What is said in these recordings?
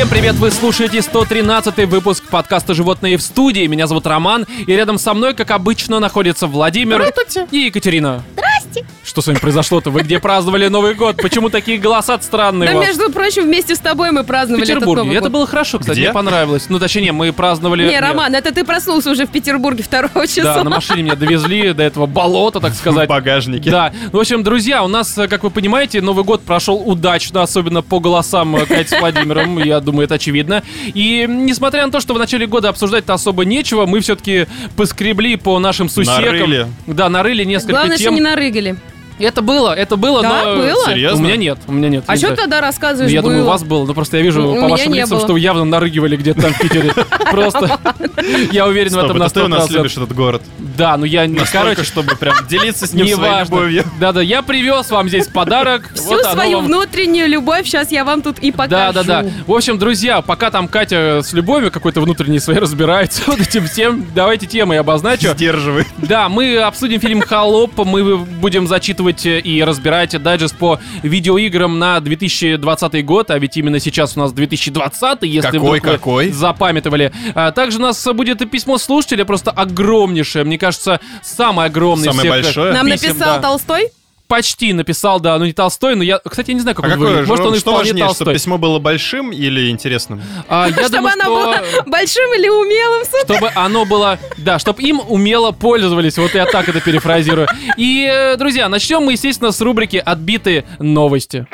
Всем привет, вы слушаете 113 выпуск подкаста «Животные в студии». Меня зовут Роман, и рядом со мной, как обычно, находятся Владимир и Екатерина. Здрасте. Что с вами произошло-то? Вы где праздновали Новый год? Почему такие голоса странные Да, у вас? между прочим, вместе с тобой мы В праздновали этот Петербурге. Новый Это год. было хорошо, кстати, Где? мне понравилось. Ну, точнее, мы праздновали... Не, Роман, это ты проснулся уже в Петербурге 2 числа. Да, на машине меня довезли до этого болота, так В сказать. багажнике. Да, ну, в общем, друзья, у нас, э, как вы понимаете, Новый год прошел удачно, особенно по голосам э, Кати с Владимиром, я думаю, это очевидно. И несмотря на то, что в начале года обсуждать-то особо нечего, мы все-таки поскребли по нашим сусекам. Нарыли. Да, нарыли несколько Главное, что тем. не нарыгали. Это было, это было, Да, но... было? Серьезно? У меня нет, у меня нет. А не что знаю. тогда Ну, рассказываешь, я думаю, у было? вас был, ну просто я вижу У по меня вашим не лицам, было. что вы явно нарыгивали где-то там в Питере. Просто я уверен в Стоп, этом на это ты у нас 100%. любишь этот город. Да, ну я не, короче, чтобы прям делиться с ним своей любовью. Да-да, я привез вам здесь подарок. Всю Вот оно свою вам. внутреннюю любовь сейчас я вам тут и покажу. Да, да, да. В общем, друзья, пока там Катя с любовью какой-то внутренней своей разбирается вот этим всем, давайте темы обозначу. Сдерживай. Да, мы обсудим фильм «Холоп», мы будем зачитывать и разбирать дайджест по видеоиграм на 2020 год, а ведь именно сейчас у нас 2020, если Какой, вдруг вы какой? запамятовали. А также у нас будет и письмо слушателя, просто огромнейшее, мне кажется, самое огромное Самое всех большое? Нам писем, написал да. Толстой? Почти написал, да, ну не Толстой, но я, кстати, я не знаю, как А он какое выглядит. Может, он и что вполне важнее, Толстой. чтобы письмо было большим или интересным? А, я Чтобы думаю, оно что... было большим или умелым, сука. чтобы оно было, да, чтобы им умело пользовались. Вот я так это перефразирую. И, э, друзья, начнем мы, естественно, с рубрики «Отбитые новости».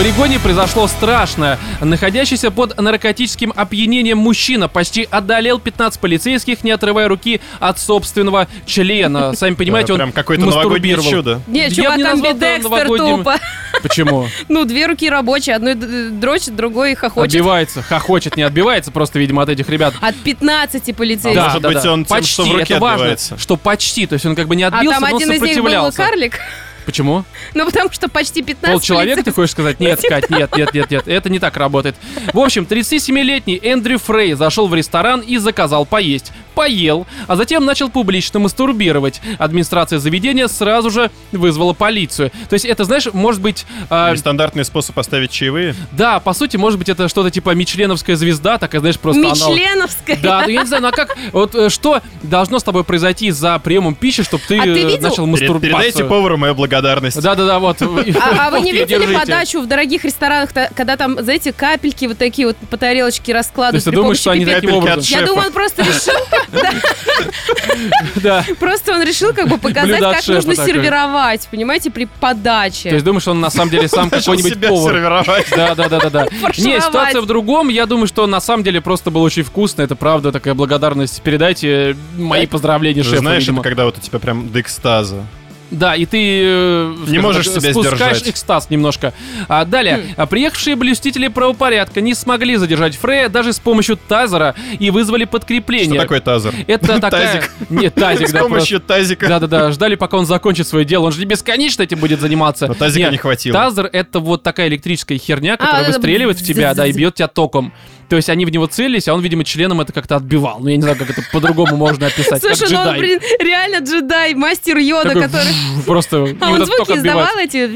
В Орегоне произошло страшное. Находящийся под наркотическим опьянением мужчина почти одолел 15 полицейских, не отрывая руки от собственного члена. Сами понимаете, он Прям какое-то новогоднее чудо. Нет, чувак, не это амбидекстер новогодним. тупо. Почему? Ну, две руки рабочие, одной дрочит, другой хохочет. Отбивается, хохочет, не отбивается просто, видимо, от этих ребят. От 15 полицейских. Да. может быть, он тем, почти, что в руке это важно, что почти, то есть он как бы не А отбился, там но один из них был сопротивлялся. карлик. Почему? Ну, потому что почти 15 Пол человека, ты хочешь сказать? Нет, Кать, нет, нет, нет, нет, это не так работает. В общем, 37-летний Эндрю Фрей зашел в ресторан и заказал поесть. Поел, а затем начал публично мастурбировать. Администрация заведения сразу же вызвала полицию. То есть это, знаешь, может быть... а, Нестандартный способ оставить чаевые. да, по сути, может быть, это что-то типа Мичленовская звезда, такая, знаешь, просто. Мичленовская. Да, ну я не знаю, ну а как, вот э, что должно с тобой произойти за приемом пищи, чтобы ты, А ты э, видел? начал мастурбацию? Передайте повару мою благодарность. Да-да-да, вот. А, а вы не видели подачу в дорогих ресторанах, когда там, знаете, капельки вот такие вот по тарелочке То раскладывают есть ты думаешь, что они таким образом... Я думаю, он просто решил, Да. просто он решил как бы показать, как нужно сервировать, понимаете, при То подаче. есть думаешь, он на самом деле сам какой-нибудь повар. сервировать. Да, да, да, да, да. Не, ситуация в другом. Я думаю, что на самом деле просто было очень вкусно. Это правда такая благодарность. Передайте мои поздравления Ты же шефу, знаешь, это когда вот у тебя прям до экстаза. Да, и ты э, скажем можешь так, себя спускаешь сдержать. экстаз немножко. А, далее, Хм. а, приехавшие блюстители правопорядка не смогли задержать Фрея даже с помощью тазера и вызвали подкрепление. Что такое тазер? Это такая... Тазик. Нет, тазик, С да, помощью тазика. Да-да-да, ждали, пока он закончит свое дело. Он же не бесконечно этим будет заниматься. Но тазика Нет, не хватило. Тазер — это вот такая электрическая херня, которая это выстреливает в тебя, да, и бьет тебя током. То есть они в него целились, а он, видимо, членом это как-то отбивал. Ну, я не знаю, как это по-другому можно описать. Слушай, ну он, блин, реально джедай, мастер йода, который... Просто А он звуки издавал эти...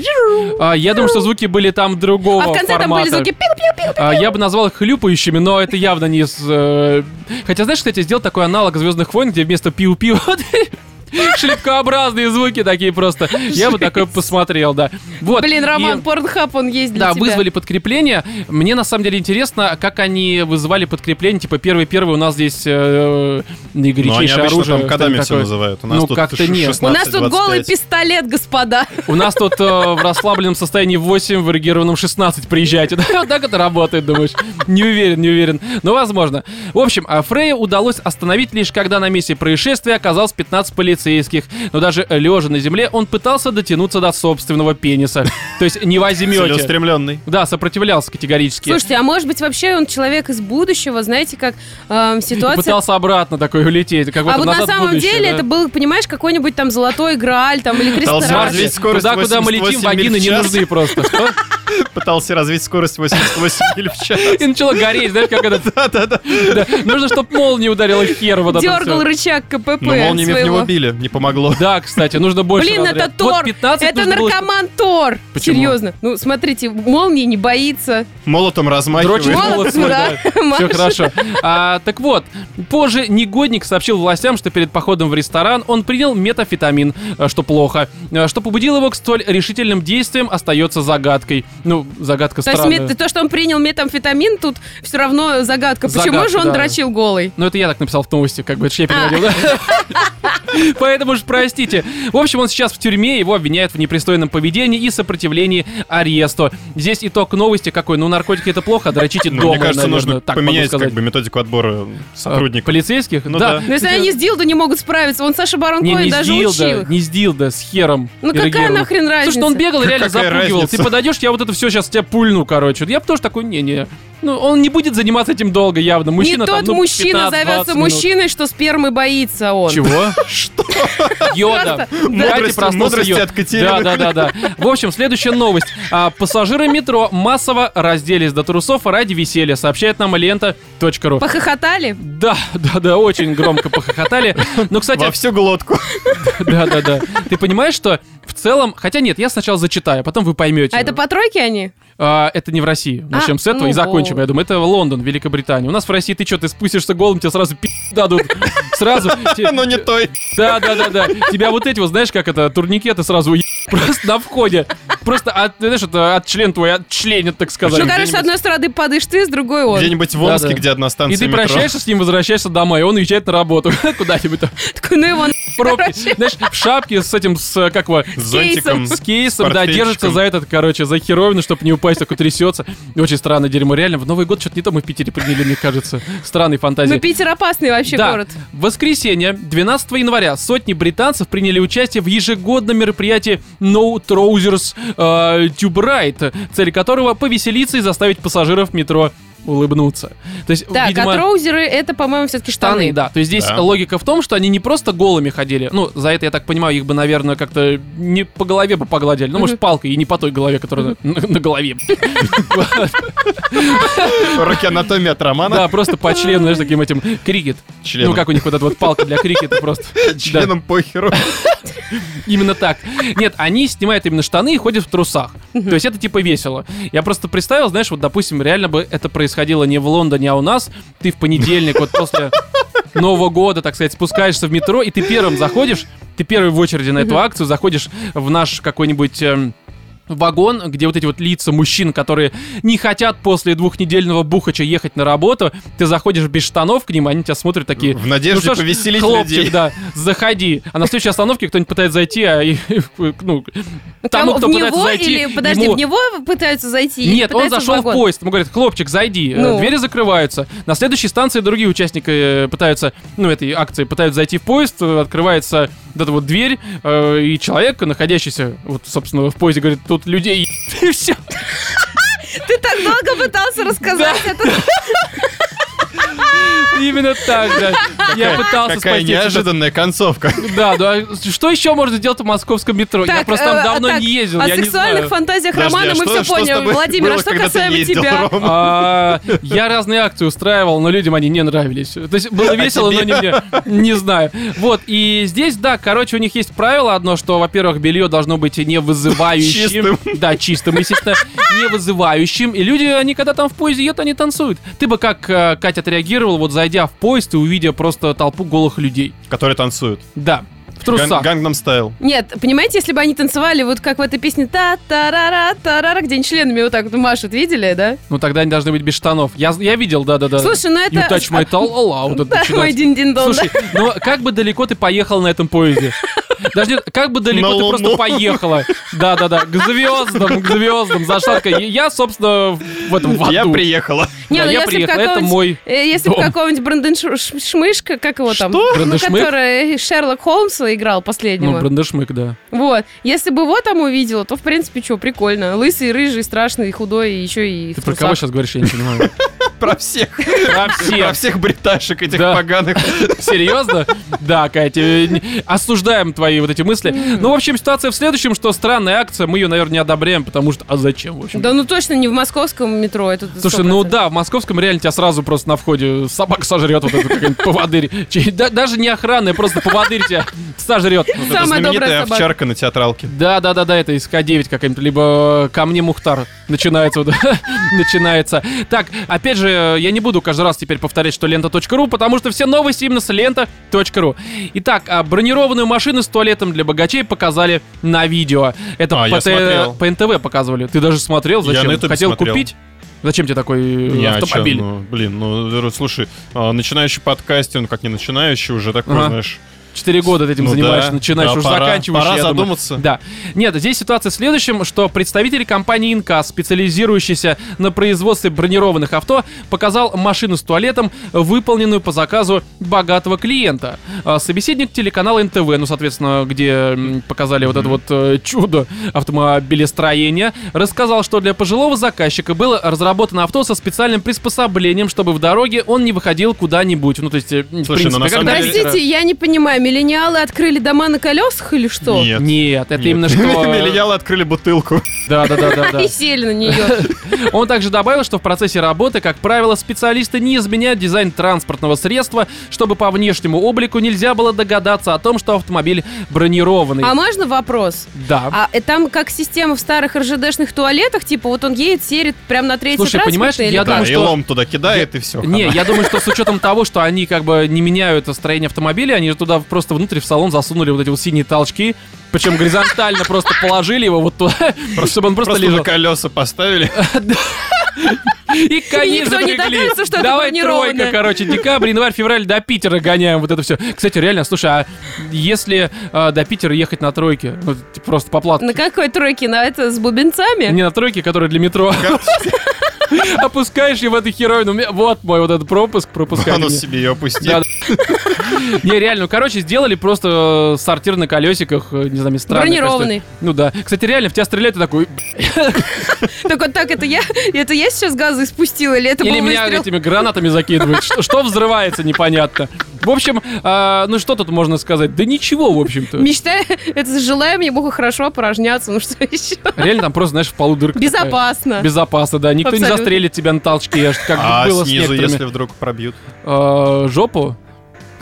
А, я думаю, что звуки были там другого А в конце там были звуки. А, я бы назвал их хлюпающими, но это явно не из... э, Хотя, знаешь, кстати, сделал такой аналог Звездных войн, где вместо пиу-пиу шлепкообразные звуки такие просто. Я бы такой посмотрел, да. Вот. Блин, и- Роман, порнхаб он есть для Да, тебя. вызвали подкрепление. Мне на самом деле интересно, как они вызывали подкрепление. Типа первый-первый у нас здесь э, они наигорячейшее обычно оружие. там что-то все называют. У нас Ну, как-то нет. 16, У нас тут голый 25. пистолет, господа. У нас тут э, в расслабленном состоянии 8, в эрегированном 16 приезжайте. Вот так это работает, думаешь? Не уверен, не уверен. Но возможно. В общем, а Фрея удалось остановить лишь когда на месте происшествия оказалось 15 полицейских. Но даже лежа на земле он пытался дотянуться до собственного пениса. То есть не возьмете. Целеустремленный. Да, сопротивлялся категорически. Слушайте, а может быть вообще он человек из будущего, знаете, как эм, ситуация... пытался обратно такой улететь. Как А вот на самом будущее, деле да. это был, понимаешь, какой-нибудь там золотой грааль там или скорость Туда, куда мы летим, 88 миль вагины не нужны просто. Что? Пытался развить скорость 88 миль в час. И начало гореть, знаешь, как это... Да-да-да. Да. Нужно, чтобы молния ударила в хер вот это Дергал рычаг КПП Но молниями в него били, не помогло. Да, кстати, нужно больше Блин, это Тор! 15 это наркоман Тор! Серьезно. Ну, смотрите, молнии не боится. Молотом размахивает. Молот, молот свой, да. Все хорошо. А, так вот, позже негодник сообщил властям, что перед походом в ресторан он принял метафетамин, э, что плохо. Э, Что побудило его к столь решительным действиям, остается загадкой. Ну, загадка То есть странная. мет- то, что он принял метамфетамин, тут все равно загадка. Почему Загадка, же он да. дрочил голый? Ну, это я так написал в новости, как бы, это я переводил, да? Поэтому уж простите. В общем, он сейчас в тюрьме, его обвиняют в непристойном поведении и сопротивлении аресту. Здесь итог новости какой? Ну, наркотики это плохо, а дрочите Ну, дома, Мне кажется, нужно поменять как бы методику отбора А, сотрудников. Полицейских? Ну да. да. Ну, если они с Дилдо не могут справиться, он Саша Барон Коэн даже учил. не с Дилда, с хером. Ну какая нахрен разница? Слушай, он бегал и реально запугивал. Ты подойдешь, я вот это все сейчас тебя пульну, короче. Я бы тоже такой, не-не. Ну, он не будет заниматься этим долго, явно. Мужчина не там, тот ну, мужчина 15-20 зовется мужчиной, что спермы боится он. Чего? Что? Йода. Мудрости- от Катерины. Да, да, да, да. В общем, следующая новость. А, пассажиры метро массово разделись до трусов ради веселья, сообщает нам лента.ру. Похохотали? Да, да, да, очень громко похохотали. Но, кстати, Во всю глотку. да, да, да. Ты понимаешь, что в целом, хотя нет, я сначала зачитаю, а потом вы поймете. А это по тройке они? А, это не в России. Начнем А, с этого ну и закончим, вот. я думаю. Это Лондон, Великобритания. У нас в России ты что, ты спустишься голым, тебе сразу пи дадут. Сразу. Но не той. Да, да, да, да. Тебя вот эти вот, знаешь, как это, турникеты сразу просто на входе. Просто от, знаешь, это от член твой, от членит, так сказать. Ну, короче, с одной стороны падаешь ты, с другой он. Где-нибудь в Омске, где одна И станция ты метро. прощаешься с ним, возвращаешься домой, и он уезжает на работу куда-нибудь там. Такой, ну его. Короче. Знаешь, в шапке с этим, с, как его, С зонтиком. с кейсом, да, держится за этот, короче, за херовину, чтобы не упасть, такой трясется. Очень странное дерьмо. Реально, в Новый год что-то не то мы в Питере приняли, мне кажется. Странные фантазии. Ну, Питер опасный вообще Да. город. В воскресенье, 12 января, сотни британцев приняли участие в ежегодном мероприятии No Trousers э, Tube Ride, цель которого повеселиться и заставить пассажиров метро улыбнуться. То есть, Так, видимо, а троузеры это, по-моему, все-таки штаны, штаны. да. То есть здесь Да. логика в том, что они не просто голыми ходили. Ну, за это, я так понимаю, их бы, наверное, как-то не по голове бы погладили. Ну, может, палкой, и не по той голове, которая на, голове. Уроки анатомии от Романа. Да, просто по члену, знаешь, таким этим крикет. Ну, как у них вот эта вот палка для крикета просто. Членом похеру. Именно так. Нет, они снимают именно штаны и ходят в трусах. То есть это типа весело. Я просто представил, знаешь, вот, допустим, реально бы это происходило не в Лондоне, а у нас. Ты в понедельник, вот после Нового года, так сказать, спускаешься в метро, и ты первым заходишь, ты первый в очереди на эту акцию, заходишь в наш какой-нибудь... вагон, где вот эти вот лица мужчин, которые не хотят после двухнедельного бухача ехать на работу, ты заходишь без штанов к ним, они тебя смотрят такие... В надежде «Ну что ж, повеселить хлопчик, людей». да, заходи. А на следующей остановке кто-нибудь пытается зайти, а и, ну, тому, кто в пытается него зайти, или, подожди, ему- в него пытаются зайти? или Нет, он зашел в вагон? поезд. Ему говорят, хлопчик, зайди. Э, Ну. Двери закрываются. На следующей станции другие участники э, пытаются, ну, этой акции, пытаются зайти в поезд. Открывается вот эта вот дверь, э, и человек, находящийся, вот, собственно, в поезде, говорит, тут людей и все. Ты так долго пытался рассказать это. Именно так, да. Я пытался Какая спасти неожиданная концовка. Да, да. Что еще можно сделать в московском метро? я просто там э, давно не ездил, О я не сексуальных знаю. фантазиях Подожди, Романа а мы все поняли. Владимир, а что касаемо тебя? А, Я разные акции устраивал, но людям они не нравились. То есть было весело, но не мне. Не знаю. Вот, и здесь, да, короче, у них есть правило одно, что, во-первых, белье должно быть не вызывающим. Чистым. Да, чистым, естественно, не вызывающим. И люди, они когда там в поезде едут, они танцуют. Ты бы как, э, Катя, отреагировал, вот зайдя в поезд и увидя просто толпу голых людей? Которые танцуют. Да, в трусах. Гангнам стайл. Нет, понимаете, если бы они танцевали вот как в этой песне та та ра ра та ра где они членами вот так вот машут, видели, да? Ну тогда они должны быть без штанов. Я, я видел, да-да-да. Слушай, ну это... You touch my tall, это Да, мой да. Слушай, ну как бы далеко ты поехал на этом поезде? Даже нет, как бы далеко На ты просто поехала. Да-да-да, к звездам, к звездам, зашла такая, Я, собственно, в этом в аду. Я приехала. Не, Да, ну я если б приехал, это какого-нибудь- мой э, Если бы какого-нибудь Бранденшмышка, как его там? Что? Ну, который Шерлок Играл Ну, последнего. брандешмык, да. Вот. Если бы его там увидела, то, в принципе, что, прикольно. Лысый, рыжий, страшный, худой, и еще и Ты про кого сейчас говоришь, я не понимаю. Про всех. Про Про всех. всех бриташек этих Да. поганых. Серьезно? Да, Катя, э, осуждаем твои вот эти мысли. Ну, в общем, ситуация в следующем, что странная акция, мы ее, наверное, не одобряем, потому что... А зачем, в общем? Да ну точно не в московском метро. Это Слушай, ну да, в московском реально тебя сразу просто на входе собака сожрет, вот этот какой-нибудь поводырь. Даже не охранная, просто поводырь тебя сожрет. Самая добрая знаменитая собака. Овчарка на театралке. Да, да, да, да, это из К9 какая-нибудь, либо ко мне Мухтар начинается. вот, начинается. Так, опять же, я не буду каждый раз теперь повторять, что лента.ру, потому что все новости именно с лента.ру. Итак, а, бронированную машину с туалетом для богачей показали на видео. Это А, по, я смотрел. по НТВ показывали. Ты даже смотрел? Я Зачем? на Ютубе Хотел смотрел. купить? Зачем тебе такой э, Не, а чё, автомобиль? ну, блин, ну, слушай, а, начинающий подкастер, ну, как не начинающий, уже такой, Ага. знаешь... Четыре года ты этим ну занимаешься, да, начинаешь, да, уже пора- заканчиваешь. Пора я думаю. задуматься. Да. Нет, здесь ситуация в следующем, что представитель компании Инкас, специализирующийся на производстве бронированных авто, показал машину с туалетом, выполненную по заказу богатого клиента. А, Собеседник телеканала НТВ, ну, соответственно, где показали вот это вот э, чудо автомобилестроения, рассказал, что для пожилого заказчика было разработано авто со специальным приспособлением, чтобы в дороге он не выходил куда-нибудь. Ну, то есть, э, в Слушай, ну, на принципе, самом когда деле- Простите, я не понимаю, миллениалы открыли дома на колесах или что? Нет. Нет, это Нет. именно что... Миллениалы открыли бутылку. Да, да, да, да, да. И сели на нее. Он также добавил, что в процессе работы, как правило, специалисты не изменяют дизайн транспортного средства, чтобы по внешнему облику нельзя было догадаться о том, что автомобиль бронированный. А можно вопрос? Да. А э, там как система в старых РЖДшных туалетах, типа вот он едет, серит прямо на третий Слушай, понимаешь, я думаю, что- лом туда кидает, и все. Не, я думаю, что с учетом того, что они как бы не меняют строение автомобиля, они же туда просто внутрь в салон засунули вот эти вот синие толчки, причем горизонтально просто положили его вот туда, чтобы он просто лежал. колеса поставили. И коней никто не запрягли. что это Давай тройка, короче, декабрь, январь, февраль до Питера гоняем вот это все. Кстати, реально, слушай, а если э, до Питера ехать на тройке, ну, типа, просто по плату, На какой тройке? На это с бубенцами? не на тройке, которая для метро, опускаешь ее в эту херовину, У меня- вот мой вот этот пропуск, пропускай А мне. себе ее опусти. Да. Не, реально, ну, короче, сделали просто э, сортир на колесиках, э, не знаю, мне странно. Бронированный. Ну да. Кстати, реально, в тебя стреляют, и такой... Так вот так, это я, это я сейчас газы спустила или это Или меня этими гранатами закидывают. Что, взрывается, непонятно. В общем, а, ну что тут можно сказать? Да ничего, в общем-то. Мечтаю, это желаем ему хорошо порожняться, ну что еще? Реально там просто, знаешь, в полу дырка. такая. Безопасно. Безопасно, да. Никто не застрелит тебя на толчке, как А было с снизу, если вдруг пробьют. Жопу?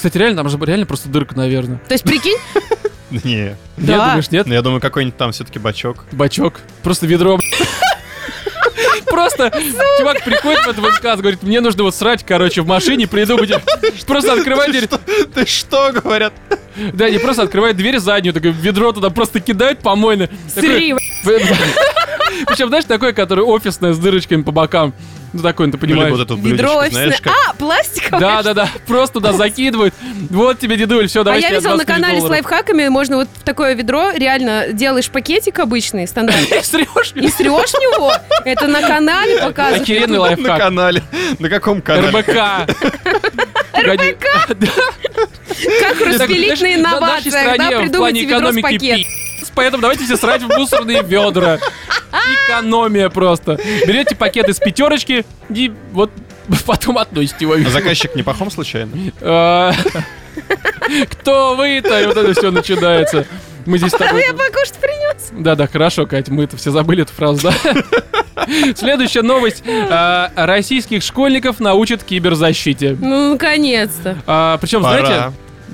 Кстати, реально, там же реально просто дырка, наверное. То есть, прикинь, Не. Да. Нет, думаешь, нет? Ну, я думаю, какой-нибудь там все-таки бачок. Бачок. Просто ведро. Просто чувак приходит в этот ВК, говорит, мне нужно вот срать, короче, в машине, приду, будет... Просто открывает дверь, Ты что, говорят? да, не просто открывает дверь заднюю, такое ведро туда просто кидает помойное. Такой- сри. Причем, знаешь, такое, которое офисное с дырочками по бокам. Ну, такой, ну, ты Ну, понимаешь. вот эту Ведро блюдечко, знаешь, как... А, пластиковое? Да, да, да. Просто туда закидывают. Вот тебе, дедуль, все, А давай я тебе видела на 25 канале с лайфхаками, можно вот в такое ведро реально делаешь пакетик обычный, стандартный, и срешь в него. Это на канале показывают. Охеренный На лайфхак. канале. На каком канале? РБК. Погоди. Как распилить на на инновациях, да, придумайте ведро с экономики пакет. пи***ц, Поэтому давайте все срать в мусорные ведра. Экономия просто. Берете пакет из пятерочки и вот потом относите его. А заказчик не пахом случайно? А, Кто вы-то? И вот это все начинается. Мы здесь с тобой... Я покушать принес. Да-да, хорошо, Кать, мы это все забыли эту фразу, да? Следующая новость. А, Российских школьников научат киберзащите. Ну, наконец-то. А, Причем, знаете.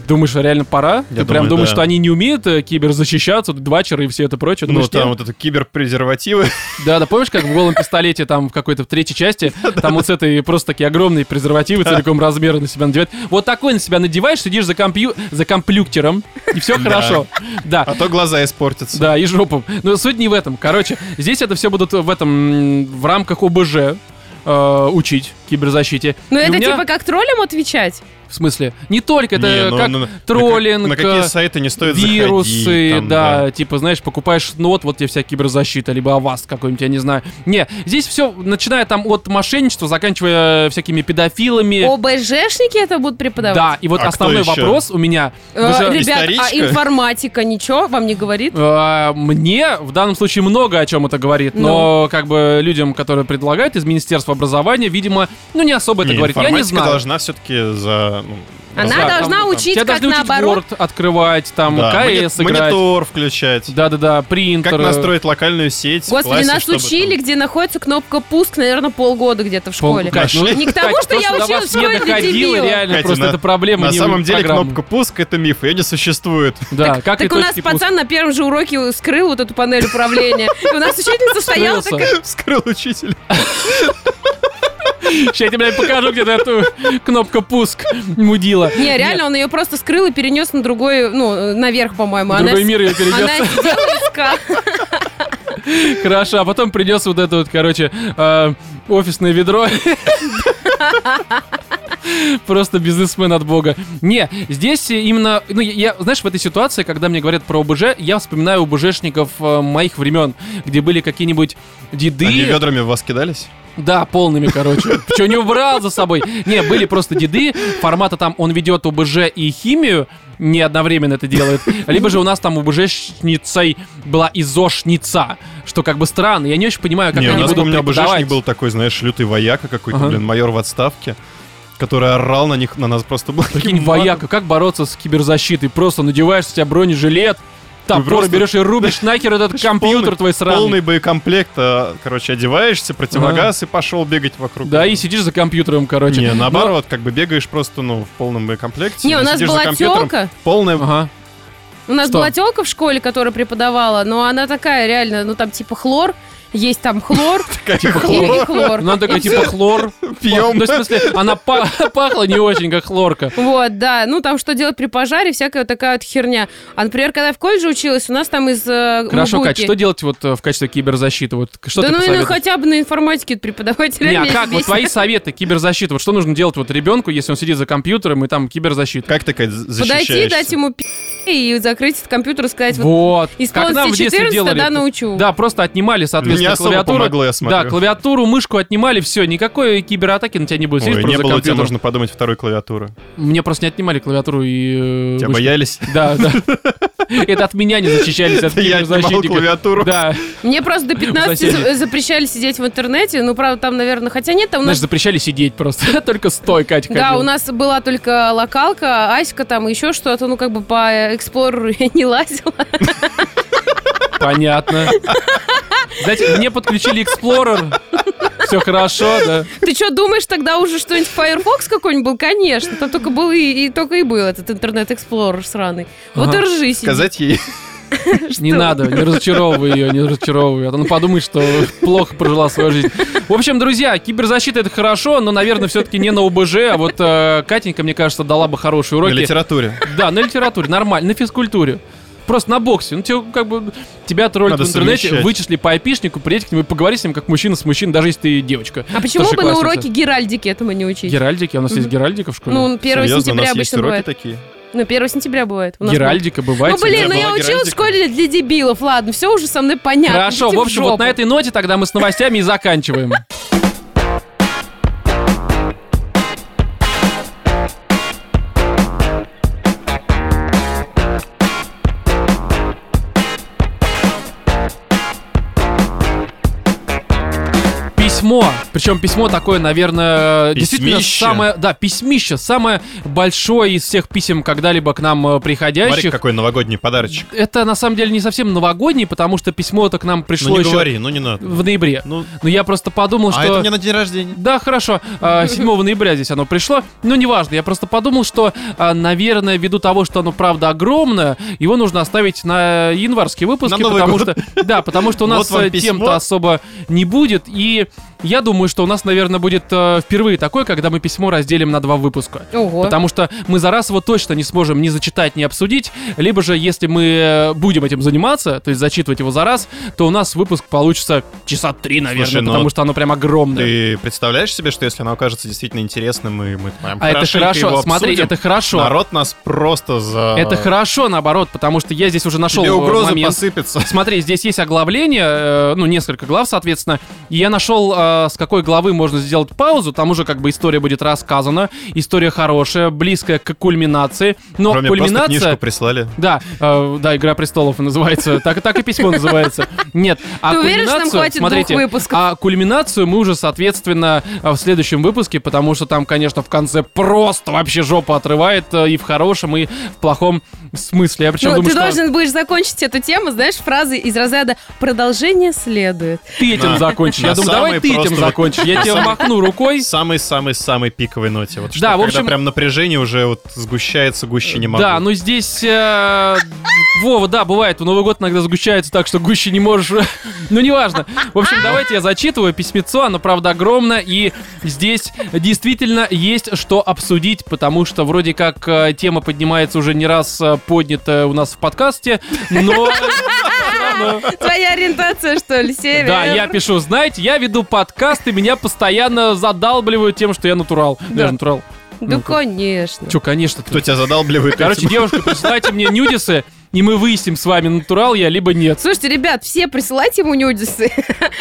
Думаешь, реально пора? Я Ты прям думаю, думаешь, да. что они не умеют э, киберзащищаться, двачеры и все это прочее? Ну, Думаешь, там нет? вот это киберпрезервативы. Да, да, помнишь, как в голом пистолете, там в какой-то в третьей части, там вот с этой просто такие огромные презервативы целиком размера на себя надевают. Вот такой на себя надеваешь, сидишь за, компью... за комплюктером, и все хорошо. Да. А то глаза испортятся. Да, и жопу. Но суть не в этом. Короче, здесь это все будут в этом, в рамках ОБЖ э, учить киберзащите. Ну, это меня- типа как троллям отвечать? В смысле? Не только, это Не, ну, как ну, на- троллинг, На, какие э, сайты не стоит вирусы, заходить, там, да, типа, знаешь, покупаешь нот, вот тебе вся киберзащита, либо аваст какой-нибудь, я не знаю. Не, здесь все, начиная там от мошенничества, заканчивая всякими педофилами. ОБЖшники это будут преподавать? Да, и вот А основной вопрос у меня. Э, же- ребят, а историчка? информатика ничего вам не говорит? Э, Мне в данном случае много о чем это говорит, но Ну. как бы людям, которые предлагают из Министерства образования, видимо, ну не особо это Не, говорит. Я не информатика знаю. должна все-таки за... ну, Она Да, должна там- учить, Тебя как должны учить наоборот. Word открывать, там да, КС мони- играть. монитор включать. Да-да-да, принтер. Как настроить локальную сеть Господи, классе, нас учили, там- где находится кнопка пуск, наверное, полгода где-то в Пол- школе. Кать, ну, Не к тому, что то, я училась в школе дебилов. реально, Катя, просто на- это проблема На самом деле кнопка пуск это миф, ее не существует. Да, как Так у нас пуска. пацан на первом же уроке скрыл вот эту панель управления. И у нас учительница стояла такая... Вскрыл учитель. Сейчас я тебе блядь, покажу где-то эту кнопку пуск мудила. Не, реально, он ее просто скрыл и перенес на другой, ну, наверх, по-моему. В другой Она- мир ее Она перенес. сидела и искала. Хорошо, а потом принес вот это вот, короче, э, офисное ведро. Просто бизнесмен от бога. Не, здесь именно, ну, я, я- знаешь, в этой ситуации, когда мне говорят про ОБЖ, я вспоминаю ОБЖшников э, моих времен, где были какие-нибудь деды. Они ведрами в вас кидались? Да, полными, короче. Что не убрал за собой? Не, были просто деды, формата там он ведет ОБЖ и химию, не одновременно это делает. Либо же у нас там ОБЖшницей была изошница, что как бы странно. Я не очень понимаю, как не, у они нас, будут помню, преподавать. ОБЖшник был такой, знаешь, лютый вояка какой-то, Ага. блин, майор в отставке, который орал на них, на нас просто был Прикинь, вояка, как бороться с киберзащитой? Просто надеваешь с тебя бронежилет, топор просто- берешь и рубишь нахер этот компьютер твой сраный. Полный боекомплект, а, короче, одеваешься, противогаз и пошел бегать вокруг. Да, и сидишь за компьютером, короче. Не, наоборот, как бы бегаешь просто, ну, в полном боекомплекте. Не, у нас была тёлка. Полная... Ага. У нас Что? была телка в школе, которая преподавала, но она такая реально, ну там типа хлор, есть там хлор Типа и и хлор. Ну, Она такая, И типа, хлор. Пьем. Ну, в смысле, она па- пахла не очень, как хлорка. Вот, да. Ну, там что делать при пожаре, всякая вот такая вот херня. А, например, когда я в колледже училась, у нас там из э, Хорошо, Кать, что делать вот э, в качестве киберзащиты? Вот что да ну, ну, хотя бы на информатике преподавателя Не, а как? Вот твои советы, киберзащита. Вот что нужно делать вот ребенку, если он сидит за компьютером и там киберзащита? Как ты, Кать, защищаешься? Подойти, дать ему пи*** и закрыть этот компьютер и сказать, вот, Вот. Детстве 14, делали. тогда научу. Да, просто отнимали, соответственно, клавиатуру. помогло, я смотрю. Да, клавиатуру, мышку отнимали, все, никакой кибератаки на тебя не будет. Ой, не было компьютером. можно подумать, второй клавиатуры. Мне просто не отнимали клавиатуру и... э, Тебя мышку. боялись? Да, да. Это от меня не защищались, от Я отнимал киберзащитников. клавиатуру. Да. Мне просто до 15 Соседи. за- запрещали сидеть в интернете. Ну, правда, там, наверное, хотя нет, там Знаешь, запрещали сидеть просто. Только стой, Катя. Да, у нас была только локалка, Аська там, еще что-то, ну, как бы по Explorer'у я не лазила. Понятно. Знаете, мне подключили Explorer. Все хорошо, да. Ты что, думаешь, тогда уже что-нибудь Firefox какой-нибудь был? Конечно, там только был и, и только и был этот Internet Explorer сраный. Вот Ага. и ржи. Сказать ей, Не надо, не разочаровывай ее, не разочаровывай. А то она подумает, что плохо прожила свою жизнь. В общем, друзья, киберзащита это хорошо, но, наверное, все-таки не на ОБЖ, а вот э, Катенька, мне кажется, дала бы хорошие на уроки. литературе. Да, на литературе, нормально, на физкультуре. Просто на боксе. Ну, тебе как бы тебя троллят в интернете, совмещать. вычисли по айпишнику, приедь к нему и поговори с ним как мужчина с мужчиной, даже если ты девочка. А почему бы на уроке Геральдики этому не учить? Геральдики, у нас есть Мгм. Геральдика в школе. Ну, 1 Серьезно, у сентября есть обычно уроки бывает. такие. Ну, 1 сентября бывает. У нас Геральдика бывает. Ну, блин, ну я училась в школе для дебилов. Ладно, все уже со мной понятно. Хорошо, Идите в общем, вот на этой ноте тогда мы с новостями и заканчиваем. Письмо. Причем письмо такое, наверное, действительно Письмище. самое... Да, письмище. Самое большое из всех писем, когда-либо к нам э, Смотри, приходящих. какой новогодний подарочек. Это на самом деле не совсем новогодний, потому что письмо это к нам пришло Ну не еще говори, ну не надо. в ноябре. Ну, Но я просто подумал, а что... это мне на день рождения. Да, хорошо. А, 7 ноября здесь оно пришло. Ну, неважно. Я просто подумал, что, а, наверное, ввиду того, что оно, правда, огромное, его нужно оставить на январские выпуски, На потому год. что... Да, потому что у Вот нас вам э, тем-то особо не будет. И я думаю, что у нас, наверное, будет э, впервые такое, когда мы письмо разделим на два выпуска. Ого. Потому что мы за раз его точно не сможем ни зачитать, ни обсудить. Либо же, если мы э, будем этим заниматься, то есть зачитывать его за раз, то у нас выпуск получится часа три, наверное, Слушай, ну, потому что оно прям огромное. Ты представляешь себе, что если оно окажется действительно интересным, и мы прям А это хорошо, его смотри, обсудим, это хорошо. Народ нас просто за... Это хорошо, наоборот, потому что я здесь уже нашел Тебе э, угрозы момент. посыпятся. Смотри, здесь есть оглавление, э, ну, несколько глав, соответственно. И я нашел, э, с какой главы можно сделать паузу. Там уже как бы история будет рассказана. История хорошая, близкая к кульминации. Но просто кульминация... книжку прислали. Да, э, да, Игра престолов называется. Так, так и письмо называется. Нет, а Ты уверен, что нам кульминацию, хватит смотрите, двух выпусков? а кульминацию мы уже, соответственно, э, в следующем выпуске, потому что там, конечно, в конце просто вообще жопа отрывает э, и в хорошем, и в плохом смысле. Я причем Ну, думаю, ты что должен будешь закончить эту тему, знаешь, фразой из разряда «продолжение следует». ты этим закончишь. Я думаю, давай ты этим вот- закончишь. Я тебе махну рукой. Самой-самой-самой пиковой ноте. Вот Да, в общем- прям напряжение уже вот сгущается гуще не могу. Да, ну здесь... э, Вова, да, бывает, в Новый год иногда сгущается так, что гуще не можешь... Ну, неважно. В общем, давайте я зачитываю письмецо, оно, правда, огромно, и здесь действительно есть что обсудить, потому что вроде как э, тема поднимается уже не раз э, поднята у нас в подкасте, но... равно. Твоя ориентация, что ли, Север? Да, я пишу, знаете, я веду подкаст, и меня постоянно задалбливают тем, что я натурал. Да. Даже натурал. Да, Ну-ка. конечно. Че, конечно. ты. Кто тебя задалбливает Короче, этим? девушка, присылайте мне нюдисы, и мы выясним с вами, натурал я, либо нет. Слушайте, ребят, все присылайте ему нюдисы,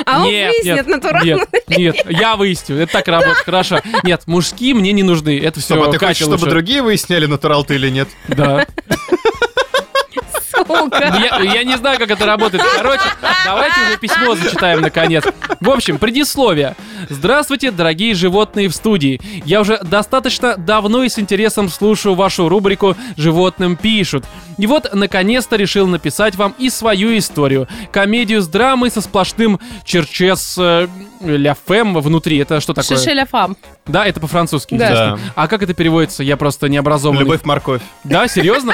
а он Нет, выяснит, нет, натурально. Нет, нет, я выясню. Это так работает, хорошо. Нет, мужские мне не нужны. Это все Стоп, а ты хочешь, чтобы другие выясняли, натурал ты или нет? Да. Сука. Я, я не знаю, как это работает. Короче, давайте уже письмо зачитаем наконец. В общем, предисловие. Здравствуйте, дорогие животные в студии. Я уже достаточно давно и с интересом слушаю вашу рубрику «Животным пишут». И вот, наконец-то решил написать вам и свою историю. Комедию с драмой со сплошным черчес э, ля фем внутри. Это что такое? Шишеля фам. Да, это по-французски. Да. естественно. А как это переводится? Я просто не образованный. Любовь-морковь. Да, серьезно?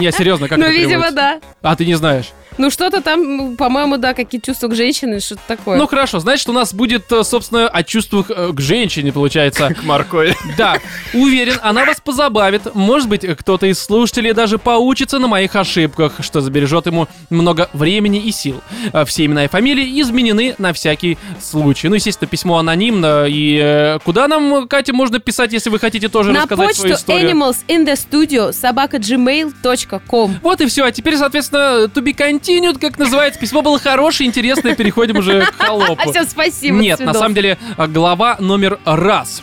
Не, серьезно, как Ну, это видимо, переводится? да. А, ты не знаешь. Ну, что-то там, по-моему, да, какие чувства к женщине, что-то такое. Ну хорошо, значит, у нас будет, э, собственно, о чувствах э, к женщине, получается. К моркови. Да, уверен, она вас позабавит. Может быть, кто-то из слушателей даже поучится на моих ошибках, что забережет ему много времени и сил. Э, Все имена и фамилии изменены на всякий случай. Ну, естественно, письмо анонимно. И куда нам, Катя, можно писать, если вы хотите тоже На рассказать почту свою историю? animalsinthestudio собака gmail.com. Вот и все. А теперь, соответственно, to be continued, как называется. Письмо было хорошее, интересное. Переходим уже к холопу. Всем спасибо. Нет, на самом деле, а, глава номер раз.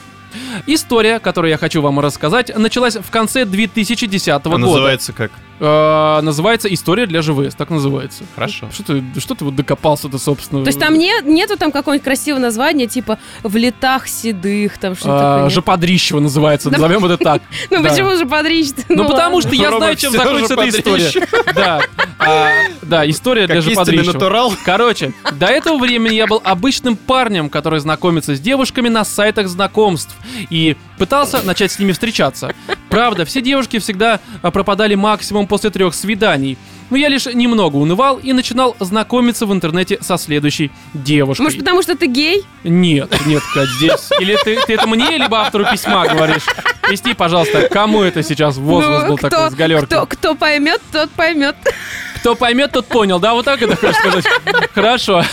История, которую я хочу вам рассказать, началась в конце 2010 А года. называется как? Э, называется «История для ЖВС», так называется. Хорошо. Что ты, что ты вот докопался-то, собственно? То есть там не, нету там какого-нибудь красивого названия, типа «В летах седых», там что-то А? Жоподрищево называется, Да. назовем это так. Ну почему же подричь-то? Ну, потому что я знаю, чем закончится эта история. Да, А, да, история для жоподрищева. натурал. Короче, до этого времени я был обычным парнем, который знакомится с девушками на сайтах знакомств и пытался начать с ними встречаться. Правда, все девушки всегда а, пропадали максимум после трех свиданий. Но я лишь немного унывал и начинал знакомиться в интернете со следующей девушкой. Может, потому что ты гей? Нет, нет, Кать, здесь. Или ты, ты это мне, либо автору письма говоришь. Поясни, пожалуйста, кому это сейчас возглас Ну, был кто, такой с галерки? кто, кто поймет, тот поймет. Кто поймет, тот понял, да? Вот так это хочешь сказать? Хорошо.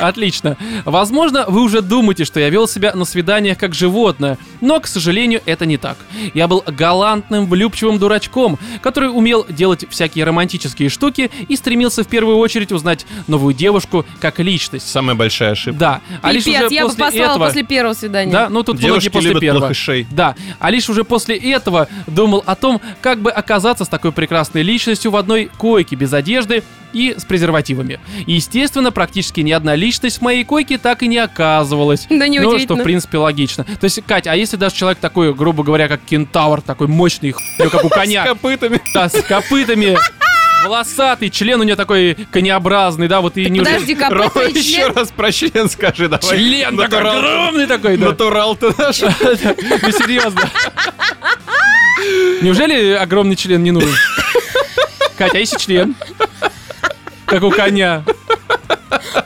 Отлично. Возможно, вы уже думаете, что я вел себя на свиданиях как животное, но, к сожалению, это не так. Я был галантным, влюбчивым дурачком, который умел делать всякие романтические штуки и стремился в первую очередь узнать новую девушку как личность. Самая большая ошибка. Да, а лишь Пипец, уже я бы после послала этого... после первого свидания. Да, ну тут многие Девушки после любят первого. плохишей. Да, а лишь уже после этого думал о том, как бы оказаться с такой прекрасной личностью в одной койке без одежды и с презервативами. И, естественно, практически ни одна личность в моей койке так и не оказывалась. Да Ну, что, в принципе, логично. То есть, Катя, а если даже человек такой, грубо говоря, как кентавр, такой мощный, как у С коня, копытами. да, с копытами, волосатый, член у него такой конеобразный, да, вот и не Подожди, копыта и еще член. раз про член скажи, давай. Член такой огромный такой, да. Натурал ты наш. Ну серьезно. Неужели огромный член не нужен? Катя, а если член? Как у коня.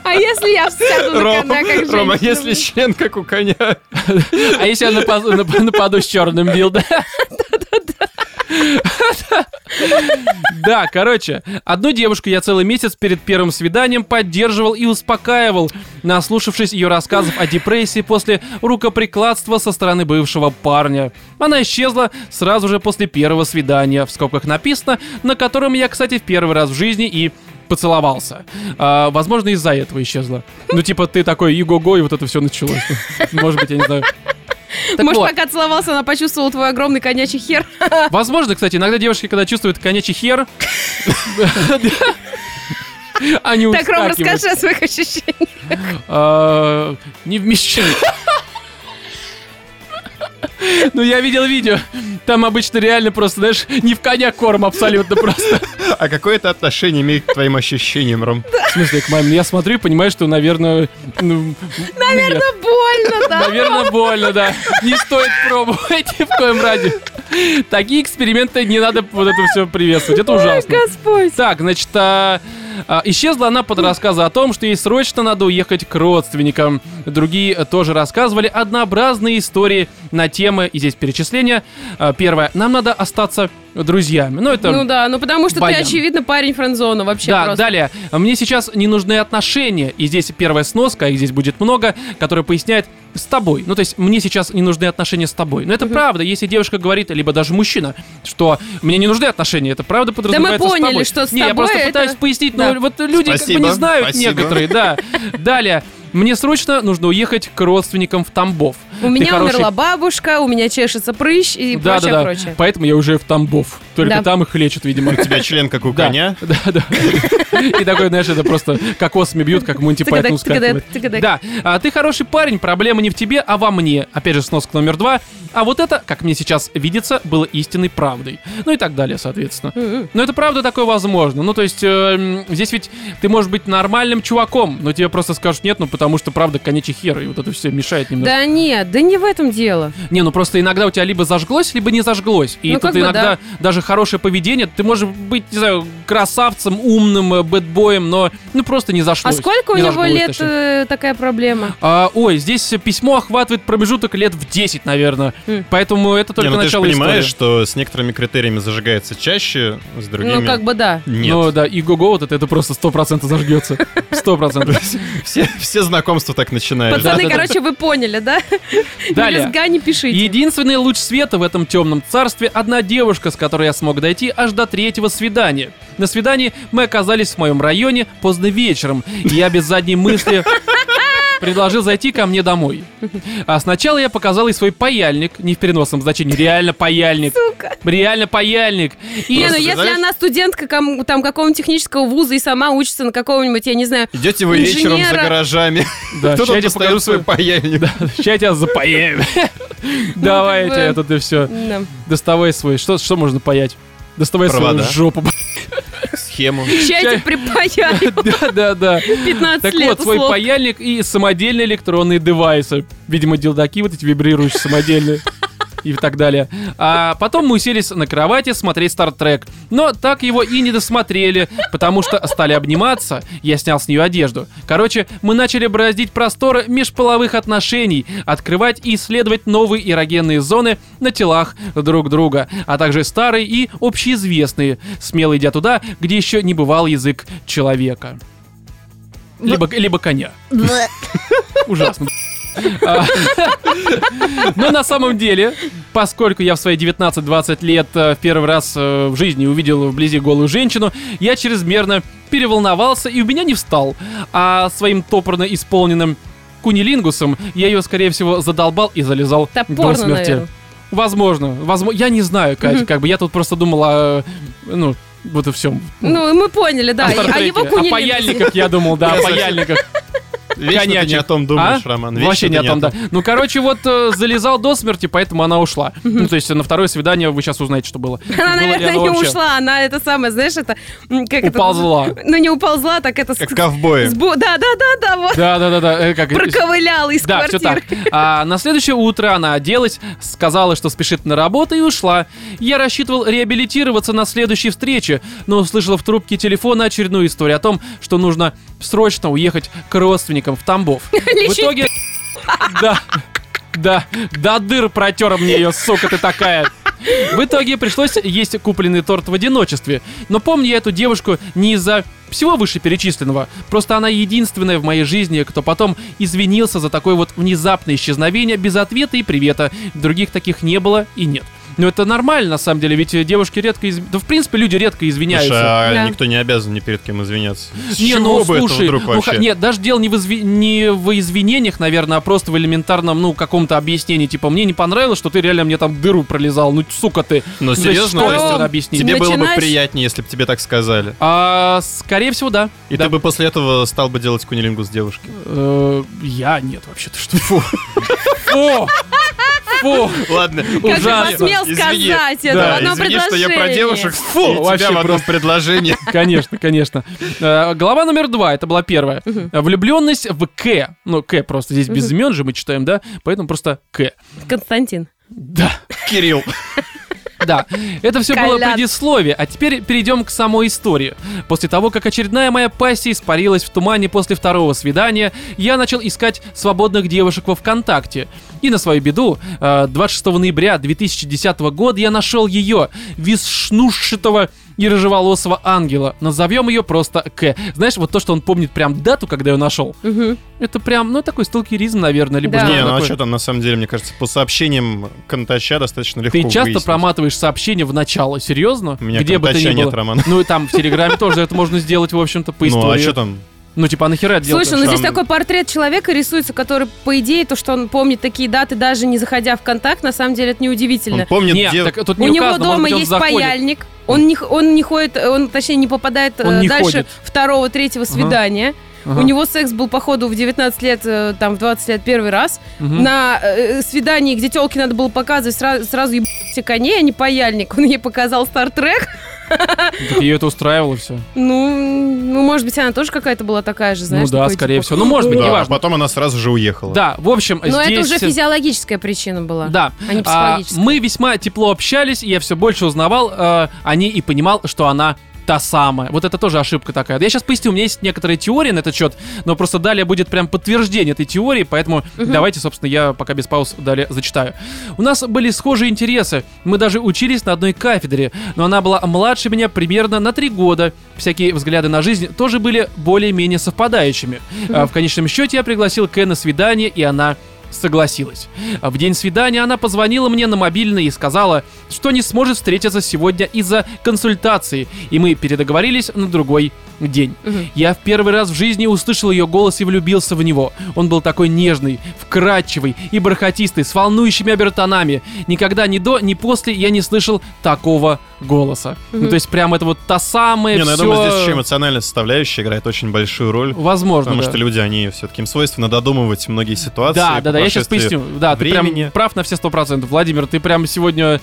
А если я сяду на коня, как Рома, женщина? если член как у коня. А если я нападу, нап- нападу с черным билдом? Да, короче, одну девушку я целый месяц перед первым свиданием поддерживал и успокаивал, наслушавшись ее рассказов о депрессии после рукоприкладства со стороны бывшего парня. Она исчезла сразу же после первого свидания, в скобках написано, на котором я, кстати, в первый раз в жизни и поцеловался. А, возможно, из-за этого исчезла. Ну, типа, ты такой иго-го, и вот это все началось. Может быть, я не знаю. Так Может, вот. пока целовался, она почувствовала твой огромный конячий хер. Возможно, кстати, иногда девушки, когда чувствуют конячий хер, они Так, Ром, расскажи о своих ощущениях. А, Не вмещаю. Ну, я видел видео. Там обычно реально просто, знаешь, не в коня корм абсолютно просто. А какое это отношение имеет к твоим ощущениям, Ром? В смысле, к моим? Я смотрю и понимаю, что, наверное... ну, Наверное, больно, да? Наверное, больно, да. Не стоит пробовать ни в коем разе. Такие эксперименты не надо вот это все приветствовать. Это ужасно. Господь. Так, значит, а, а, исчезла она под рассказы о том, что ей срочно надо уехать к родственникам. Другие э, тоже рассказывали однообразные истории на темы, и здесь перечисления. А, Первое, нам надо остаться друзьями. Ну, это... Ну да, ну потому что Баян. ты, очевидно, парень френдзона вообще да, просто. далее. Мне сейчас не нужны отношения. И здесь первая сноска, их здесь будет много, которая поясняет с тобой. Ну, то есть, мне сейчас не нужны отношения с тобой. Но это правда, если девушка говорит, либо даже мужчина, что мне не нужны отношения, это правда подразумевается поняли, с тобой. что с не, я просто это- пытаюсь пояснить, Да. но вот люди как бы Спасибо, не знают спасибо. некоторые, да. Далее. Мне срочно нужно уехать к родственникам в Тамбов. У меня хороший- умерла бабушка, у меня чешется прыщ и Да, прочее, да, да. прочее. Поэтому я уже в Тамбов. Только Да. там их лечат, видимо. У тебя член как у коня. Да, да. И такой, знаешь, это просто кокосами бьют, как Монти Пайтон. Да, а ты хороший парень, проблема не в тебе, а во мне. Опять же, сноска номер два. А вот это, как мне сейчас видится, было истинной правдой. Ну и так далее, соответственно. М-м. Но это правда такое возможно. Ну, то есть, э, м, здесь ведь ты можешь быть нормальным чуваком, но тебе просто скажут нет, ну потому что правда конечий хер, и вот это все мешает немного. Да нет, да не в этом дело. Не, ну просто иногда у тебя либо зажглось, либо не зажглось. И Ну, тут как бы иногда да. даже хорошее поведение, ты можешь быть, не знаю, красавцем, умным, э, бэтбоем, но ну просто не зашло. А сколько у него лет э, такая проблема? А, ой, здесь письмо охватывает промежуток лет в 10, наверное. М. Поэтому это только Не, ну ты же начало понимаешь, истории. что с некоторыми критериями зажигается чаще, с другими Ну, как бы да. нет. Ну да, и го вот это, это просто 100% зажгется. 100%. Все, все знакомства так начинаются. Пацаны, да, да. короче, вы поняли, да? Далее. Мелюзга не пишите. Единственный луч света в этом темном царстве – одна девушка, с которой я смог дойти аж до третьего свидания. На свидании мы оказались в моем районе поздно вечером, и я без задней мысли предложил зайти ко мне домой. А сначала я показал ей свой паяльник, не в переносном значении, реально паяльник. Сука. Реально паяльник. И Не, ну если знаешь- она студентка ком- там какого-нибудь технического вуза и сама учится на какого-нибудь, я не знаю, Идете вы вечером за Инженера. гаражами. Да, Кто ща я тут тебе покажу достает свой паяльник? Сейчас я тебя запаяю. Давай, я как бы- тебе тут и все. да. Доставай свой. Что, что можно паять? Доставай свою жопу. Схему. Тебе припаяю. Да, да, да. 15 Так лет вот, свой паяльник и самодельные электронные девайсы. Видимо, дилдаки вот эти вибрирующие самодельные. И так далее. А потом мы уселись на кровати смотреть Стартрек. Но так его и не досмотрели, потому что стали обниматься. Я снял с нее одежду. Короче, мы начали бороздить просторы межполовых отношений, открывать и исследовать новые эрогенные зоны на телах друг друга, а также старые и общеизвестные, смело идя туда, где еще не бывал язык человека. Либо, либо коня. Ужасно. Но на самом деле, поскольку я в свои 19-20 лет э, в первый раз э, в жизни увидел вблизи голую женщину, я чрезмерно переволновался и у меня не встал. А своим топорно исполненным кунилингусом я ее, скорее всего, задолбал и залезал до Топорно, смерти. наверное. Возможно, возможно. Я не знаю, Катя, Мгм. как бы я тут просто думал о, ну, вот и всем. Ну, мы поняли, да. о А его о кунилингусе. паяльниках я думал, да, о паяльниках. Вечно ты не о том думаешь, А? Роман. вечно Вообще не о том, да. Ну, короче, вот э, залезал до смерти, поэтому она ушла. Ну, то есть на второе свидание вы сейчас узнаете, что было. Она, Было наверное, не вообще? ушла, она это самое, знаешь, это... Как это- Уползла. ну, не уползла, так это... Как с- ковбои. с Да, да, да, да, вот. Да, да, да, да. э, Как... Проковыляла из Да, все квартиры. так. А на следующее утро она оделась, сказала, что спешит на работу и ушла. Я рассчитывал реабилитироваться на следующей встрече, но услышал в трубке телефона очередную историю о том, что нужно срочно уехать к родственникам в Тамбов. В итоге... Да, да, да дыр протер мне ее, сука ты такая. В итоге пришлось есть купленный торт в одиночестве. Но помню я эту девушку не из-за всего вышеперечисленного. Просто она единственная в моей жизни, кто потом извинился за такое вот внезапное исчезновение без ответа и привета. Других таких не было и нет. Но это нормально, на самом деле, ведь девушки редко... изв- Да, в принципе, люди редко извиняются. Слушай, а Да. никто не обязан ни перед кем извиняться. С Не, чего ну бы это слушай, вдруг ну, вообще? нет, даже дело не в, изви- не в извинениях, наверное, а просто в элементарном, ну, каком-то объяснении. Типа, мне не понравилось, что ты реально мне там дыру пролезал. Ну, сука ты. Но Ну, серьезно, что это объяснить? тебе было бы Начинаешь- приятнее, если бы тебе так сказали. А, скорее всего, да. И Да. ты бы после этого стал бы делать кунилингу с девушкой. Э, я нет, вообще-то что. Фу. Фу. Фу. Ладно, Как ужасно. же посмел сказать это Да, в одном извини, что я про предложении. девушек Фу, и тебя вообще в одном предложении. Конечно, конечно. Э, Глава номер два, это была первая. Влюбленность в К. Ну, К просто здесь без имен же мы читаем, да? Поэтому просто К. Константин. Да. Кирилл. Да, это все было Колян. предисловие, а теперь перейдем к самой истории. После того, как очередная моя пассия испарилась в тумане после второго свидания, я начал искать свободных девушек во ВКонтакте. И на свою беду, э, 26 ноября 2010 года я нашел ее, виснушчатого и рыжеволосого ангела. Назовем ее просто К. Знаешь, вот то, что он помнит прям дату, когда ее нашел, Мгм. это прям, ну, такой сталкеризм, наверное, либо Да. Не, ну а такое. что там на самом деле, мне кажется, по сообщениям Контача достаточно легко Ты часто выяснить. проматываешь сообщение в начало, серьезно? У меня Где бы то Контача ни было. нет, Роман. Ну и там в Телеграме тоже это можно сделать, в общем-то, по Ну а истории. что там? Ну типа, а нахера это? Слушай, ну здесь Там- такой портрет человека рисуется, который, по идее, то, что он помнит такие даты, даже не заходя в контакт, на самом деле это неудивительно. Он помнит, Нет, где... так тут У не него указано, может дома быть, он есть заходит. паяльник. Он не, он не ходит, он, точнее, не попадает Он э, не дальше ходит. второго, третьего свидания. Ага. У него секс был, походу, в 19 лет, э, там, в 20 лет первый раз. Мгм. На э, свидании, где телке надо было показывать сразу, сразу ебать коней, а не паяльник. Он ей показал Стартрек. Так ее это устраивало все. Ну, ну, может быть, она тоже какая-то была такая же, знаешь. ну да, такой, скорее типа, всего. Ну, может быть, Да, а неважно. потом она сразу же уехала. Да, в общем, Но здесь... это уже физиологическая причина была. Да. а не А, психологическая. мы весьма тепло общались, и я все больше узнавал э, о ней и понимал, что она та самая. Вот это тоже ошибка такая. Я сейчас поясню, у меня есть некоторые теории на этот счет, но просто далее будет прям подтверждение этой теории, поэтому давайте, собственно, я пока без пауз далее зачитаю. У нас были схожие интересы, мы даже учились на одной кафедре, но она была младше меня примерно на три года. Всякие взгляды на жизнь тоже были более-менее совпадающими. А, В конечном счете я пригласил Кэ на свидание, и она согласилась. В день свидания она позвонила мне на мобильный и сказала, что не сможет встретиться сегодня из-за консультации, и мы передоговорились на другой день. Мгм. Я в первый раз в жизни услышал ее голос и влюбился в него. Он был такой нежный, вкрадчивый и бархатистый, с волнующими обертонами. Никогда ни до, ни после я не слышал такого голоса. Ну, Мгм. то есть прям это вот та самая Не, ну я думаю, здесь еще эмоциональная составляющая играет очень большую роль. Возможно, Потому да. что люди, они все-таки им свойственно додумывать многие ситуации. Да, да, да, я сейчас поясню. Да, ты времени. прям прав на все сто процентов. Владимир, ты прям сегодня...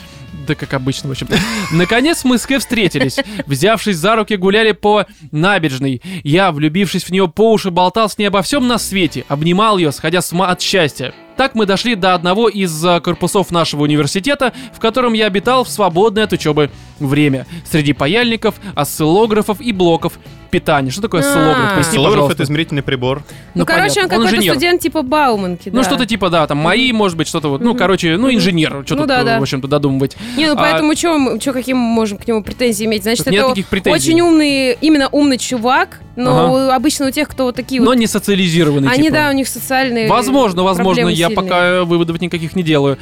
Да как обычно, в общем. Наконец мы с Кэ встретились. Взявшись за руки, гуляли по набережной. Я, влюбившись в нее по уши, болтал с ней обо всем на свете. Обнимал ее, сходя с ума от счастья. Так мы дошли до одного из а, корпусов нашего университета, в котором я обитал в свободное от учебы время. Среди паяльников, осциллографов и блоков питания. Что такое осциллограф? А. Поясни, Осциллограф это измерительный прибор. Ну, короче, он понятно. какой-то инженер. студент типа Бауманки, Ну, что-то типа, да, там мои, может быть, что-то вот, ну, короче, ну, инженер, что Ну тут, да, да. в общем-то, додумывать. Не, ну А- поэтому что, какие мы можем к нему претензии иметь? Значит, Тут нет это никаких претензий. очень умный, именно умный чувак, но обычно у тех, кто вот такие Но вот... не социализированный, Они, типа. да, у них социальные Возможно, возможно, проблемы я сильные. пока выводов никаких не делаю.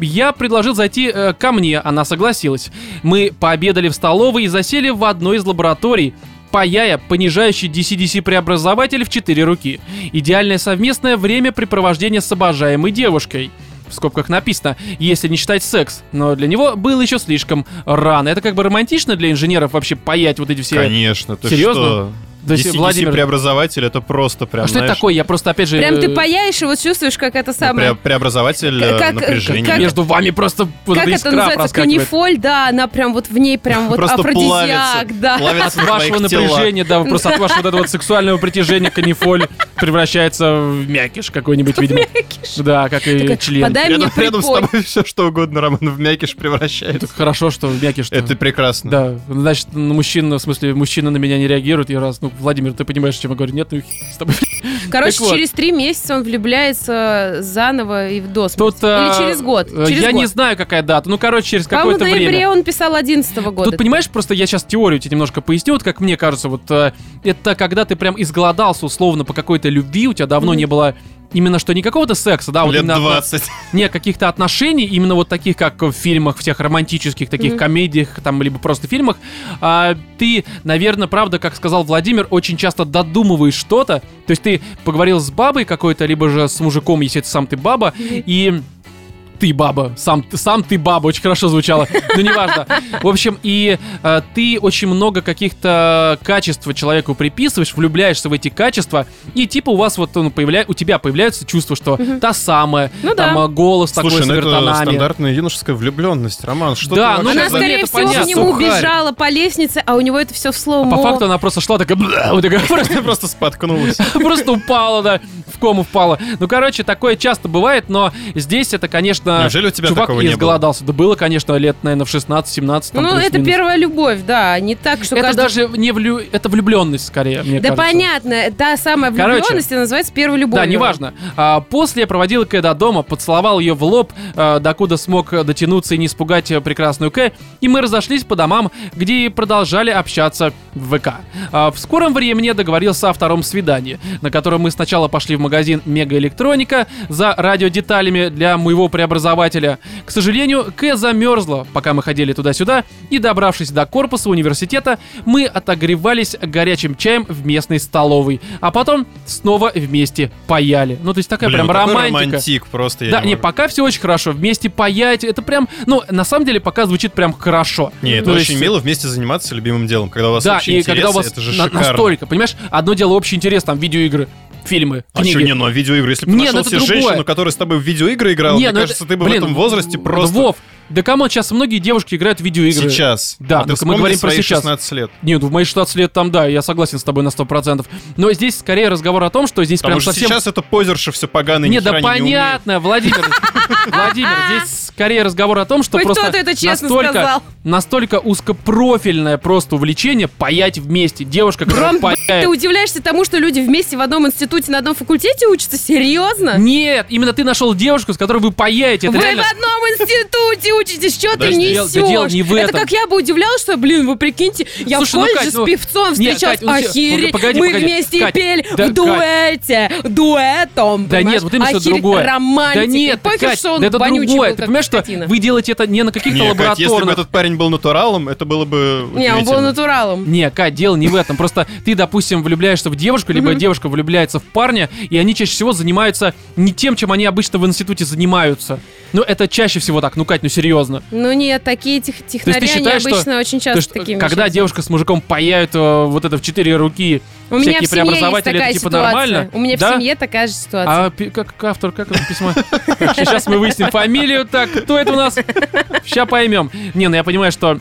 Я предложил зайти э, ко мне, она согласилась. Мы пообедали в столовой и засели в одной из лабораторий. Паяя понижающий DCDC преобразователь в четыре руки. Идеальное совместное времяпрепровождение с обожаемой девушкой. В скобках написано, если не считать секс. Но для него было еще слишком рано. Это как бы романтично для инженеров вообще паять вот эти все... Конечно. Ты Серьезно? что? То есть, DC, Владимир, преобразователь это просто прям, а что это знаешь, такое? Я просто, опять же... Прям ты э, паяешь и вот чувствуешь, как это ну, самое... пре- преобразователь э, Как- напряжения. как- Между вами просто Как это искра называется? Канифоль, да, она прям вот в ней прям вот Просто афродизиак, плавится, да. От вашего напряжения, да, просто от вашего вот этого сексуального притяжения канифоль превращается в мякиш какой-нибудь, видимо. Да, как и член. подай мне Рядом, рядом с тобой все что угодно, Роман, в мякиш превращается. Хорошо, что мякиш Это прекрасно. Да, значит, на мужчина, в смысле, мужчина на меня не реагирует, я раз, ну, Владимир, ты понимаешь, чем я говорю, нет, ну, с тобой. Короче, вот. через три месяца он влюбляется заново и в до смерти. Тут, а, Или через год. э, Через я год. не знаю, какая дата, ну, короче, через По-моему, в какое-то ноябре время. он писал 11 года. Тут, понимаешь, просто я сейчас теорию тебе немножко поясню, вот как мне кажется, вот э, это когда ты прям изголодался условно по какой-то любви, у тебя давно Мгм. не было именно что не какого-то секса, да, вот Лет именно отно- 20. не каких-то отношений, именно вот таких, как в фильмах, всех романтических таких Мгм. комедиях, там, либо просто фильмах, а, ты, наверное, правда, как сказал Владимир, очень часто додумываешь что-то, то есть ты поговорил с бабой какой-то, либо же с мужиком, если это сам ты баба, и ты баба, сам, ты- сам ты баба, очень хорошо звучало, но неважно. В общем, и э, ты очень много каких-то качеств человеку приписываешь, влюбляешься в эти качества, и типа у вас вот ну, появля... у тебя появляется чувство, что та самая, Ну там да. э, голос такой Слушай, с ну это вертонами. стандартная юношеская влюбленность, Роман. Что Да, ты ну, Она, скорее это всего, понятно. к нему Сухарь. бежала по лестнице, а у него это все в слоу А по факту она просто шла такая, вот такая просто, просто споткнулась. просто упала, да, в кому впала. Ну, короче, такое часто бывает, но здесь это, конечно, Неужели у тебя чувак такого не было? изголодался. Да было, конечно, лет, наверное, в 16-17. там, Ну, это плюс-минус. первая любовь, да, не так, что Это каждый- даже не влю... это влюбленность скорее, мне Да кажется. понятно, та самая Короче. влюбленность и называется первой любовью. Да, неважно. А, после я проводил Кэ до дома, поцеловал ее в лоб, а, докуда смог дотянуться и не испугать прекрасную Кэ, и мы разошлись по домам, где и продолжали общаться в ВК. А, в скором времени я договорился о втором свидании, на котором мы сначала пошли в магазин Мегаэлектроника за радиодеталями для моего преобразователя. К сожалению, Кэ замерзла, пока мы ходили туда-сюда, и добравшись до корпуса университета, мы отогревались горячим чаем в местной столовой, а потом снова вместе паяли. Ну, то есть такая Блин, прям романтика. романтик просто. я Да, не не, могу. пока все очень хорошо. Вместе паять, это прям, ну, на самом деле пока звучит прям хорошо. Не, это Ну, то очень есть- мило вместе заниматься любимым делом, когда у вас Да, общие и когда у вас это же на- шикарно. настолько, понимаешь, одно дело общий интерес, там, видеоигры, фильмы, А книги. что, не, ну а видеоигры, если бы Не, ты ну нашел это себе другое. женщину, которая с тобой в видеоигры играла, Не, мне ну кажется, это- ты бы блин, в этом возрасте просто... Вов, да кому сейчас многие девушки играют в видеоигры. Сейчас. Да, а ты ну, мы говорим про сейчас. 16 лет. Нет, ну, в мои 16 лет там, да, я согласен с тобой на 100%. Но здесь скорее разговор о том, что здесь Потому прям совсем... сейчас это позерша все поганое, Не, ни да не понятно, Владимир. Владимир, здесь скорее разговор о том, что Хоть просто кто-то это честно настолько, сказал. настолько узкопрофильное просто увлечение паять вместе. Девушка, которая паяет. ты удивляешься тому, что люди вместе в одном институте на одном факультете учатся? Серьезно? Нет, именно ты нашел девушку, с которой вы паяете. Это Вы реально- в одном институте учитесь, что ты несешь? дело- не в Это этом. как я бы удивлялась, что, блин, вы прикиньте, я Слушай, в ну, колледже Кать, с ну, певцом встречалась, Кать, ну, охереть, погоди, мы погоди. вместе Кать, пели да, в дуэте, дуэтом, Да понимаешь? нет, вот именно что другое. Романтика. Да нет, Похер, Кать, что он да это вонючий другое. был, Ты понимаешь, что вы делаете это не на каких-то Не, Кать, если бы лабораторных... этот парень был натуралом, это было бы Не, он был натуралом. Не, Кать, дело не в этом. Просто ты, допустим, влюбляешься в девушку, либо девушка влюбляется в парня, и они чаще всего занимаются не тем, чем они обычно в институте занимаются. Ну, это чаще всего так. Ну, Кать, ну серьезно. Ну нет, такие тех, технаря, они считаешь, что- обычно очень То часто есть, такими когда вещами девушка с мужиком паяют э, вот это в четыре руки, У меня в преобразователи, такая это типа ситуация. нормально? У меня Да? в семье такая же ситуация. А как, как автор, как это письмо? Сейчас мы выясним фамилию. Так, кто это у нас? Сейчас поймем. Не, ну я понимаю, что...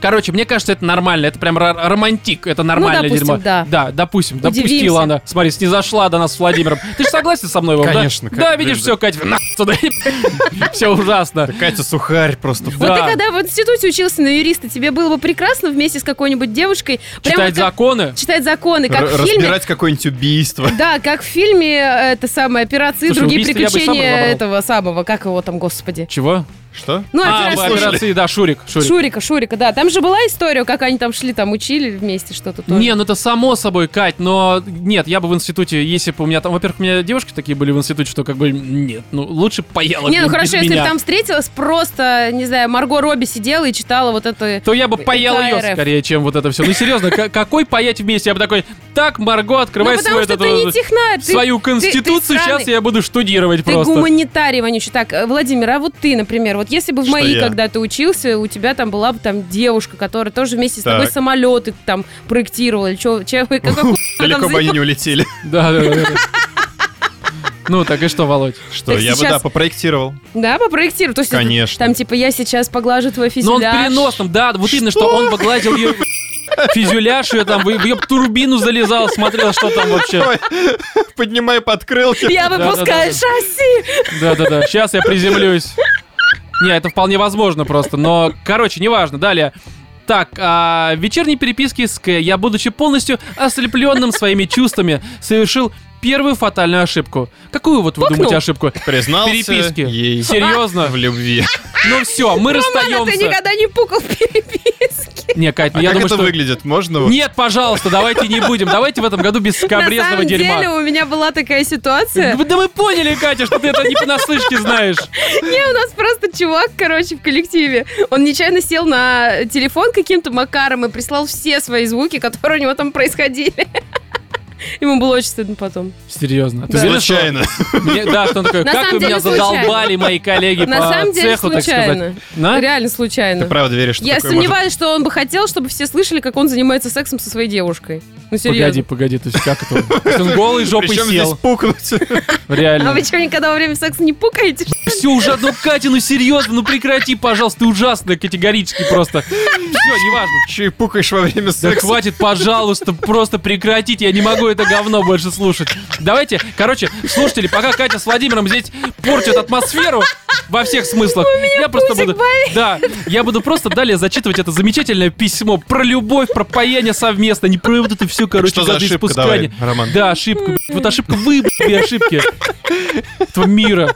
Короче, мне кажется, это нормально. Это прям ро- романтик. Это нормальное Ну, допустим, дерьмо. да. Да, допустим. Удивимся. Допустила она. Смотри, снизошла до нас с Владимиром. Ты же согласен со мной, Вов, да? Конечно, Да, как- видишь, все, Катя, сюда. Все ужасно. Катя Сухарь просто. Вот да. ты когда в институте учился на юриста, тебе было бы прекрасно вместе с какой-нибудь девушкой Читать законы. читать законы, как в фильме. Разбирать какое-нибудь убийство. Да, как в фильме э, это самое операции и другие приключения этого самого, как его там, господи. Чего? Что? Ну, А, операция- в операции, да, Шурик. Шурик. Шурика, Шурика, да. Там же была история, как они там шли, там учили вместе что-то тоже. Не, ну это само собой, Кать, но нет, я бы в институте, если бы у меня там, во-первых, у меня девушки такие были в институте, что как бы нет, ну лучше паяла Не, ну хорошо, если бы там встретилась, просто, не знаю, Марго Робби сидела и читала вот это... то я бы паял ее скорее, чем вот это все. Ну серьезно, какой паять вместе? Я бы такой, так, Марго, Ну, открывай ты ты- свою ты- ты конституцию, сейчас я буду штудировать Ты просто. гуманитарий, вонючий. Так, э, Владимир, а вот ты, например, вот Вот если бы в Что мои, я? когда ты учился, у тебя там была бы там девушка, которая тоже вместе с тобой самолеты там проектировала, хуй она Далеко бы они не улетели. Да, да, да. Ну, так и что, Володь? Что, Так я бы, сейчас- да, попроектировал. Да, попроектировал. То есть это Конечно. там типа я сейчас поглажу твой Ну, он в фюзеляж. переносном, да, вот именно, что он погладил ее фюзеляж, ее там, в ее турбину залезал, смотрел, что там вообще. Поднимай подкрылки. Я выпускаю шасси. Да-да-да, сейчас я приземлюсь. Не, это вполне возможно просто, но, короче, неважно. Далее. Так, а, в вечерней переписке с К я, будучи полностью ослепленным своими чувствами, совершил первую фатальную ошибку. Какую вот вы Пукнул? думаете ошибку? Признался Переписки. ей Серьезно? в любви. Ну все, мы Роман, а ты расстаемся. никогда не пукал в переписке. Не, Кать, ну А я как думаю, это что... выглядит? Можно вот? Нет, пожалуйста, давайте не будем. Давайте в этом году без На скобрезного самом дерьма. деле у меня была такая ситуация. Да мы поняли, Катя, что ты это не понаслышке знаешь. Не, у нас просто чувак, короче, в коллективе. Он нечаянно сел на телефон каким-то макаром и прислал все свои звуки, которые у него там происходили. Ему было очень стыдно потом. Серьезно. Ты Случайно. Мне- Да, что он такой, На как вы меня задолбали, мои коллеги На по самом деле цеху, так сказать. случайно. На? Реально случайно. Ты правда веришь, что Я такое может сомневаюсь, что он бы хотел, чтобы все слышали, как он занимается сексом со своей девушкой. Ну, Погоди, серьезно. погоди, то есть как это? То есть он голый жопой Причем здесь сел. пукнуть? А Реально. вы что, никогда во время секса не пукаете? Все уже, ну Катя, ну серьезно, ну прекрати, пожалуйста, ты ужасная категорически просто. Все, неважно. Че и пукаешь во время Да секса? хватит, пожалуйста, просто прекратите, я не могу это говно больше слушать. Давайте, короче, слушатели, пока Катя с Владимиром здесь портят атмосферу во всех смыслах, я просто буду... Да, я буду просто далее зачитывать это замечательное письмо про любовь, про паяние совместно, не про вот это все, короче, Что за гадость ошибка? Давай, Роман. Да, ошибка. Вот ошибка, вы, ошибки этого мира.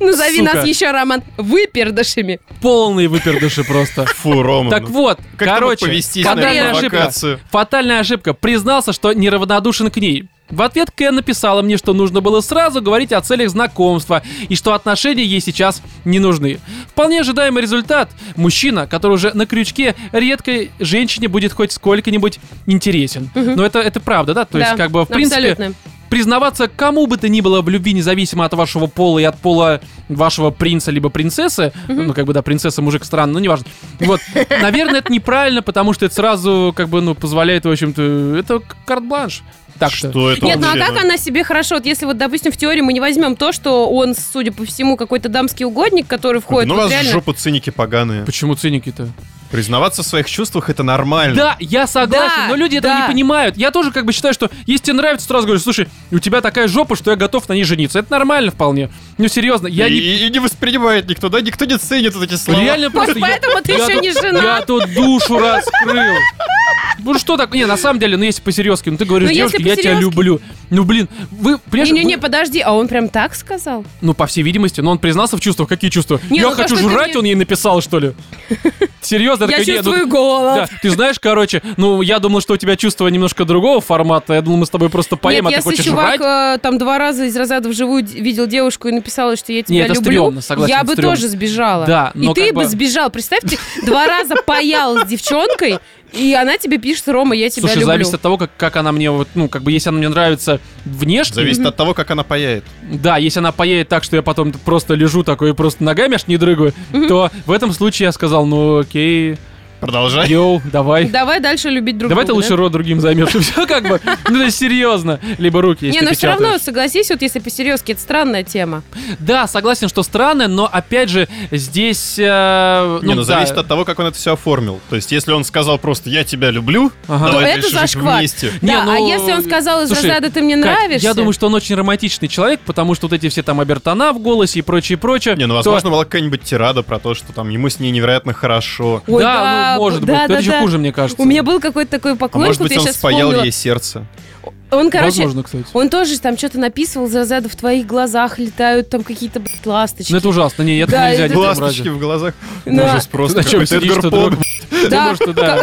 Назови Сука. нас еще, Роман, выпердышами. Полные выпердыши просто. Фу, Рома. Так ну. вот, Как ты короче, повестись фатальная ошибка. Фатальная ошибка. Признался, что неравнодушен к ней. В ответ Кен написала мне, что нужно было сразу говорить о целях знакомства и что отношения ей сейчас не нужны. Вполне ожидаемый результат. Мужчина, который уже на крючке, редкой женщине будет хоть сколько-нибудь интересен. Но это, это правда, да? То есть, Да, как бы, в принципе, абсолютно. Признаваться кому бы то ни было в любви, независимо от вашего пола и от пола вашего принца либо принцессы, ну, как бы, да, принцесса, мужик странно, но неважно. Вот, наверное, это неправильно, потому что это сразу, как бы, ну, позволяет, в общем-то, это карт-бланш. Так что. Что это Нет, ну а вообще, как она себе хорошо? Вот если вот, допустим, в теории мы не возьмем то, что он, судя по всему, какой-то дамский угодник, который входит Ну, у вот вас в реально... жопу циники поганые. Почему циники-то? Признаваться в своих чувствах это нормально. Да, я согласен, Да, но люди этого да. не понимают. Я тоже как бы считаю, что если тебе нравится, сразу говорю, слушай, у тебя такая жопа, что я готов на ней жениться. Это нормально вполне. Ну, серьезно, я и, не... и не воспринимает никто, да? Никто не ценит вот эти слова. Реально просто... я- поэтому ты я еще тут- не женат. Я тут душу раскрыл. Ну что так? Не, на самом деле, ну если по-серьезки, ну ты говоришь, Ну, я тебя люблю. Ну блин, вы, Не-не-не, вы- подожди, а он прям так сказал? ну по всей видимости, но он признался в чувствах. Какие чувства? Не, я ну хочу жрать, мне- он ей написал, что ли? Серьезно? Я такая, «Не, ну, чувствую голод. Да, ты знаешь, короче, ну, я думал, что у тебя чувство немножко другого формата. Я думал, мы с тобой просто поем, Нет, а ты хочешь чувак жрать. э, там два раза из разряда вживую видел девушку и написала, что я тебя Не, это люблю, стрёмно, согласен, я бы стрёмно. тоже сбежала. Да, И но ты как бы сбежал. Представь, ты два раза паял с девчонкой, и она тебе пишет, Рома, я тебя Слушай, люблю. зависит от того, как, как она мне вот, ну, как бы, если она мне нравится внешне, Зависит от того, как она паяет. да, если она поедет так, что я потом просто лежу такой и просто ногами аж не дрыгаю, то в этом случае я сказал, ну, окей, Продолжай. йоу, давай. Давай дальше любить друг Давай ты друга. лучше рот другим займешь. Все как бы, ну, это серьезно. Либо руки, если Не, но все равно, согласись, вот если по-серьезки, это странная тема. Да, согласен, что странно, но опять же, здесь... э, Не, ну да. зависит от того, как он это все оформил. То есть, если он сказал просто «я тебя люблю», Ага. давай То это зашквар. вместе. Не, да, ну, а если он сказал из слушай, разряда «ты мне Кать, нравишься», Я думаю, что он очень романтичный человек, потому что вот эти все там обертона в голосе и прочее, прочее. Не, ну, то- возможно, была какая-нибудь тирада про то, что там ему с ней невероятно хорошо. Ой, да, да, ну, может да, быть. да, это еще хуже, мне кажется. У меня был какой-то такой А поклонник, может вот быть, я он сейчас спаял вспомнила. ей сердце. Он, короче, Возможно, кстати. он тоже там что-то написывал из разряда «в твоих глазах летают там какие-то блядь, ласточки». Ну это ужасно. Не, это Да, нельзя это- Ласточки в глазах. Да. Ужас просто. Зачем ты? Да,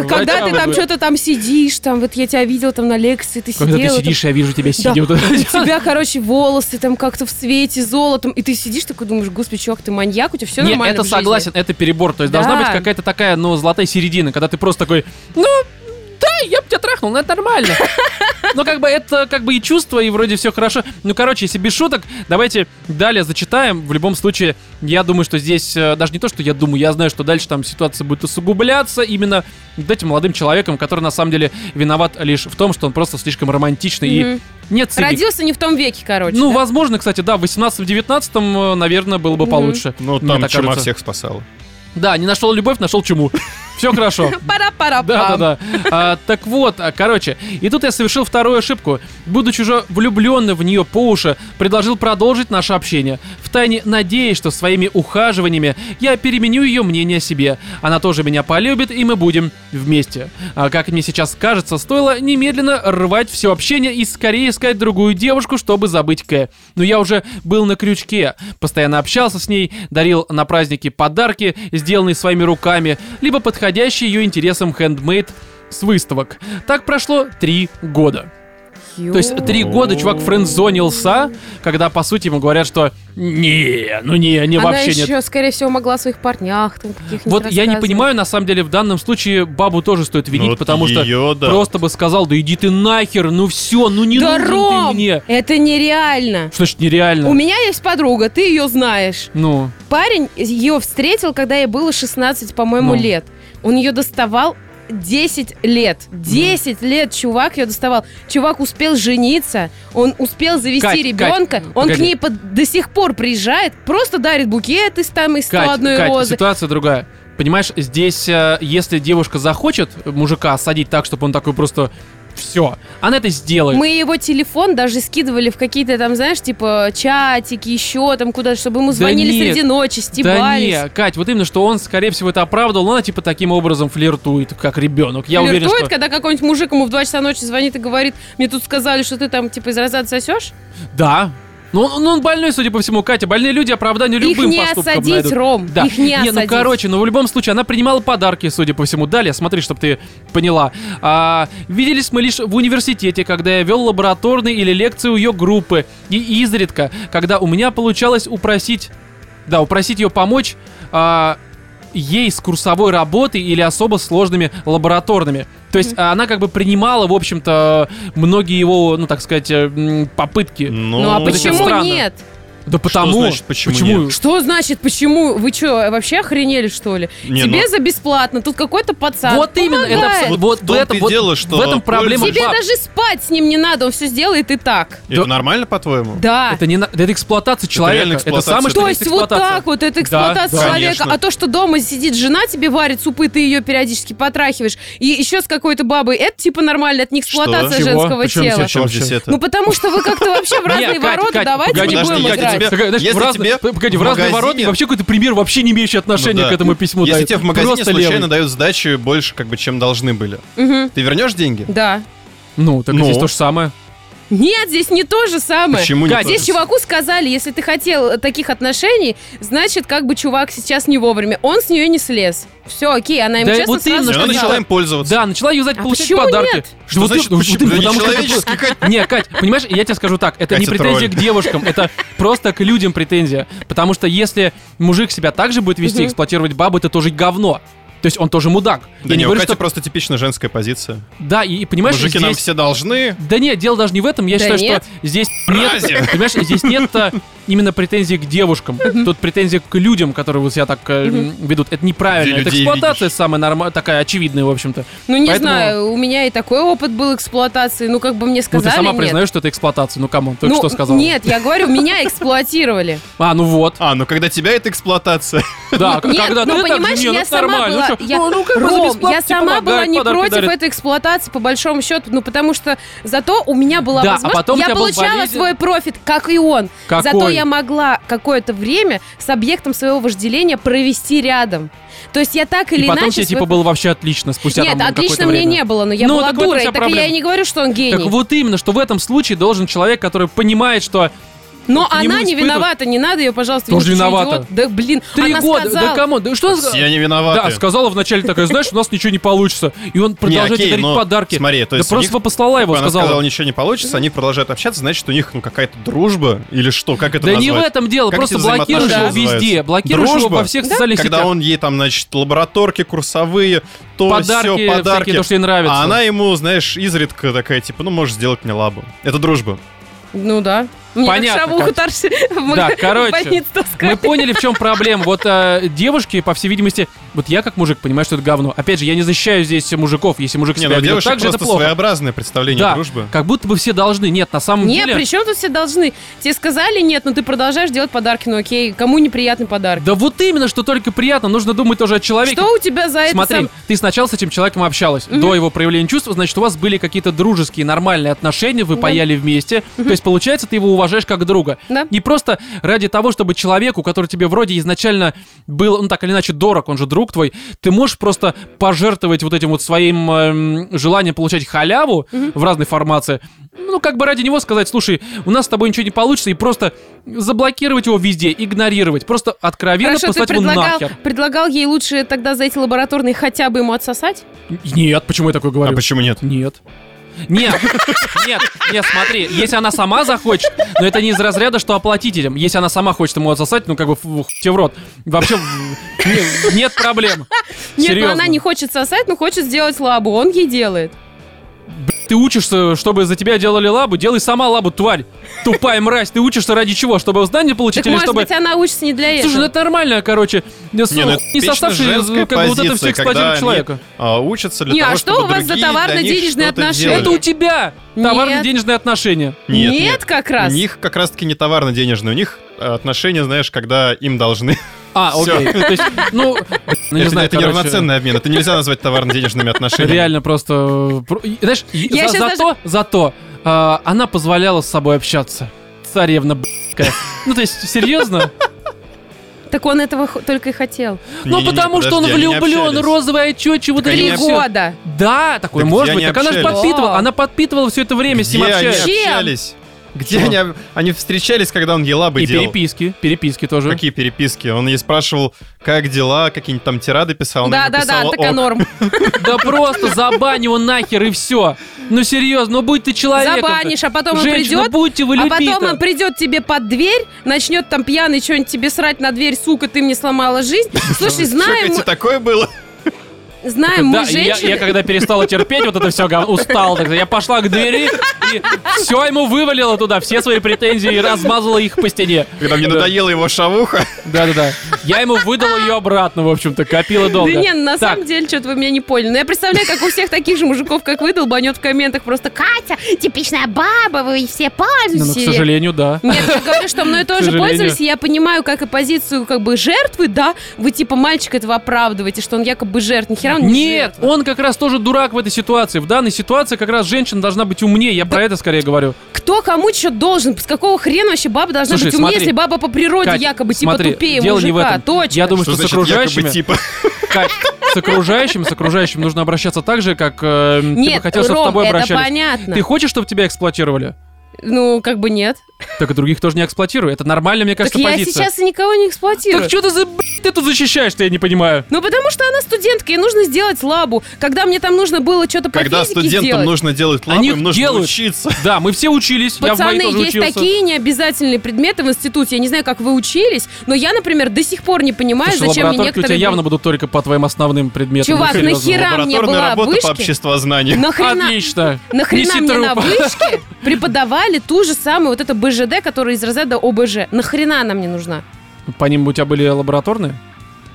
когда врачам ты там что-то там сидишь, там вот я тебя видел там на лекции, ты Когда сидел. ты сидишь, я вижу тебя сидя. У тебя, короче, волосы там как-то в свете золотом, и ты сидишь такой, думаешь, господи, чувак, ты маньяк, у тебя все нормально это в жизни». согласен, это перебор. То есть должна быть какая-то такая, ну, золотая середина, когда ты просто такой, ну, да, я бы тебя трахнул, ну это нормально. Ну, как бы это как бы и чувство, и вроде все хорошо. Ну, короче, если без шуток, давайте далее зачитаем. В любом случае, я думаю, что здесь, э, даже не то, что я думаю, я знаю, что дальше там ситуация будет усугубляться именно вот этим молодым человеком, который на самом деле виноват лишь в том, что он просто слишком романтичный и Мгм. нет цели. Родился не в том веке, короче. Ну, да? возможно, кстати, да, в 18-19, наверное, было бы Мгм. получше. Ну, там чума кажется. всех спасала. Да, не нашел любовь, нашел чуму. Все хорошо. Пара-пара. Да, да, да. А, так вот, а, короче, и тут я совершил вторую ошибку. Будучи уже влюбленный в нее по уши, предложил продолжить наше общение. Втайне надеясь, что своими ухаживаниями я переменю ее мнение о себе. Она тоже меня полюбит, и мы будем вместе. А как мне сейчас кажется, стоило немедленно рвать все общение и скорее искать другую девушку, чтобы забыть Кэ. Но я уже был на крючке, постоянно общался с ней, дарил на праздники подарки, сделанные своими руками, либо подходящие ее интересам хендмейд с выставок. Так прошло три года. То есть три года чувак френдзонился, когда по сути ему говорят, что не, ну не, не Она вообще еще, нет. скорее всего, могла о своих парнях там каких-нибудь Вот я не понимаю, на самом деле, в данном случае бабу тоже стоит винить, Вот потому что да. просто бы сказал, да иди ты нахер, ну все, ну не Да, нужен Ром, ты мне. это нереально. Что значит нереально? У меня есть подруга, ты ее знаешь. Ну, Парень ее встретил, когда ей было 16, по-моему, Ну. лет. Он ее доставал 10 лет. 10 лет чувак ее доставал. Чувак успел жениться, он успел завести Кать, ребенка, Кать, он погоди. к ней под- до сих пор приезжает, просто дарит букет из там из 101 Кать, Кать, розы. ситуация другая. Понимаешь, здесь, э, если девушка захочет мужика садить так, чтобы он такой просто все, она это сделает. Мы его телефон даже скидывали в какие-то там, знаешь, типа чатики, еще там куда-то, чтобы ему Да звонили нет. среди ночи, Да стебались. не, Кать, вот именно, что он, скорее всего, это оправдывал, но она, типа, таким образом флиртует, как ребенок. Я уверен, Флиртует, что... когда какой-нибудь мужик ему в 2 часа ночи звонит и говорит, мне тут сказали, что ты там, типа, из разряда сосешь. Да. Ну, он- ну, он больной, судя по всему, Катя. Больные люди оправдание Их любым не поступкам осадить, найдут. Ром, Да. их не ну, осадить. короче, ну, в любом случае, она принимала подарки, судя по всему. Далее, смотри, чтобы ты поняла. А, виделись мы лишь в университете, когда я вел лабораторные или лекции у ее группы. И изредка, когда у меня получалось упросить... Да, упросить ее помочь... а, ей с курсовой работой или особо сложными лабораторными. То есть она как бы принимала, в общем-то, многие его, ну так сказать, э, попытки. Ну, Ну, а почему странно. нет? Да потому. значит, почему нет? Что значит, почему? Вы что, вообще охренели, что ли? Не, Тебе ну- за бесплатно, тут какой-то пацан Вот именно, это помогает. абсолютно- Вот вот, в этом, и вот дело, что в этом проблема Тебе баб. даже спать с ним не надо, он все сделает и так. Это Да. нормально, по-твоему? Да. Это не на- это эксплуатация человека. Это, эксплуатация. самое что То есть вот так вот, это эксплуатация да, человека. конечно. А то, что дома сидит жена, тебе варит супы, ты ее периодически потрахиваешь, и еще с какой-то бабой, это типа нормально, это не эксплуатация Чего? женского Причем тела. здесь это? Ну потому что вы как-то вообще в разные ворота, давайте не будем играть. Тебе- Такая, знаешь, Если в разные- тебе погоди, в в разные ворота вообще какой-то пример, вообще не имеющий отношения Ну да. к этому письму. Если дают. тебе в магазине Просто случайно левый. дают сдачу больше, как бы, чем должны были, Мгм. ты вернешь деньги? Да. Ну, так Ну. здесь то же самое. Нет, здесь не то же самое. Почему не Кать, то же Здесь чуваку сказали, если ты хотел таких отношений, значит, как бы чувак сейчас не вовремя. Он с нее не слез. Все, окей, она им Да честно вот сразу И она что начала сказала. им пользоваться. Да, начала юзать, А получать почему подарки. нет? Что вот значит, ты- почему? ты- Да потому что Кать. Не, Кать, понимаешь, я тебе скажу так, это не Катя претензия тролль. к девушкам, это просто к людям претензия. Потому что если мужик себя так же будет вести, эксплуатировать бабу, это тоже говно. То есть он тоже мудак. Да я не, не у говорю, Кати что... просто типично женская позиция. Да, и, и понимаешь, Мужики здесь... нам все должны. Да нет, дело даже не в этом. Я Да считаю, нет. что здесь нет, Разве? понимаешь, здесь нет а, именно претензий к девушкам. Тут претензии к людям, которые вот себя так э, ведут. Это неправильно. Это людей эксплуатация самая нормальная, такая очевидная, в общем-то. Ну, не Поэтому- знаю, у меня и такой опыт был эксплуатации. Ну, как бы мне Ну, сказали, ты сама нет. признаешь, что это эксплуатация. Ну, come on, только ну, что сказал. Нет, я говорю, меня эксплуатировали. А, ну вот. А, ну когда тебя это эксплуатация. Да, Нет, когда ну, ты так понимаешь, не, ну, я это сама нормально. была... Ну, что? я- Ну, ну, как бы за Ром, бесплатно я тебе сама была помогают, не подарки против дарят. этой эксплуатации, по большому счету, ну, потому что зато у меня была Да, а возможность... потом у я тебя был получала свой профит, как и он. Какой? Зато я могла какое-то время с объектом своего вожделения провести рядом. То есть я так или И потом иначе... тебе, свой- типа, было вообще отлично спустя Нет, там отлично мне время. не было, но я Ну, была так дурой. Так проблема. я и не говорю, что он гений. Так вот именно, что в этом случае должен человек, который понимает, что Но к нему она не испытывать. виновата, не надо ее, пожалуйста, Тоже виновата. идиот. Да, блин, Три она года, сказала... да кому? Да что? Все они виноваты. Да, сказала вначале такая, знаешь, у нас ничего не получится. И он Не, продолжает окей, дарить но подарки. Смотри, то да есть у просто них- послала его, Она сказала. сказала, ничего не получится, они продолжают общаться, значит, у них ну какая-то дружба или что, как это Да не в назвать? этом дело, Как просто блокируешь его везде, блокируешь его Дружба? во всех социальных Когда сетях. он ей там, значит, лабораторки курсовые, то Подарки, все, всякие, подарки. то, что ей нравится. А она ему, знаешь, изредка такая, типа, ну, можешь сделать мне лабу. Это дружба. Ну да. Мне Понятно, шавуху как. торши в Да, короче, Мы поняли, в чем проблема. Вот э, девушки, по всей видимости, вот я как мужик понимаю, что это говно. Опять же, я не защищаю здесь мужиков. Если мужик Не, себя ну, ведет девушек так же, это просто плохо. своеобразное представление Да, дружбы. как будто бы все должны. Нет, на самом Нет, деле... при чем тут все должны? Тебе сказали нет, но ты продолжаешь делать подарки, ну окей, кому неприятный подарок? Да вот именно, что только приятно. Нужно думать тоже о человеке. Что у тебя за это Смотри, сам- ты сначала с этим человеком общалась. Мгм. До его проявления чувств, значит, у вас были какие-то дружеские, нормальные отношения, вы Да. паяли вместе. То есть, получается, ты его уважаешь как друга. Да. Не просто ради того, чтобы человеку, который тебе вроде изначально был, ну так или иначе, дорог, он же друг твой, ты можешь просто пожертвовать вот этим вот своим эм, желанием получать халяву в разной формации. Ну, как бы ради него сказать, слушай, у нас с тобой ничего не получится, и просто заблокировать его везде, игнорировать, просто откровенно Хорошо, ты послать его предлагал, нахер. предлагал ей лучше тогда за эти лабораторные хотя бы ему отсосать? Нет, почему я такое А говорю? почему нет? Нет. Нет, нет, нет, смотри, если она сама захочет, но это не из разряда, что оплатить этим. Если она сама хочет ему отсосать, ну как бы фу, тебе в рот. Вообще в- не- нет проблем. Нет, Серьезно. но она не хочет сосать, но хочет сделать лабу, он ей делает. Ты учишься, чтобы за тебя делали лабу, делай сама лабу, тварь. Тупая мразь, ты учишься ради чего? Чтобы знания получить Так или может чтобы... быть она учится не для этого? Слушай, ну это нормально, короче. Не, Не, ну это не составший, женская как бы вот это все эксплуатирует человека. а, учатся для Не, того, а что чтобы у вас за товарно-денежные отношения? делали. Это у тебя товарно-денежные отношения. Нет, Нет, нет. как раз. У них как раз-таки не товарно-денежные, у них э, отношения, знаешь, когда им должны. А, окей. То есть, ну, ну, не это знаю, это неравноценный обмен, это нельзя назвать товарно-денежными отношениями. Реально просто... Знаешь, и Я за- щас зато, зато а, она позволяла с собой общаться. Царевна б***кая. Ну, то есть, серьезно? Так он этого х- только и хотел. Ну, Не-не-не, потому что он подожди, они не влюблен, общались. розовое очече, вот это Три всё. года. Да, такое Так может быть. они Так она же общались? подпитывала, она подпитывала все это время с ним Где они общаясь. Чем? общались? Где они, они встречались, когда он елабы И делал? переписки, переписки тоже. Какие переписки? Он ей спрашивал, как дела, какие-нибудь там тирады писал. она ему Да-да-да, писала, такая «Ок». норм. Да просто забань его нахер и все. Ну серьезно, ну будь ты человеком. Забанишь, а потом он Женщина, придет, будьте вы а людьми потом он придет тебе под дверь, начнет там пьяный что-нибудь тебе срать на дверь, сука, ты мне сломала жизнь. Слушай, В знаем, Шокоте такое было? Знаем Да, мы и я, я когда перестала терпеть вот это все, устал, я пошла к двери и все ему вывалила туда, все свои претензии и размазала их по стене. Когда мне Да. надоела его шавуха. Да-да-да. Я ему выдала ее обратно, в общем-то, копила долго. Да не, на Так, самом деле, что-то вы меня не поняли. Но я представляю, как у всех таких же мужиков, как вы, долбанет в комментах просто «Катя, типичная баба, вы все ну, пользуетесь». ну, к сожалению, да. Нет, я говорю, что мной тоже сожалению. пользовались, и я понимаю, как и позицию как бы жертвы, да, вы типа мальчик этого оправдываете, что он якобы жертв, хера он не Нет, жертва. он как раз тоже дурак в этой ситуации. В данной ситуации как раз женщина должна быть умнее. Я про это скорее говорю. Кто кому что должен? С какого хрена вообще баба должна Слушай, быть умнее, смотри. если баба по природе Кать, якобы типа смотри, тупее дело мужика? не в этом. Точка. Я думаю, Что что с окружающими... типа? Кать, с окружающим, с окружающим нужно обращаться так же, как э, ты бы Нет, хотел, чтобы с тобой это обращались. понятно. Ты хочешь, чтобы тебя эксплуатировали? Ну, как бы нет. Так и других тоже не эксплуатируй. Это нормальная, мне Так кажется, я позиция. сейчас и никого не эксплуатирую. Так что ты за б***ь ты тут защищаешь-то, я не понимаю. Ну, потому что она студентка, ей нужно сделать лабу. Когда мне там нужно было что-то по Когда физике студентам сделать. нужно делать лабы, Они им нужно делают. учиться. Да, мы все учились. я в Пацаны, есть учился. такие необязательные предметы в институте. Я не знаю, как вы учились, но я, например, до сих пор не понимаю, Слушай, зачем мне лабораторки у тебя некоторые... явно будут только по твоим основным предметам. Чувак, Ну, серьезно. нахера мне была работа вышки? по обществознанию. Нахрена, Отлично. нахрена Неси мне на труп. вышке преподавали ту же самую вот это БЖД, которая из разряда ОБЖ? Нахрена она мне нужна? По ним у тебя были лабораторные?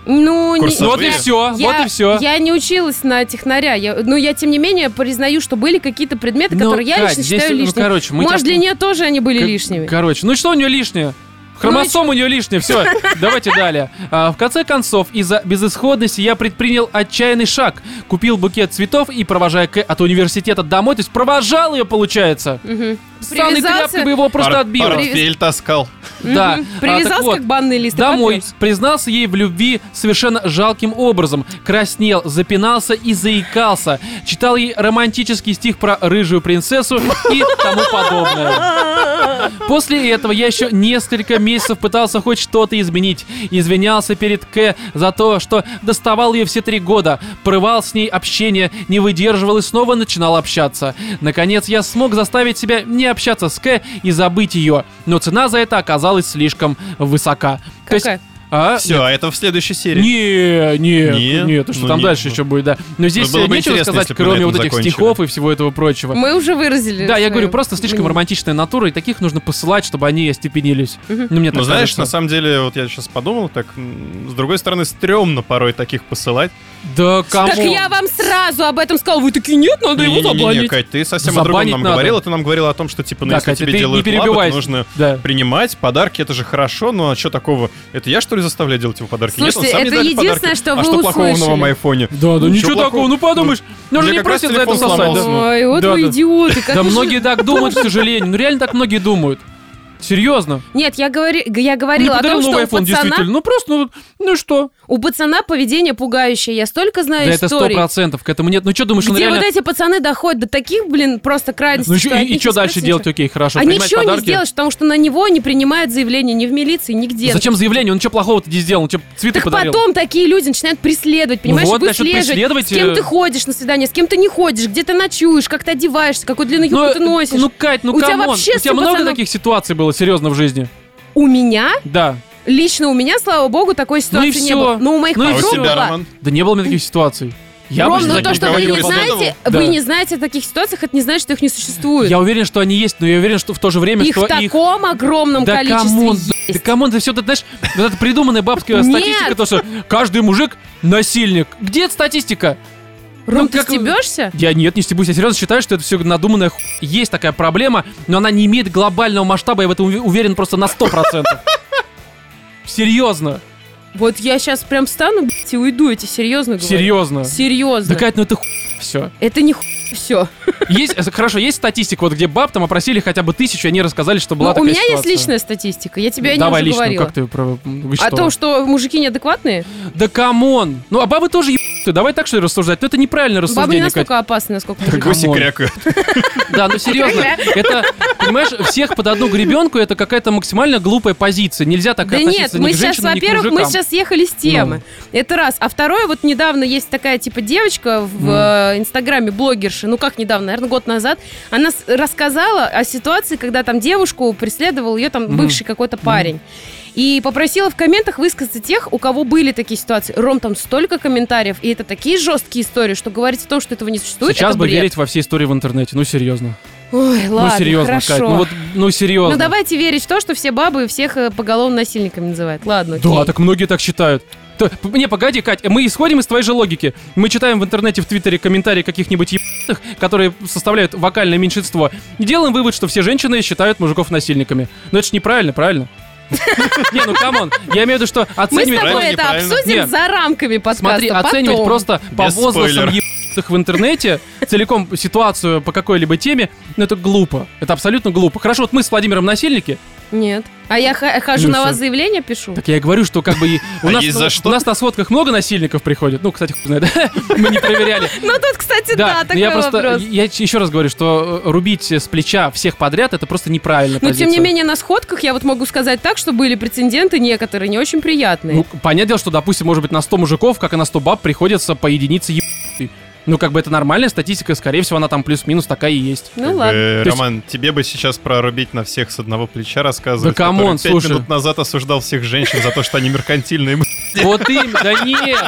Ну, не-? Ну вот и все, я, вот и все. Я не училась на технаря, я, но я, тем не менее, признаю, что были какие-то предметы, Ну, которые я Кать, лично здесь, считаю ну, лишними. короче, мы Может, тебя- для нее тоже они были К- лишними. Короче, ну что у нее лишнее? Хромосом у нее лишнее, все. Давайте далее. А, в конце концов, из-за безысходности я предпринял отчаянный шаг. Купил букет цветов и, провожая К от университета домой, то есть провожал ее, получается. Мгм. Санной тряпкой бы его просто Пор- отбил. Портфель таскал. Да. А, Привязался так вот, как банный лист. Домой потрёс. признался ей в любви совершенно жалким образом. Краснел, запинался и заикался. Читал ей романтический стих про рыжую принцессу и тому подобное. После этого я еще несколько месяцев пытался хоть что-то изменить. Извинялся перед К за то, что доставал ее все три года, прывал с ней общение, не выдерживал и снова начинал общаться. Наконец я смог заставить себя не общаться с К и забыть ее, но цена за это оказалась слишком высока. То есть, Какая? А, Все, а это в следующей серии. не, нет, Не? нет, а что Ну, там не, дальше ну. еще будет, да. Но здесь было бы нечего сказать, кроме вот этих закончили. стихов и всего этого прочего. Мы уже выразили. Да, я говорю, просто слишком мнение. романтичная натура, и таких нужно посылать, чтобы они остепенились. Мгм. Ну, мне так Ну, знаешь, кажется. на самом деле, вот я сейчас подумал, так, с другой стороны, стрёмно порой таких посылать. Да кому? Так я вам сразу об этом сказал. Вы такие, нет, надо его забанить. Кать, ты совсем о другом нам надо. говорила. Ты нам говорила о том, что, типа, ну, Да, если Катя, тебе ты не делают лапы, перебивайся. то нужно Да. принимать подарки, это же хорошо, но а что такого? Это я, что ли, заставляю делать ему подарки? Нет, он Слушайте, сам не это единственное, подарки. что а вы что плохого в новом услышали. айфоне? Да, да ничего плохого. такого, ну подумаешь, ну у же не просят за это сосать, да? Ой, вот Да, вы да. идиоты. как Да многие так думают, к сожалению. Ну реально так многие думают. Серьезно. Нет, я, говори... я Не говорила о том, что новый у iPhone, пацана, действительно. Ну просто, ну, ну что? у пацана поведение пугающее. Я столько знаю Да это сто историй. процентов. К этому нет. Ну что думаешь, он Где реально... вот эти пацаны доходят до таких, блин, просто крайностей. Ну что и, и что не дальше скажется делать? ничего. Окей, хорошо. А принимать ничего не подарки? сделаешь, потому что на него не принимают заявление ни в милиции, нигде. Зачем заявление? Он что плохого-то не сделал? Он что, цветы Так подарил? потом такие люди начинают преследовать, понимаешь, вот, выслеживать, преследовать, с кем э, ты ходишь на свидание, с кем ты не ходишь, где ты ночуешь, как ты одеваешься, какую длинную юбку Ну, ты носишь. ну, Кать, ну У тебя come on. вообще У тебя много таких ситуаций было серьезно в жизни? У меня, Да. лично у меня, слава богу, такой Ну и ситуации не было. Но у моих Ну подруг тебя, была. Роман? Да не было у меня таких ситуаций. Я Ром, обычно ну то, что вы не знаете, Да. вы не знаете о таких ситуациях, это не значит, что их не существует. Я уверен, что они есть, но я уверен, что в то же время, их что в их... таком огромном Да количестве come on, есть. да come on, это все, ты знаешь, вот эта придуманная бабская статистика, то, что каждый мужик насильник. Где эта статистика? Ром, ну, ты как стебешься? Я нет, не стебусь, я серьезно считаю, что это все надуманная ху... Есть такая проблема, но она не имеет глобального масштаба, я в этом уве- уверен просто на 100%. Серьезно, Вот я сейчас прям встану, блядь, и уйду, я тебе серьезно говорю. серьезно. Серьезно. Да, Кать, ну это все. Это не все. Есть, э, хорошо, есть статистика, вот где баб там опросили хотя бы тысячу, они рассказали, что была у такая меня есть ситуация. личная статистика, я тебе о ней Давай уже лично, говорила. как ты про... Вы О что? том, что мужики неадекватные, Да come on! Ну, а бабы тоже ебаны. Давай так, что ли, рассуждать? Ну, это неправильное бабы не рассуждение, Кать. настолько опасны, насколько мужики. Гуси крякают. Да, ну серьезно, это, понимаешь, всех под одну гребенку, это какая-то максимально глупая позиция. Нельзя так Да относиться нет, ни мы к сейчас, женщинам, во-первых, мы сейчас съехали с темы. Это раз. А второе, вот недавно есть такая типа девочка в э, инстаграме блогерши, ну как недавно, наверное, год назад, она рассказала о ситуации, когда там девушку преследовал ее там бывший какой-то парень. И попросила в комментах высказаться тех, у кого были такие ситуации. Ром, там столько комментариев, и это такие жесткие истории, что говорить о том, что этого не существует, Сейчас бы верить во все истории в интернете, ну серьезно. Ой, ладно, ну серьезно, хорошо. Кать, ну вот, ну серьезно. Ну давайте верить в то, что все бабы всех э, поголовно насильниками называют. Ладно, окей. Да, так многие так считают. То- не, погоди, Кать, мы исходим из твоей же логики. Мы читаем в интернете, в Твиттере комментарии каких-нибудь ебаных, которые составляют вокальное меньшинство, и делаем вывод, что все женщины считают мужиков насильниками. Но это ж неправильно, правильно? Не, ну come on, я имею в виду, что Мы с оценивать... тобой Правильно, это неправильно? обсудим Нет. за рамками подкаста. Смотри, оценивать потом. просто по Без спойлеров. Ебаных в интернете целиком ситуацию по какой-либо теме, ну это глупо. Это абсолютно глупо. Хорошо, вот мы с Владимиром насильники, Нет. А я хожу Ну на вас заявление пишу. Так я и говорю, что как бы у, А нас, есть за что? у нас на сходках много насильников приходит. Ну, кстати, мы не проверяли. Ну тут, кстати, да, такой я просто, вопрос. я еще раз говорю, что э, рубить с плеча всех подряд, это просто неправильно. Но тем не менее на сходках я вот могу сказать так, что были прецеденты некоторые не очень приятные. Ну, понятное дело, что, допустим, может быть, на 100 мужиков, как и на 100 баб, приходится по единице ебать. Ну, как бы это нормальная статистика, скорее всего, она там плюс-минус такая и есть. Ну Как бы, ладно. Есть- Роман, тебе бы сейчас прорубить на всех с одного плеча рассказывать. Да come on, слушай. минут назад осуждал всех женщин за то, что они меркантильные. Вот именно, да нет,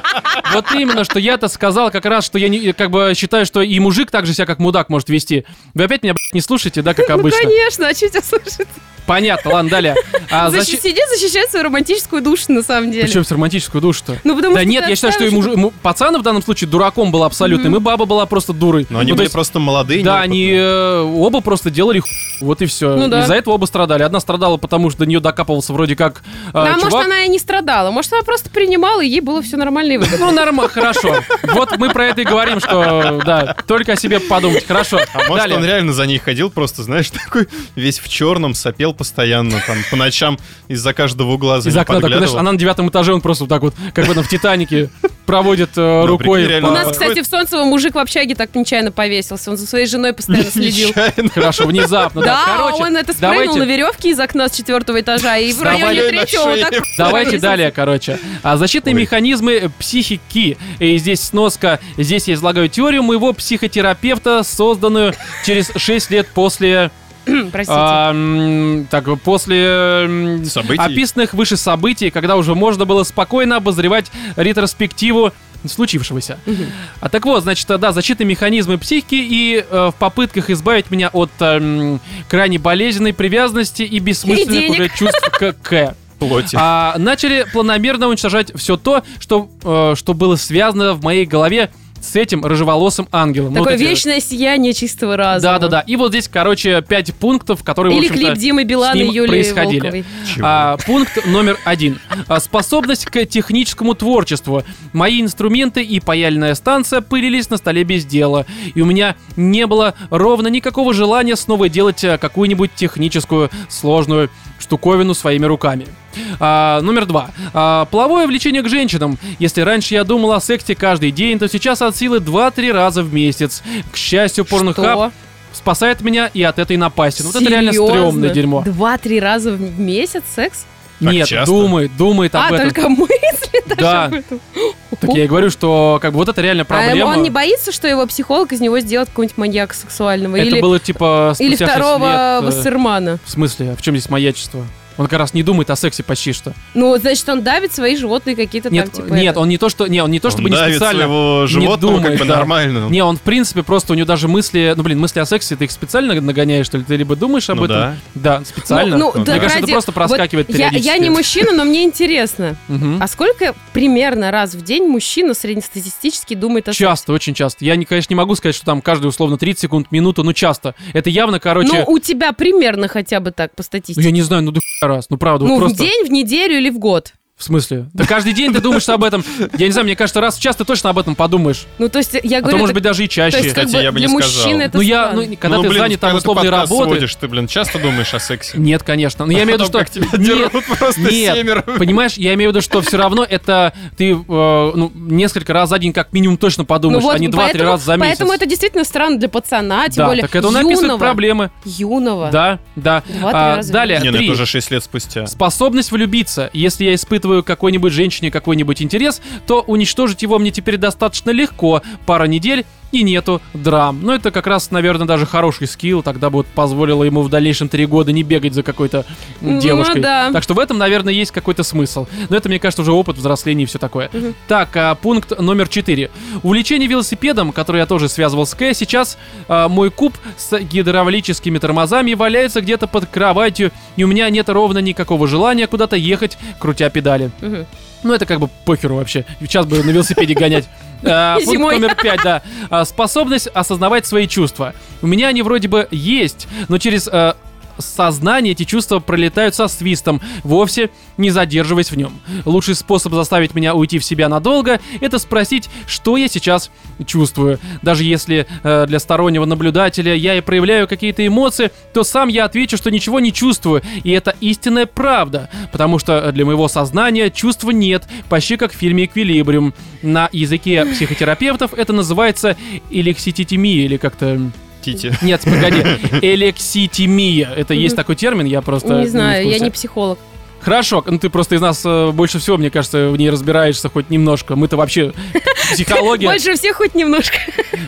вот именно, что я-то сказал как раз, что я не, как бы считаю, что и мужик так же себя как мудак может вести. Вы опять меня, не слушаете, да, как Ну обычно? конечно, а что тебя слышит? Понятно, ладно, далее. А, Защи- защи- Сидит, защищает свою романтическую душу, на самом деле. Причем с романтическую душу-то? Ну, потому Да что нет, я считаю, что ему, ему пацан в данном случае дураком был абсолютным, и баба была просто дурой. Но они Ну, были есть, просто молодые. Да, неопытные. они э, оба просто делали ху... Вот и все. Ну да. Из-за этого оба страдали. Одна страдала, потому что до нее докапывался вроде как э, Да, может, чувак. она и не страдала. Может, она просто принимала, и ей было все нормально и выгодно. Ну, нормально, хорошо. Вот мы про это и говорим, что, да, только о себе подумать. Хорошо. А может, он реально за ней ходил, просто, знаешь, такой весь в черном, сопел постоянно, там, по ночам из-за каждого угла за Из окна, так, знаешь, она на девятом этаже, он просто вот так вот, как в этом в Титанике, проводит э, Ну, рукой. реально. У нас, кстати, в Солнцево мужик в общаге так нечаянно повесился. Он за своей женой постоянно следил. Хорошо, внезапно, да. Он это спрыгнул на веревке из окна с четвертого этажа, и в районе третьего вот так Давайте далее, короче. А защитные механизмы психики. И здесь сноска. Здесь я излагаю теорию моего психотерапевта, созданную через 6 лет после... Простите. а, так, после Событий? описанных выше событий, когда уже можно было спокойно обозревать ретроспективу случившегося. А так вот, значит, да, защитные механизмы психики и э, в попытках избавить меня от эм, крайне болезненной привязанности и бессмысленных уже чувств к, к Плоти. а, начали планомерно уничтожать все то, что, э, что было связано в моей голове с этим рыжеволосым ангелом. Ну, Такое вот эти- вечное сияние чистого разума. Да, да, да. И вот здесь, короче, пять пунктов, которые, Или клип Димы Билана и Юлии происходили. Волковой. А, пункт номер один. А, способность к техническому творчеству. Мои инструменты и паяльная станция пылились на столе без дела. И у меня не было ровно никакого желания снова делать а, какую-нибудь техническую сложную штуковину своими руками. А, номер два. А, половое влечение к женщинам. Если раньше я думал о сексе каждый день, то сейчас от силы 2-3 раза в месяц. К счастью, порнохаб спасает меня и от этой напасти. Ну, Вот это реально стрёмное дерьмо. Два-три раза в месяц секс? Так Нет, часто? думает, думает об а, этом. только мысли даже Да. об этом. Так я и говорю, что как бы вот это реально А проблема. он не боится, что его психолог из него сделает какого-нибудь маньяка сексуального? это или было типа или второго э, Вассермана? В смысле? А в чем здесь маячество? Он как раз не думает о сексе почти что. Ну, значит, он давит свои животные какие-то Нет, там, типа... нет, это. он не то, что. Не, он не то, чтобы Он не давит специально. своего не животного думает, как бы да. нормально. Не, он в принципе просто у него даже мысли. Ну блин, мысли о сексе ты их специально нагоняешь, что ли? Ты либо думаешь об Ну этом. да. Да, специально. Ну, ну, Мне да кажется, ради- это просто проскакивает вот я, периодически. я не мужчина, но мне интересно. А сколько примерно раз в день мужчина среднестатистически думает о сексе? Часто, очень часто. Я, не, конечно, не могу сказать, что там каждый условно 30 секунд, минуту, но часто. Это явно, короче. Ну, у тебя примерно хотя бы так по ну, статистике. я не знаю, ну хуя раз. Ну правда, Ну, вот в просто. день, в неделю или в год? В смысле? Да каждый день ты думаешь об этом. Я не знаю, мне кажется, раз в час ты точно об этом подумаешь. Ну, то есть, я А говорю... то, может быть, даже и то чаще. есть, как Кстати, бы я бы для не мужчин сказал. это Ну я, странно. ну, когда ну, ты блин, занят там когда ты условной подкаст работой. сводишь, ты, блин, часто думаешь о сексе? Нет, конечно. Но я имею в виду, что... Как тебя Нет, дерут просто нет. семеро. Понимаешь, я имею в виду, что все равно это ты э, ну, несколько раз за день как минимум точно подумаешь, Ну вот, а не 2-3 поэтому- раза за месяц. Поэтому это действительно странно для пацана, тем да, более так это он описывает проблемы. Юного. Да, да. Два-три А, далее, Не, ну это уже 6 лет спустя. Способность влюбиться. Если я испытываю какой-нибудь женщине какой-нибудь интерес, то уничтожить его мне теперь достаточно легко. Пара недель и нету драм. Но это как раз, наверное, даже хороший скилл. Тогда бы вот позволило ему в дальнейшем три года не бегать за какой-то м, Ну девушкой. да. Так что в этом, наверное, есть какой-то смысл. Но это, мне кажется, уже опыт взросления и все такое. Так, а, пункт номер четыре. Увлечение велосипедом, который я тоже связывал с К, сейчас а, мой куб с гидравлическими тормозами валяется где-то под кроватью, и у меня нет ровно никакого желания куда-то ехать, крутя педали. Мгм. Ну, это как бы похеру вообще. Сейчас бы на велосипеде гонять. А, Пункт Зимой. номер пять, да. А, Способность осознавать свои чувства. У меня они вроде бы есть, но через э, сознание эти чувства пролетают со свистом, вовсе не задерживаясь в нем. Лучший способ заставить меня уйти в себя надолго — это спросить, что я сейчас чувствую. Даже если э, для стороннего наблюдателя я и проявляю какие-то эмоции, то сам я отвечу, что ничего не чувствую, и это истинная правда, потому что для моего сознания чувства нет, почти как в фильме «Эквилибриум». На языке психотерапевтов это называется элексититимия или как-то... Тити. Нет, погоди, элекситимия. Это есть такой термин, я просто... Не знаю, я не психолог. Хорошо, ну ты просто из нас э, больше всего, мне кажется, в ней разбираешься хоть немножко. Мы-то вообще психология. Больше всех хоть немножко.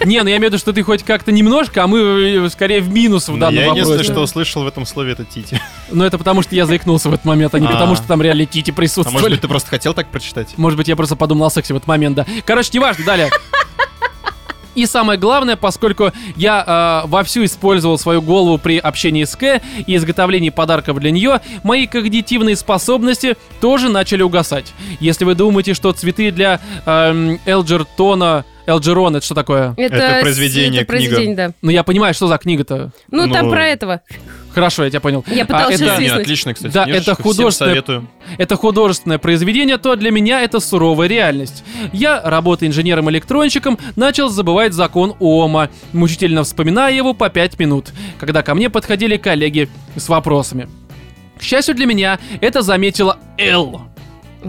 Не, ну я имею в виду, что ты хоть как-то немножко, а мы э, скорее в минус в данном Я единственное, вопросе. что услышал в этом слове, это Тити. Но это потому, что я заикнулся в этот момент, а не А. потому, что там реально тити А присутствовали. может быть, ты просто хотел так прочитать? Может быть, я просто подумал о сексе в этот момент, да. Короче, неважно, далее. И самое главное, поскольку я э, вовсю использовал свою голову при общении с К и изготовлении подарков для нее, мои когнитивные способности тоже начали угасать. Если вы думаете, что цветы для э, Элджертона... Элджерон, это что такое? Это с- произведение, это произведение, да. Ну, я понимаю, что за книга-то. Ну, там Ну, про этого. Хорошо, я тебя понял. Я А, пыталась это- сейчас Не, свистнуть. отлично, кстати. Да, книжечка, это всем художественное- советую. это художественное произведение, то для меня это суровая реальность. Я, работая инженером-электронщиком, начал забывать закон Ома, мучительно вспоминая его по 5 минут, когда ко мне подходили коллеги с вопросами. К счастью для меня, это заметила Эл.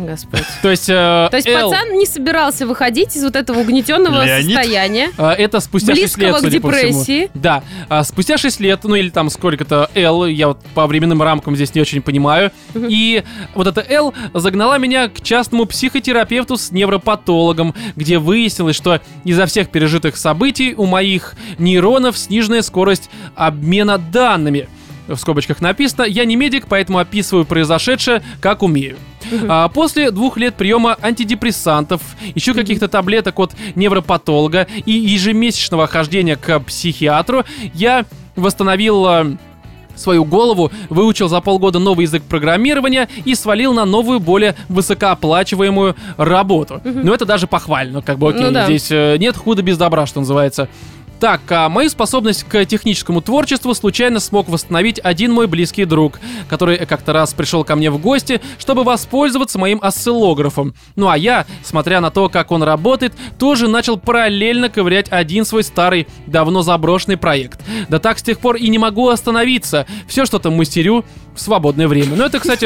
Господь. То есть, э, То есть Эл, пацан не собирался выходить из вот этого угнетенного Леонид? состояния. э, это спустя 6 лет, к депрессии. Да, а спустя 6 лет, ну или там сколько-то Эл, я вот по временным рамкам здесь не очень понимаю. И вот эта Эл загнала меня к частному психотерапевту с невропатологом, где выяснилось, что из-за всех пережитых событий у моих нейронов сниженная скорость обмена данными. В скобочках написано, я не медик, поэтому описываю произошедшее как умею. А после двух лет приема антидепрессантов, еще каких-то таблеток от невропатолога и ежемесячного хождения к психиатру, я восстановил а, свою голову, выучил за полгода новый язык программирования и свалил на новую, более высокооплачиваемую работу. Ну, это даже похвально, как бы, окей, Ну да. здесь э, нет худа без добра, что называется. Так, а мою способность к техническому творчеству случайно смог восстановить один мой близкий друг, который как-то раз пришел ко мне в гости, чтобы воспользоваться моим осциллографом. Ну а я, смотря на то, как он работает, тоже начал параллельно ковырять один свой старый, давно заброшенный проект. Да так с тех пор и не могу остановиться. Все что-то мастерю свободное время. Ну это, кстати...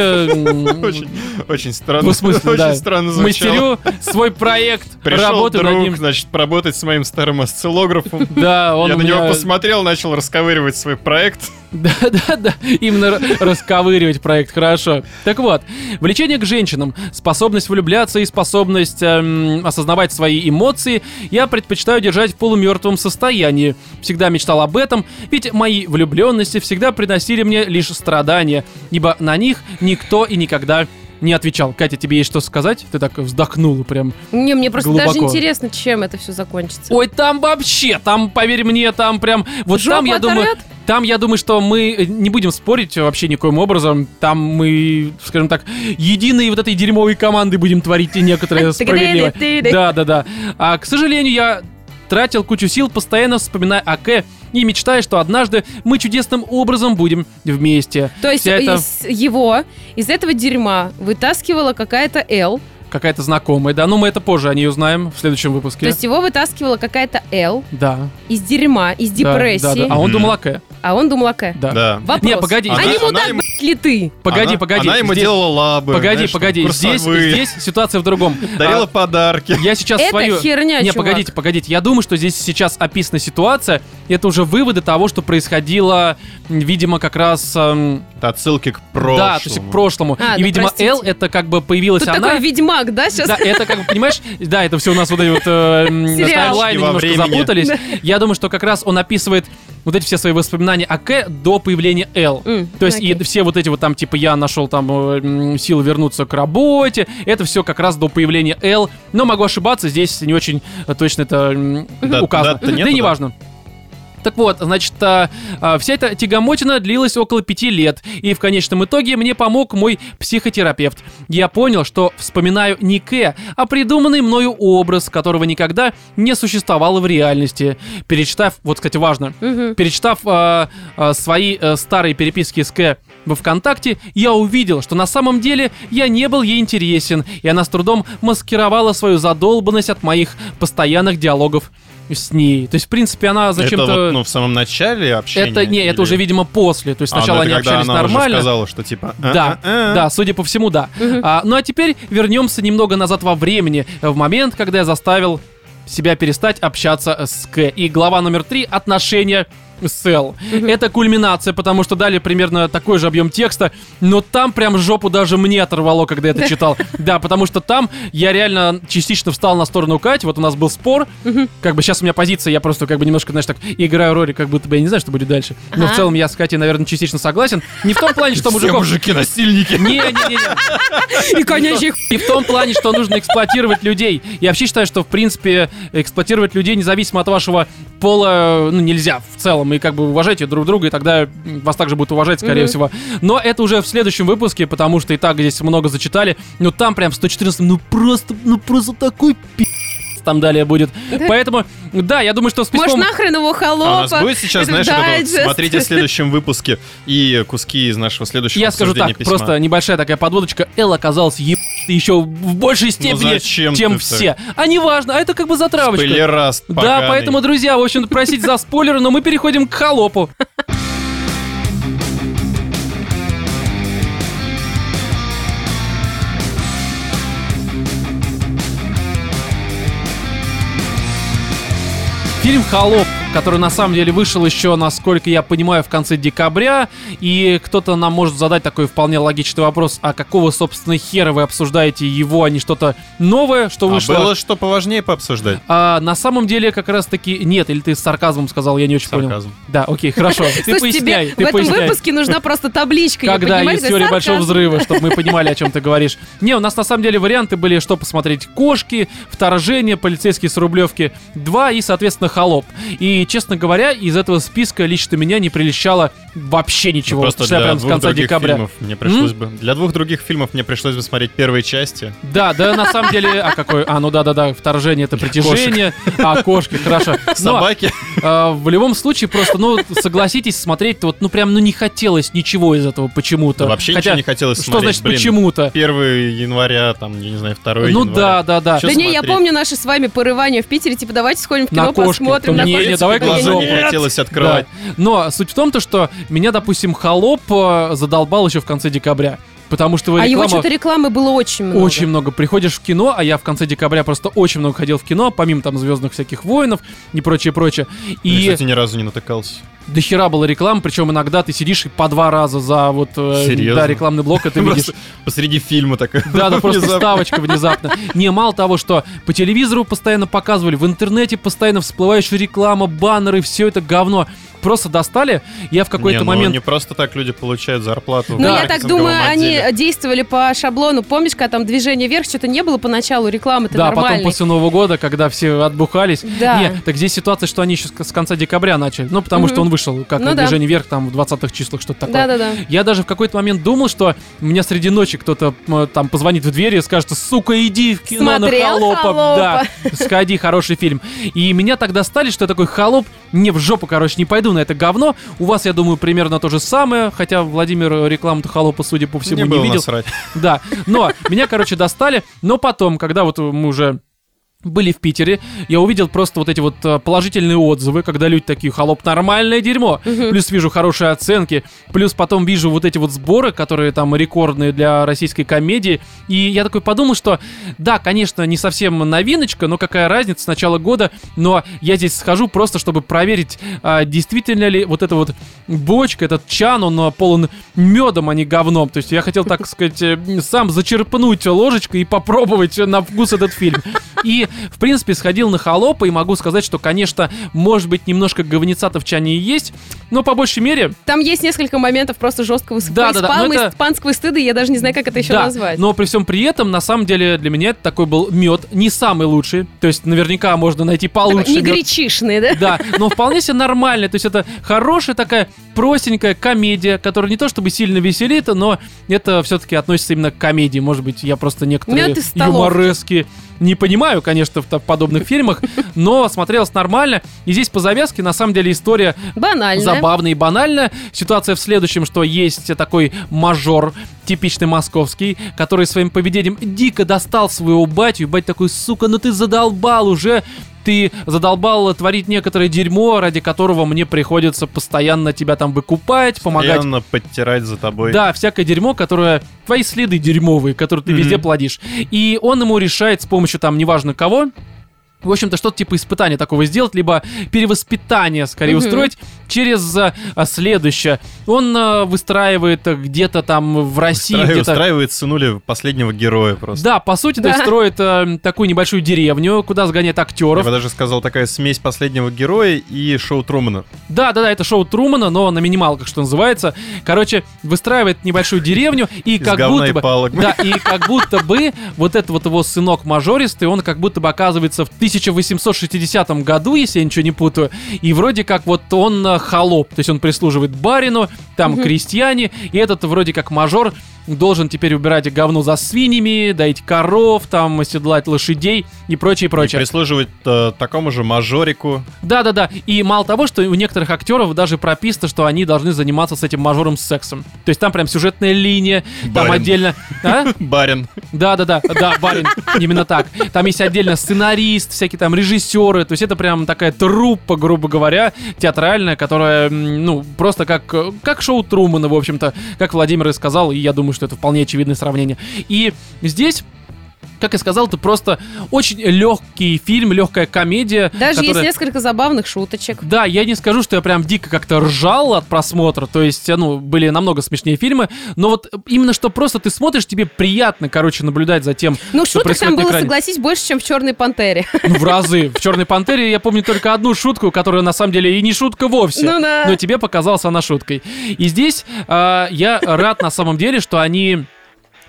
Очень, очень странно. Ну, в смысле, очень да. странно звучало. Мастерю свой проект, Пришел работаю над друг, ним. значит, поработать с моим старым осциллографом. Да, он Я на него посмотрел, начал расковыривать свой проект. Да, да, да, именно расковыривать проект, хорошо. Так вот, влечение к женщинам, способность влюбляться и способность эм, осознавать свои эмоции я предпочитаю держать в полумертвом состоянии. Всегда мечтал об этом, ведь мои влюбленности всегда приносили мне лишь страдания, ибо на них никто и никогда не отвечал. Катя, тебе есть что сказать? Ты так вздохнула прям. Не, мне просто даже Глубоко. интересно, чем это все закончится. Ой, там вообще, там, поверь мне, там прям... Вот Жопу там, я думаю... оторвет? Там, я думаю, что мы э, не будем спорить вообще никоим образом. Там мы, скажем так, единые вот этой дерьмовой команды будем творить и некоторые справедливо. Да, да, да. А, к сожалению, я тратил кучу сил, постоянно вспоминая о К и мечтая, что однажды мы чудесным образом будем вместе. То есть Вся из его, из этого дерьма вытаскивала какая-то Л. какая-то знакомая, да, но мы это позже о ней узнаем в следующем выпуске. То есть его вытаскивала какая-то Л Да. из дерьма, из да, депрессии, да, да. А он думал о К. а он думал о К. Да. Да. Вопрос. Не, погоди, А Она- не она мудак, ему- блядь, ли ты? Погоди, Она- погоди. Она ему здесь- делала лабы. Погоди, знаешь, погоди. Здесь, здесь ситуация в другом. Дарила А, подарки. Я сейчас Это свою... херня, Не, чувак. погодите, погодите. Я думаю, что здесь сейчас описана ситуация. Это уже выводы того, что происходило, видимо, как раз... эм, Отсылки к прошлому. да, то есть к прошлому. А, И, ну, видимо, простите. Эл это как бы появилась Тут она... такой ведьмак, да, сейчас? Да, это как бы, понимаешь, да, это все у нас вот эти вот э, таймлайны немножко времени. запутались. Я думаю, что как раз он описывает вот эти все свои воспоминания о К до появления Эл. М, То есть и окей. все вот эти вот там, типа, я нашел там э, силы вернуться к работе, это все как раз до появления Эл. Но могу ошибаться, здесь не очень точно это Да- указано. дат-то Да нету, и да? Так вот, значит, а, а, вся эта тягомотина длилась около пяти лет, и в конечном итоге мне помог мой психотерапевт. Я понял, что вспоминаю не К, а придуманный мною образ, которого никогда не существовало в реальности. Перечитав, вот, кстати, важно, Мгм. перечитав а, а, свои э, старые переписки с К во ВКонтакте, я увидел, что на самом деле я не был ей интересен, и она с трудом маскировала свою задолбанность от моих постоянных диалогов с ней. То есть, в принципе, она зачем-то... Это вот, ну, в самом начале общения? это не, это или- уже, видимо, после. То есть А, ну, сначала это они общались она уже нормально. сказала, что типа... Да, «А-а-а». да, судя по всему, да. А, ну а теперь вернемся немного назад во времени, в момент, когда я заставил себя перестать общаться с К. И глава номер три — отношения Сел. Это кульминация, потому что дали примерно такой же объем текста, но там прям жопу даже мне оторвало, когда я это читал. Да, потому что там я реально частично встал на сторону Кати, вот у нас был спор, как бы сейчас у меня позиция, я просто как бы немножко, знаешь, так играю роли, как будто бы я не знаю, что будет дальше. Но в целом я с Катей, наверное, частично согласен. Не в том плане, что Все мужиков... мужики насильники. Не-не-не. И конячий И в том плане, что нужно эксплуатировать людей. Я вообще считаю, что, в принципе, эксплуатировать людей независимо от вашего пола, ну, нельзя в целом. И как бы уважайте друг друга, и тогда вас также будут уважать, скорее Мгм. всего. Но это уже в следующем выпуске, потому что и так здесь много зачитали. Но там прям в 114 ну просто, ну просто такой пи***. Там далее будет. Поэтому, да, я думаю, что с Может, письмом... нахрен его холопа? А у нас будет сейчас, Это знаешь, это дайджест. смотрите в следующем выпуске и куски из нашего следующего Я скажу так, письма. просто небольшая такая подводочка. Эл оказался еб... еще в большей степени, зачем чем все. А неважно, а это как бы затравочка. Спойлераст Да, поганый. поэтому, друзья, в общем просить за спойлеры, но мы переходим к холопу. Фильм «Холоп», который на самом деле вышел еще, насколько я понимаю, в конце декабря, и кто-то нам может задать такой вполне логичный вопрос, а какого, собственно, хера вы обсуждаете его, а не что-то новое, что А вышло? было что поважнее пообсуждать? А, на самом деле, как раз таки нет, или ты с сарказмом сказал, я не очень понял. Сарказм. Да, окей, хорошо. Ты поясняй, ты в этом выпуске нужна просто табличка. не Когда есть теория большого взрыва, чтобы мы понимали, о чем ты говоришь. Не, у нас на самом деле варианты были, что посмотреть «Кошки», «Вторжение», «Полицейские с Рублевки 2» и, соответственно, «Холоп». И, честно говоря, из этого списка лично меня не прилещало вообще ничего. Ну, Просто для прям с конца других декабря. фильмов мне пришлось бы... Для двух других фильмов мне пришлось бы смотреть первые части. Да, да, на самом деле, а какой? А, ну да-да-да, вторжение это притяжение, а кошки, хорошо. Но, Собаки. а, в любом случае, просто, ну, согласитесь, смотреть вот, ну, прям, ну, не хотелось ничего из этого почему-то. Вообще ничего не хотелось Что смотреть. значит Блин, почему-то? 1 января, там, я не знаю, 2 Ну января. да, да, да. Да не, я помню наши с вами порывания в Питере, типа, давайте сходим в кино, посмотрим. На кошки. Давай «Нет». хотелось открывать. Да. Но суть в том-то, что меня, допустим, холоп э, задолбал еще в конце декабря. Потому что А его реклама... что-то рекламы было очень много. Очень много. Приходишь в кино, а я в конце декабря просто очень много ходил в кино, помимо там звездных всяких воинов и прочее, прочее. Я, И кстати, ни разу не натыкался. до хера было рекламы, причем иногда ты сидишь и по два раза за вот э, Серьезно? да, рекламный блок, это видишь. Просто посреди фильма такая. Да, да, просто ставочка внезапно. Не, мало того, что по телевизору постоянно показывали, в интернете постоянно всплывающая реклама, баннеры, все это говно. Просто достали, я в какой-то Не, ну, момент... не просто так люди получают зарплату. Ну, я так думаю, они отделе. действовали по шаблону. Помнишь, когда там движение вверх, что-то не было поначалу рекламы-то Да, потом нормальной? после Нового года, когда все отбухались. Да. Не, так здесь ситуация, что они еще с конца декабря начали. Ну, потому Мгм. что он вышел, как Ну да. движение вверх, там, в 20-х числах, что-то такое. Да-да-да. Я даже в какой-то момент думал, что мне среди ночи кто-то там позвонит в дверь и скажет, сука, иди в кино Смотрел на холопа. «Холопа»? Да, сходи, хороший фильм. И меня тогда стали, что я такой холоп, не в жопу, короче, не пойду на это говно. У вас, я думаю, примерно то же самое, хотя Владимир рекламу-то холопа, судя по всему, Мне не видел. насрать. Да, но меня, короче, достали, но потом, когда вот мы уже были в Питере, я увидел просто вот эти вот э, положительные отзывы, когда люди такие, холоп, нормальное дерьмо. Плюс вижу хорошие оценки, плюс потом вижу вот эти вот сборы, которые там рекордные для российской комедии. И я такой подумал, что да, конечно, не совсем новиночка, но какая разница с начала года, но я здесь схожу просто, чтобы проверить, а, действительно ли вот эта вот бочка, этот чан, он а, полон медом, а не говном. То есть я хотел, так сказать, э, сам зачерпнуть ложечкой и попробовать на вкус этот фильм. И, в принципе, сходил на холопа и могу сказать, что, конечно, может быть, немножко говнеца-то в чане и есть, но по большей мере, Там есть несколько моментов просто жесткого Да, да, да, это- испанского стыда, я даже не знаю, как это еще да, назвать. но при всем при этом, на самом деле, для меня это такой был мед, не самый лучший. То есть, наверняка можно найти Такой получше. не мед. гречишный, да? Да, но вполне себе нормально. То есть это хорошая такая простенькая комедия, которая не то чтобы сильно веселит, но это все-таки относится именно к комедии. Может быть, я просто некоторые столовки. юморески не понимаю, конечно, в, в подобных фильмах, но смотрелось нормально. И здесь по завязке, на самом деле, история Банально. забавно и банально. Ситуация в следующем, что есть такой мажор, типичный московский, который своим поведением дико достал своего батю, и бать такой, сука, ну ты задолбал уже, ты задолбал творить некоторое дерьмо, ради которого мне приходится постоянно тебя там выкупать, помогать. Постоянно подтирать за тобой. Да, всякое дерьмо, которое... Твои следы дерьмовые, которые ты Мгм. везде плодишь. И он ему решает с помощью там неважно кого, в общем-то, что-то типа испытания такого сделать, либо перевоспитание, скорее, Мгм. устроить через а, а, следующее. Он а, выстраивает а, где-то там в России, Устраивает, где-то... устраивает сынули последнего героя просто. Да, по сути, то есть Да. строит а, такую небольшую деревню, куда сгоняет Я актеров. бы даже сказал, такая смесь последнего героя и шоу Трумана. Да, да, да, это шоу Трумана, но на минималках, что называется. Короче, выстраивает небольшую деревню, и как будто бы... Да, и как будто бы вот этот вот его сынок мажористый, он как будто бы оказывается в 1860 году, если я ничего не путаю, и вроде как вот он э, холоп, то есть он прислуживает барину, там Мгм. крестьяне, и этот вроде как мажор должен теперь убирать говно за свиньями, доить коров, там оседлать лошадей и прочее, И прочее. прислуживать э, такому же мажорику. Да-да-да. И мало того, что у некоторых актеров даже прописано, что они должны заниматься с этим мажором сексом. То есть там прям сюжетная линия, там Барин. отдельно... А? Барин. Да-да-да, да, барин, именно так. Там есть отдельно сценарист, всякие там режиссеры, то есть это прям такая труппа, грубо говоря, театральная, которая, ну, просто как, как шоу Трумана, в общем-то, как Владимир и сказал, и я думаю, что это вполне очевидное сравнение. И здесь как я сказал, это просто очень легкий фильм, легкая комедия. Даже есть которая- несколько забавных шуточек. да, я не скажу, что я прям дико как-то ржал от просмотра, то есть, ну, были намного смешнее фильмы, но вот именно что просто ты смотришь, тебе приятно, короче, наблюдать за тем, Ну, что шуток там было, согласись, больше, чем в Черной пантере. Ну, в разы. В Черной пантере я помню только одну шутку, которая на самом деле и не шутка вовсе. Ну да. Но тебе показалась она шуткой. И здесь а, я рад на самом деле, что они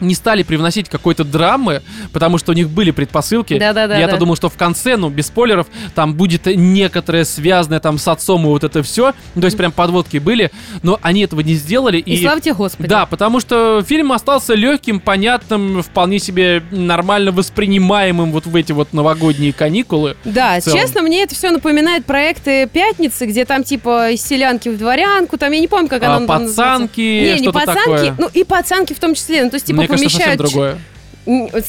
не стали привносить какой-то драмы, потому что у них были предпосылки. Да-да-да, Я-то да. думал, что в конце, ну, без спойлеров, там будет некоторое связанное там с отцом и вот это все. То есть прям подводки были, но они этого не сделали. И, слава тебе, Господи. Да, потому что фильм остался легким, понятным, вполне себе нормально воспринимаемым вот в эти вот новогодние каникулы. Да, честно, мне это все напоминает проекты «Пятницы», где там типа из селянки в дворянку, там я не помню, как А, она там называется. пацанки, Не, не пацанки, такое. ну и пацанки в том числе. Ну, то есть, типа, Мне кажется, совсем другое.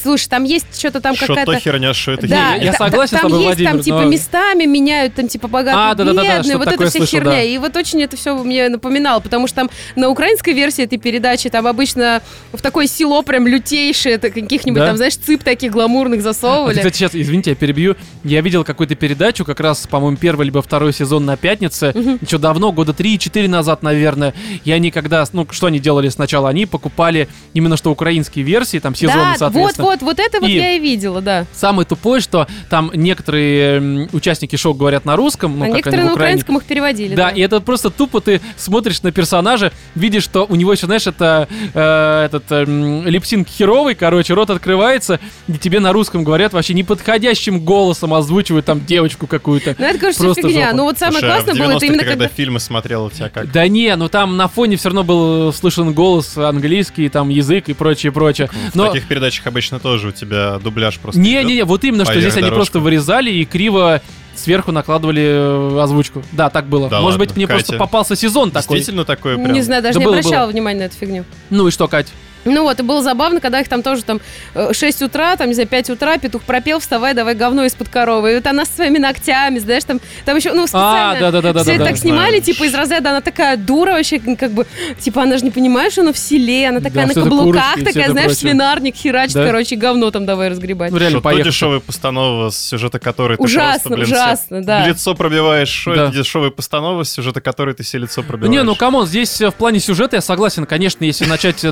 Слушай, там есть что-то там Что какая-то... то херня, что это Да, Я та- согласен с там тобой, есть там Владимир, типа но- местами меняют там типа богатые, А, да-да-да-да, бедные, что-то вот такое это вся слышал, херня. да. И вот очень это все мне напоминало, потому что там на украинской версии этой передачи там обычно в такое село прям лютейшее, это каких-нибудь Да? там, знаешь, цып таких гламурных Вот, засовывали. Кстати, сейчас, извините, я перебью. Я видел какую-то передачу, как раз, по-моему, первый либо второй сезон на пятнице. Еще давно, года 3-4 назад, наверное. И они когда, ну, что они делали сначала? Они покупали именно что украинские версии, там, сезоны, да, вот, соответственно. вот, вот это вот И- я и видела, да. Самое тупое, что там некоторые участники шоу говорят на русском, ну, а как некоторые они на Украине. украинском их переводили. Да, и это просто тупо ты смотришь на персонажа, видишь, что у него еще, знаешь, это э, этот эм, липсинг херовый, короче, рот открывается, и тебе на русском говорят вообще неподходящим голосом озвучивают там девочку какую-то. Ну, это, конечно, Просто фигня. жопа. Ну, вот самое Слушай, а классное в было, это 90-х именно ты когда когда... фильмы смотрел, у тебя как? Да не, ну там на фоне все равно был слышен голос английский, там язык и прочее, прочее. В Но таких передачах обычно тоже у тебя дубляж просто идет. не-не-не, вот именно, что здесь они дорожку. просто вырезали и криво сверху накладывали э, озвучку. Да, так было. Да Может ладно, быть, мне Катя. просто попался сезон такой. Действительно такое прям? Не знаю, даже Да не было, обращала было. внимания на эту фигню. Ну и что, Кать? Ну вот, и было забавно, когда их там тоже там э, 6 утра, там, не знаю, 5 утра, петух пропел, вставай, давай говно из-под коровы. И вот она со своими ногтями, знаешь, там, там еще, ну, специально да-да-да-да-да, все это да, так знаю. снимали, типа, из разряда, она такая дура вообще, как бы, типа, она же не понимает, что она в селе, она такая Да, на каблуках, курочки такая, знаешь, прочее. свинарник херачит, Да. короче, говно там давай разгребать. Ну реально, Что дешевая постанова, с сюжета которой ты Ужасно, просто, блин, ужасно, да. лицо пробиваешь. Что Да. это дешевая постанова, с сюжета которой ты себе лицо пробиваешь? Не, ну come on, здесь э, в плане сюжета я согласен, конечно, если начать э,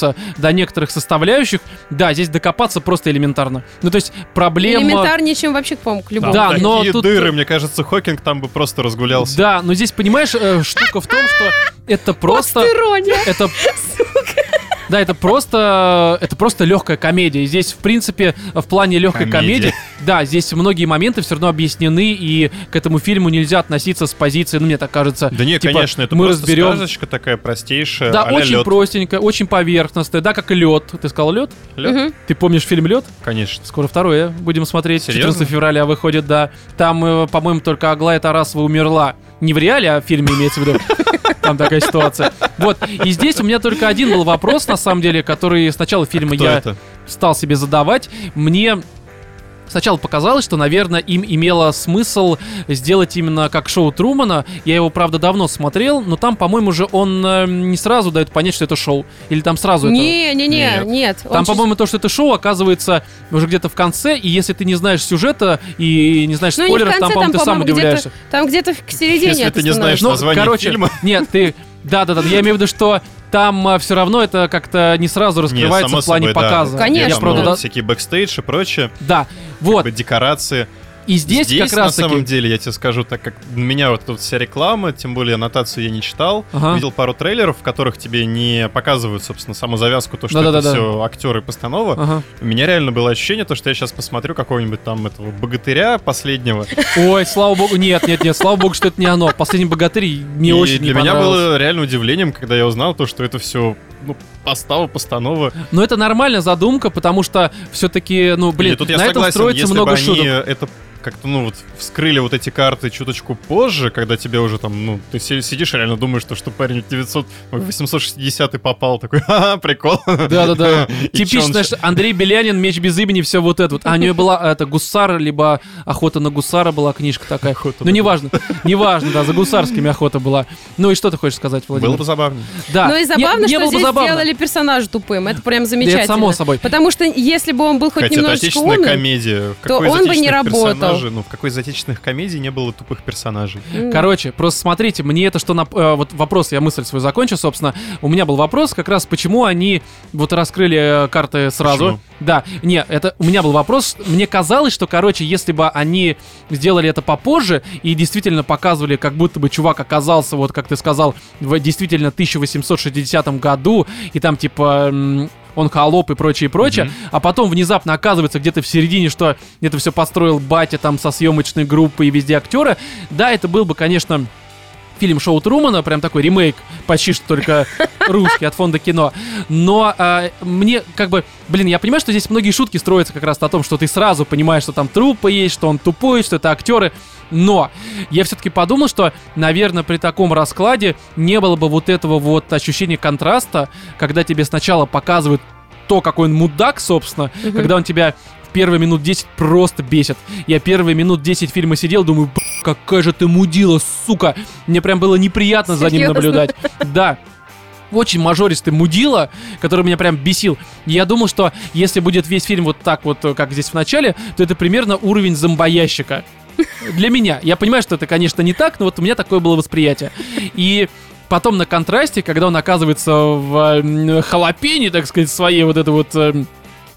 докапываться до некоторых составляющих, да, здесь докопаться просто элементарно. Ну, то есть проблема... Элементарнее, чем вообще, по-моему, к любому. Да, такие но тут- дыры, мне кажется, Хокинг там бы просто разгулялся. Да, но здесь, понимаешь, э, штука в том, что это просто... Это... Да, это просто, это просто легкая комедия. Здесь, в принципе, в плане легкой комедии, да, здесь многие моменты все равно объяснены, и к этому фильму нельзя относиться с позиции, ну, мне так кажется. Да не, типа, конечно, это мы просто разберем. сказочка такая простейшая. Да, очень лёд. простенькая, очень поверхностная, да, как лед. Ты сказал лед? Лёд? Мгм. Ты помнишь фильм Лед? Конечно. Скоро второе будем смотреть. Серьезно? 14 февраля выходит, да. Там, э, по-моему, только Аглая Тарасова умерла. Не в реале, а в фильме имеется в виду. Там такая ситуация. Вот. И здесь у меня только один был вопрос, на самом деле, который с начала фильма Кто я это? стал себе задавать. Мне Сначала показалось, что, наверное, им имело смысл сделать именно как шоу Трумана. Я его, правда, давно смотрел, но там, по-моему, же он э, не сразу дает понять, что это шоу. Или там сразу это... Не-не-не, Нет. нет. Там, по-моему, то, что это шоу, оказывается уже где-то в конце, и если ты не знаешь сюжета и не знаешь Ну, не в спойлеров, конце, там, по-моему, ты сам по-моему, где-то- удивляешься. Там где-то к середине Если это ты не знаешь. Ну, название короче, фильма. нет, ты... Да-да-да, я имею в виду, что там все равно это как-то не сразу раскрывается само в плане собой, да. показа. Конечно. Я правда, да- всякие бэкстейдж и прочее, Да, вот. как бы декорации. И здесь, как раз на самом деле, я тебе скажу, так как меня вот тут вся реклама, тем более аннотацию я не читал, Ага. видел пару трейлеров, в которых тебе не показывают, собственно, саму завязку, то, что Да-да-да-да. это все актеры и постанова. Ага. У меня реально было ощущение, то, что я сейчас посмотрю какого-нибудь там этого богатыря последнего. Ой, слава богу, нет, нет, нет, слава богу, что это не оно. Последний богатырь мне и очень для не меня было реально удивлением, когда я узнал то, что это все ну, постава, постанова. Но это нормальная задумка, потому что все-таки, ну, блин, И тут я на этом согласен, строится если много бы они шуток. это как-то, ну, вот, вскрыли вот эти карты чуточку позже, когда тебе уже там, ну, ты си- сидишь и реально думаешь, что, что парень 900, ой, 860 попал, такой, ха-ха, прикол. Да-да-да. Типично, что Андрей Белянин, меч без имени, все вот это вот. А у нее была это гусар, либо охота на гусара была книжка такая. Охота Ну, неважно, неважно, да, за гусарскими охота была. Ну и что ты хочешь сказать, Владимир? Было бы забавнее. Да. Ну и забавно, Не- не что здесь забавно. сделали персонажа тупым. Это прям замечательно. само собой. Потому что если бы он был хоть Хотя это немножечко умным... комедия. То он бы не работал. Персонажей- Ну, в какой из отечественных комедий не было тупых персонажей? Короче, просто смотрите, мне это что... нап- э, вот вопрос, я мысль свою закончу, собственно. У меня был вопрос как раз, почему они вот раскрыли э, карты сразу. Почему? Да, не, это у меня был вопрос. Мне казалось, что, короче, если бы они сделали это попозже и действительно показывали, как будто бы чувак оказался, вот как ты сказал, в действительно 1860 году, и там типа... он холоп и прочее, и прочее, Мгм. а потом внезапно оказывается где-то в середине, что это все построил батя там со съемочной группой и везде актеры. Да, это был бы, конечно, фильм Шоу Трумана, прям такой ремейк, почти что только русский от фонда кино. Но а, мне как бы, блин, я понимаю, что здесь многие шутки строятся как раз на том, что ты сразу понимаешь, что там трупы есть, что он тупой, что это актеры. Но я все-таки подумал, что, наверное, при таком раскладе не было бы вот этого вот ощущения контраста, когда тебе сначала показывают то, какой он мудак, собственно, Мгм. когда он тебя в первые минут 10 просто бесит. Я первые минут 10 фильма сидел, думаю, «Б***ь, какая же ты мудила, сука. Мне прям было неприятно за ним Серьезно? наблюдать. Да. Очень мажористый мудила, который меня прям бесил. Я думал, что если будет весь фильм вот так вот, э, как здесь в начале, то это примерно уровень зомбоящика. Для меня. Я понимаю, что это, конечно, не так, но вот у меня такое было восприятие. И потом на контрасте, когда он оказывается в халапене, так сказать, своей вот этой вот эм,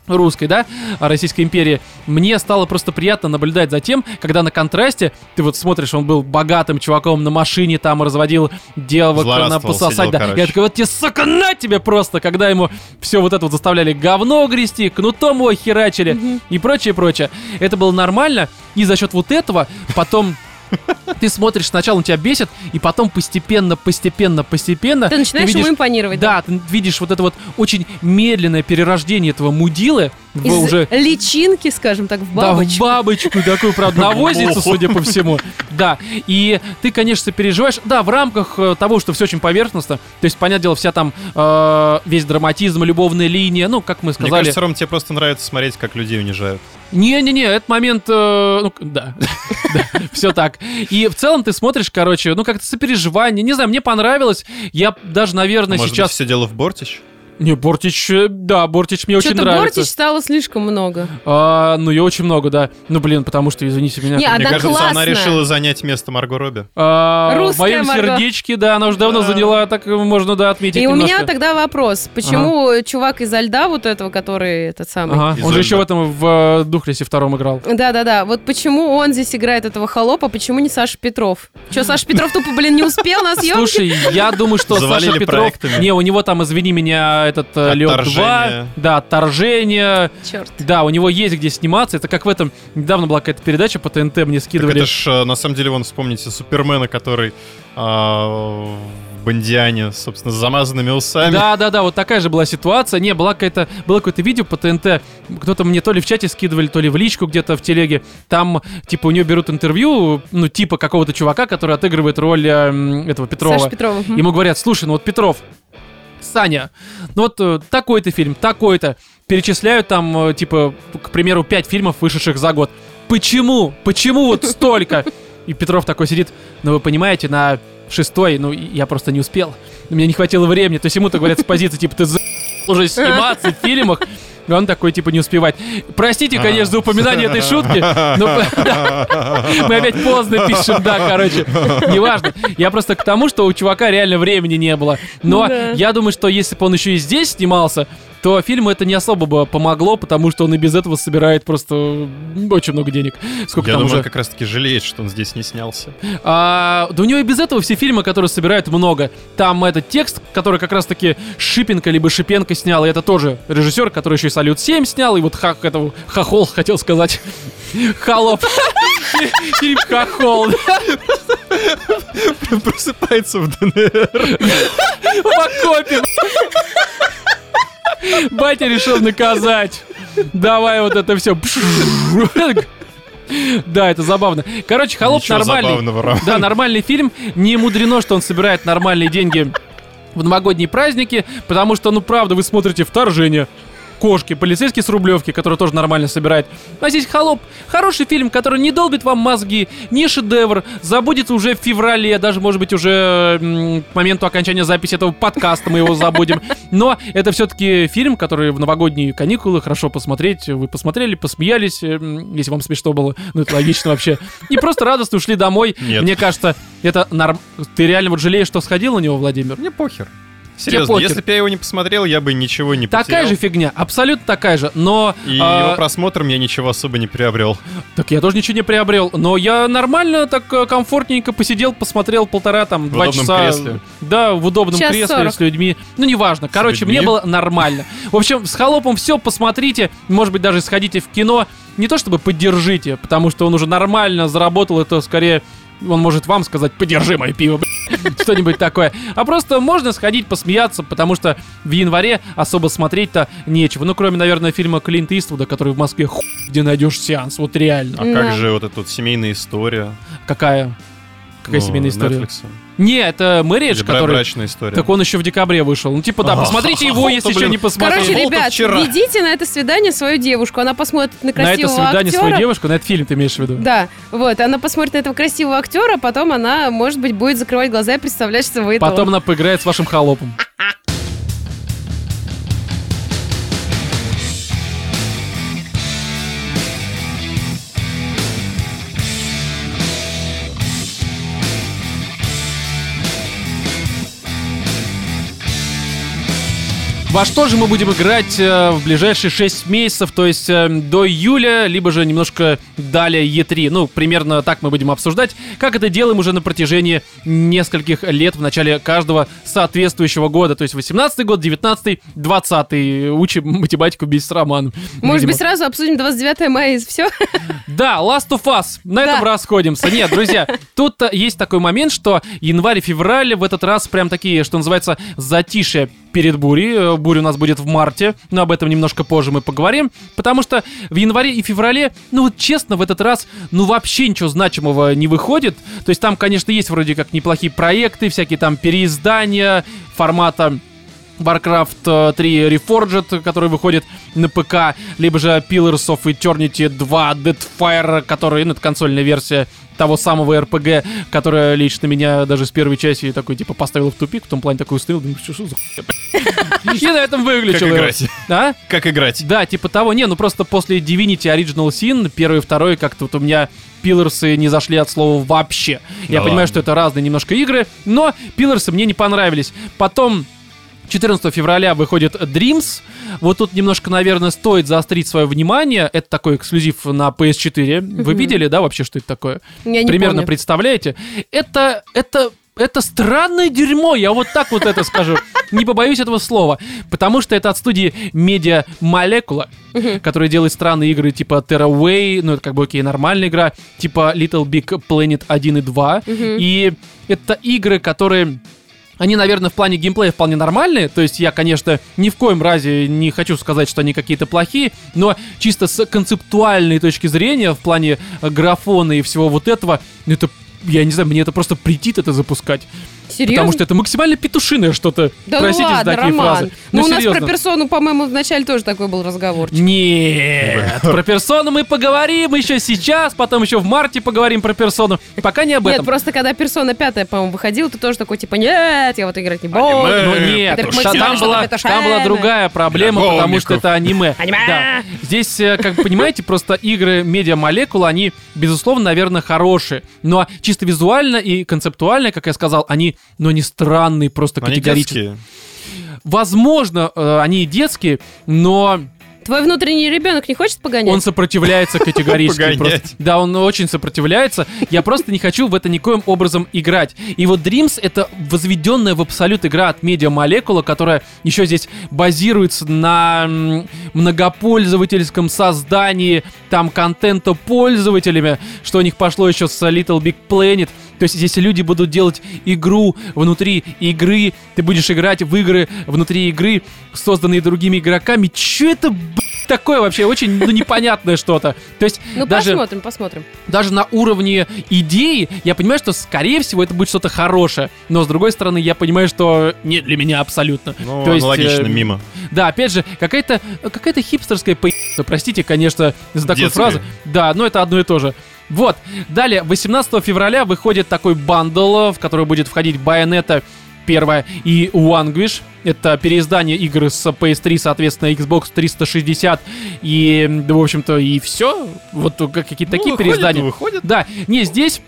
русской, да, Российской империи, мне стало просто приятно наблюдать за тем, когда на контрасте ты вот смотришь, он был богатым чуваком на машине, там разводил девок на пососать, сидел, да. короче. Я такой, вот тебе, сука, на тебе просто, когда ему все вот это вот заставляли говно грести, кнутом его херачили и прочее, прочее. Это было нормально, и за счет вот этого потом ты смотришь, сначала он тебя бесит, и потом постепенно, постепенно, постепенно... Ты начинаешь видишь- ему импонировать, да? Да, ты видишь вот это вот очень медленное перерождение этого мудилы в Из уже... личинки, скажем так, в Да, в бабочку. бабочку такую, правда, Муху. судя по всему. Да, и ты, конечно, переживаешь, да, в рамках э, того, что все очень поверхностно, то есть, понятное дело, вся там э, весь драматизм, любовная линия, ну, как мы Мне сказали... кажется, Ром, тебе просто нравится смотреть, как людей унижают. Не-не-не, этот момент, э, ну, да, все так. И в целом ты смотришь, короче, ну, как-то сопереживание, не знаю, мне понравилось, я даже, наверное, Может сейчас... быть, все дело в Бортич? Не, Бортич, э, да, Бортич мне очень Что-то нравится. Бортич стало слишком много. А, ну, я очень много, да. Ну, блин, потому что, извините меня. Не, как- Мне Она кажется, она классная. решила занять место Марго Робби. А, в Русская моем Марго. сердечке, да, она уже давно Да. заняла, так можно, да, отметить И у немножко. меня тогда вопрос. Почему чувак изо льда вот этого, который этот самый... Ага, Из он же еще в этом, в э, Духлесе втором играл. Да-да-да, вот почему он здесь играет этого холопа, почему не Саша Петров? Че, Саша Петров тупо, блин, не успел на съемки? Слушай, я думаю, что Саша Петров... проектами. Не, у него там, извини меня, этот э, Лед 2, Отторжение. да, отторжение. Черт. Да, у него есть где сниматься. Это как в этом... Недавно была какая-то передача по ТНТ, мне Так скидывали. это ж, э, на самом деле, вон, вспомните Супермена, который а, в Бондиане, собственно, с замазанными усами. Да, да, да, вот такая же была ситуация. Не, была какая-то, было какое-то видео по ТНТ. Кто-то мне то ли в чате скидывали, то ли в личку где-то в телеге. Там, типа, у него берут интервью, ну, типа какого-то чувака, который отыгрывает роль э, этого Петрова. Саша Петрова. Ему говорят, слушай, ну вот Петров, Саня, ну вот э, такой-то фильм, такой-то. перечисляют там, э, типа, к примеру, 5 фильмов, вышедших за год. Почему? Почему вот столько? И Петров такой сидит, ну вы понимаете, на шестой, ну я просто не успел. Мне не хватило времени. То есть ему-то говорят с позиции, типа, ты за уже сниматься в фильмах. И он такой, типа, не успевать. Простите, конечно, за упоминание этой шутки, но мы опять поздно пишем, да, короче. Неважно. Я просто к тому, что у чувака реально времени не было. Но я думаю, что если бы он еще и здесь снимался, то фильму это не особо бы помогло, потому что он и без этого собирает просто очень много денег. Сколько Я там думаю, уже? как раз-таки жалеет, что он здесь не снялся. А, да у него и без этого все фильмы, которые собирают много. Там этот текст, который как раз-таки Шипенко либо Шипенко снял, и это тоже режиссер, который еще и Салют 7 снял, и вот хах, этого Хохол хотел сказать. Холоп. Фильм Хохол. Просыпается в ДНР. В окопе. Батя решил наказать. Давай вот это все. Да, это забавно. Короче, Холоп Ничего нормальный. Да, нормальный фильм. Не мудрено, что он собирает нормальные деньги в новогодние праздники, потому что, ну, правда, вы смотрите «Вторжение», кошки, полицейский с Рублевки, который тоже нормально собирает. А здесь «Холоп». Хороший фильм, который не долбит вам мозги, не шедевр, забудется уже в феврале, даже, может быть, уже к моменту окончания записи этого подкаста мы его забудем. Но это все-таки фильм, который в новогодние каникулы хорошо посмотреть. Вы посмотрели, посмеялись, э, если вам смешно было. Ну, это логично вообще. И просто радостно ушли домой. Нет. Мне кажется, это норм... Ты реально вот жалеешь, что сходил на него, Владимир? Мне похер. Серьезно, если бы я его не посмотрел, я бы ничего не потерял. Такая же фигня, абсолютно такая же, но... И а, его просмотром я ничего особо не приобрел. Так я тоже ничего не приобрел, но я нормально, так э, комфортненько посидел, посмотрел полтора, там, два удобном часа. кресле. Да, в удобном Час кресле сорок. с людьми. Ну, неважно. Короче, людьми? мне было нормально. В общем, с холопом все, посмотрите. Может быть, даже сходите в кино. Не то чтобы поддержите, потому что он уже нормально заработал, это скорее он может вам сказать, подержи мое пиво, блядь». Что-нибудь такое. А просто можно сходить посмеяться, потому что в январе особо смотреть-то нечего. Ну, кроме, наверное, фильма Клинта Иствуда, который в Москве хуй где найдешь сеанс, вот реально. А как же вот эта вот семейная история? Какая? Какая Ну, семейная история? Netflix. Не, это Мэридж, Или бра- который... брачная история. Так он еще в декабре вышел. Ну, типа, да, посмотрите его, если блин. еще не посмотрели. Короче, ребят, вчера. ведите на это свидание свою девушку. Она посмотрит на на это красивого свидание актера. свою девушку, на этот фильм ты имеешь в виду? Да, вот, она посмотрит на этого красивого актера, потом она, может быть, будет закрывать глаза и представлять, что вы это Потом он. она поиграет с вашим холопом. Во что же мы будем играть э, в ближайшие 6 месяцев, то есть э, до июля, либо же немножко далее Е3. Ну, примерно так мы будем обсуждать, как это делаем уже на протяжении нескольких лет в начале каждого соответствующего года. То есть 18 год, 19 20 Учим математику без роман. Может быть, сразу обсудим 29 мая и все? Да, Last of Us. На Да. этом расходимся. Нет, друзья, тут есть такой момент, что январь и февраль в этот раз прям такие, что называется, затишье перед бурей. Э, Буря у нас будет в марте, но об этом немножко позже мы поговорим. Потому что в январе и феврале, ну вот честно, в этот раз, ну вообще ничего значимого не выходит. То есть там, конечно, есть вроде как неплохие проекты, всякие там переиздания формата Warcraft э, 3 Reforged, который выходит на ПК, либо же Pillars of Eternity 2 Deadfire, который, ну, это консольная версия того самого RPG, которая лично меня даже с первой части такой, типа, поставила в тупик, в том плане такой установил, думаю, что, за хуйня?» И на этом выключил Как играть? А? Как играть? Да, типа того. Не, ну просто после Divinity Original Sin, первый и второй, как-то вот у меня пилорсы не зашли от слова вообще. Я понимаю, что это разные немножко игры, но пилорсы мне не понравились. Потом 14 февраля выходит Dreams. Вот тут немножко, наверное, стоит заострить свое внимание. Это такой эксклюзив на PS4. Вы видели, да, вообще, что это такое? Я не Примерно помню. представляете? Это, это, это странное дерьмо, я вот так вот это скажу. Не побоюсь этого слова. Потому что это от студии Media Molecula, которая делает странные игры типа Terraway, ну это как бы окей, нормальная игра, типа Little Big Planet 1 и 2. Мгм. И это игры, которые... Они, наверное, в плане геймплея вполне нормальные. То есть я, конечно, ни в коем разе не хочу сказать, что они какие-то плохие, но чисто с концептуальной точки зрения, в плане графона и всего вот этого, это я не знаю, мне это просто претит это запускать. Серьезно? Потому что это максимально петушиное что-то. Да Простите ну за ладно, такие Роман. фразы. Ну, у нас про персону, по-моему, вначале тоже такой был разговор. Нет, про персону мы поговорим еще сейчас, потом еще в марте поговорим про персону. Пока не об Нет, этом. просто когда персона пятая, по-моему, выходила, ты тоже такой, типа, нет, я вот играть не буду. Аниме. Ну нет, там, была, там была другая проблема, Для потому что это аниме. Аниме. Да. Здесь, э, как вы понимаете, просто игры Molecule, они, безусловно, наверное, хорошие. Но чисто визуально и концептуально, как я сказал, они, но не странные просто Они категорически. детские. Возможно, э, они и детские, но Твой внутренний ребенок не хочет погонять? Он сопротивляется категорически. Просто. Да, он очень сопротивляется. Я просто не хочу в это никоим образом играть. И вот Dreams — это возведенная в абсолют игра от Media Molecule, которая еще здесь базируется на многопользовательском создании там контента пользователями, что у них пошло еще с Little Big Planet. То есть здесь люди будут делать игру внутри игры, ты будешь играть в игры внутри игры, созданные другими игроками. Че это, такое вообще? Очень ну, непонятное что-то. То есть Ну, даже, посмотрим, посмотрим. даже на уровне идеи я понимаю, что, скорее всего, это будет что-то хорошее. Но, с другой стороны, я понимаю, что не для меня абсолютно. Ну, То есть, аналогично, э, мимо. Да, опять же, какая-то какая хипстерская по***, простите, конечно, за такую Детская. фразу. Да, но это одно и то же. Вот, далее, 18 февраля выходит такой бандл, в который будет входить Bayonetta первая и Vanquish. Это переиздание игр с PS3, соответственно, Xbox 360 и, да, в общем-то, и все. Вот как- какие-то такие Ну, выходит, переиздания. Выходит. Да, не, здесь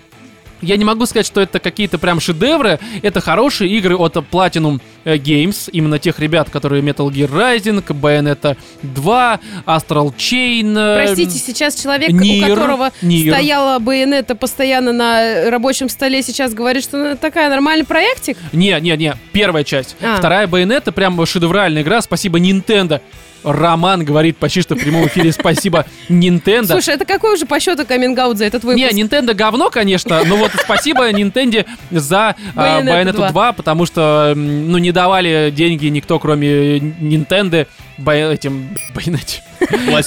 я не могу сказать, что это какие-то прям шедевры. Это хорошие игры от Platinum э, Games. Именно тех ребят, которые Metal Gear Rising, Bayonetta 2, Astral Chain. э, Простите, сейчас человек, Нир, у которого Нир. стояла байонета постоянно на рабочем столе, сейчас говорит, что ну, такая нормальный проектик. Не, не, не, первая часть. А. Вторая Bayonetta прям шедевральная игра. Спасибо Nintendo. Роман говорит почти что в прямом эфире спасибо Nintendo. Слушай, это какой уже по счету каминг за этот выпуск? Не, Nintendo говно, конечно, но вот спасибо Nintendo за а, Bayonetta Bayonetta 2. 2, потому что, ну, не давали деньги никто, кроме Nintendo, Бай- этим, Bayonetta.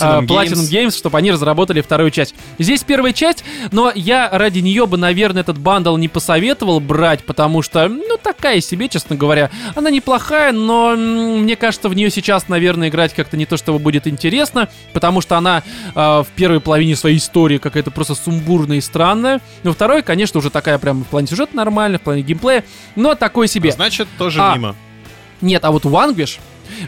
А, Platinum Platinum Games. Games, чтобы они разработали вторую часть. Здесь первая часть, но я ради нее бы, наверное, этот bundle не посоветовал брать, потому что, ну, такая себе, честно говоря. Она неплохая, но мне кажется, в нее сейчас, наверное, играть как-то не то, чтобы будет интересно, потому что она а, в первой половине своей истории какая-то просто сумбурная и странная. Но второй, конечно, уже такая прям в плане сюжета нормальная, в плане геймплея, но такой себе. Значит, тоже А. мимо. Нет, а вот Vanquish,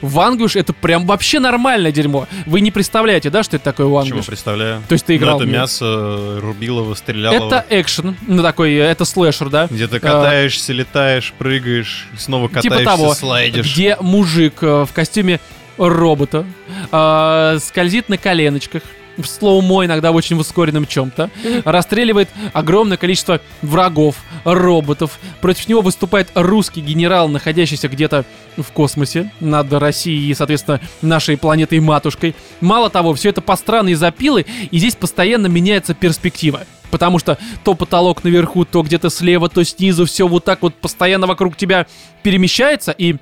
Vanquish это прям вообще нормальное дерьмо. Вы не представляете, да, что это такое Почему Vanquish? представляю? То есть ты играл Ну, это мясо Рубилова, Стрелялова. Это экшен, ну такой, э, это слэшер, да? Где ты катаешься, летаешь, прыгаешь, снова катаешься, типа того, слайдишь. где мужик э, в костюме робота э, скользит на коленочках, в слоумо иногда в очень ускоренном чем-то, расстреливает огромное количество врагов, роботов. Против него выступает русский генерал, находящийся где-то в космосе над Россией и, соответственно, нашей планетой-матушкой. Мало того, все это по странной запилы, и здесь постоянно меняется перспектива. Потому что то потолок наверху, то где-то слева, то снизу, все вот так вот постоянно вокруг тебя перемещается, и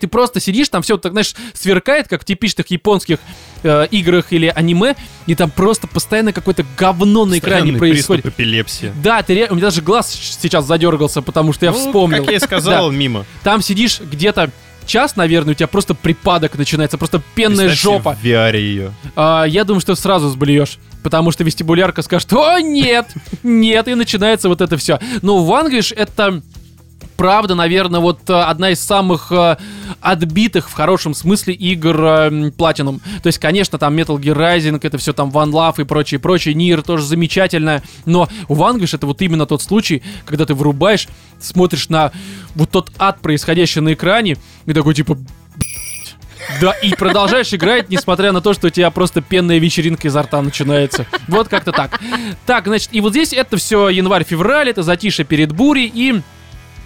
ты просто сидишь, там все так, знаешь, сверкает, как в типичных японских э, играх или аниме, и там просто постоянно какое-то говно на экране происходит. приступ эпилепсии. Да, ты ре- у меня даже глаз сейчас задергался, потому что я Ну, вспомнил. Как я и сказал, мимо. Там сидишь где-то час, наверное, у тебя просто припадок начинается, просто пенная жопа. в VR ее. А, я думаю, что сразу сблюешь. Потому что вестибулярка скажет, о, нет, нет, и начинается вот это все. Ну, Вангвиш это правда, наверное, вот э, одна из самых э, отбитых в хорошем смысле игр э, м, Platinum. То есть, конечно, там Metal Gear Rising, это все там One Love и прочее, прочее. Нир тоже замечательное. Но Vanquish это вот именно тот случай, когда ты врубаешь, смотришь на вот тот ад, происходящий на экране, и такой типа, да, и продолжаешь играть, несмотря на то, что у тебя просто пенная вечеринка изо рта начинается. Вот как-то так. Так, значит, и вот здесь это все январь-февраль, это затишье перед бурей, и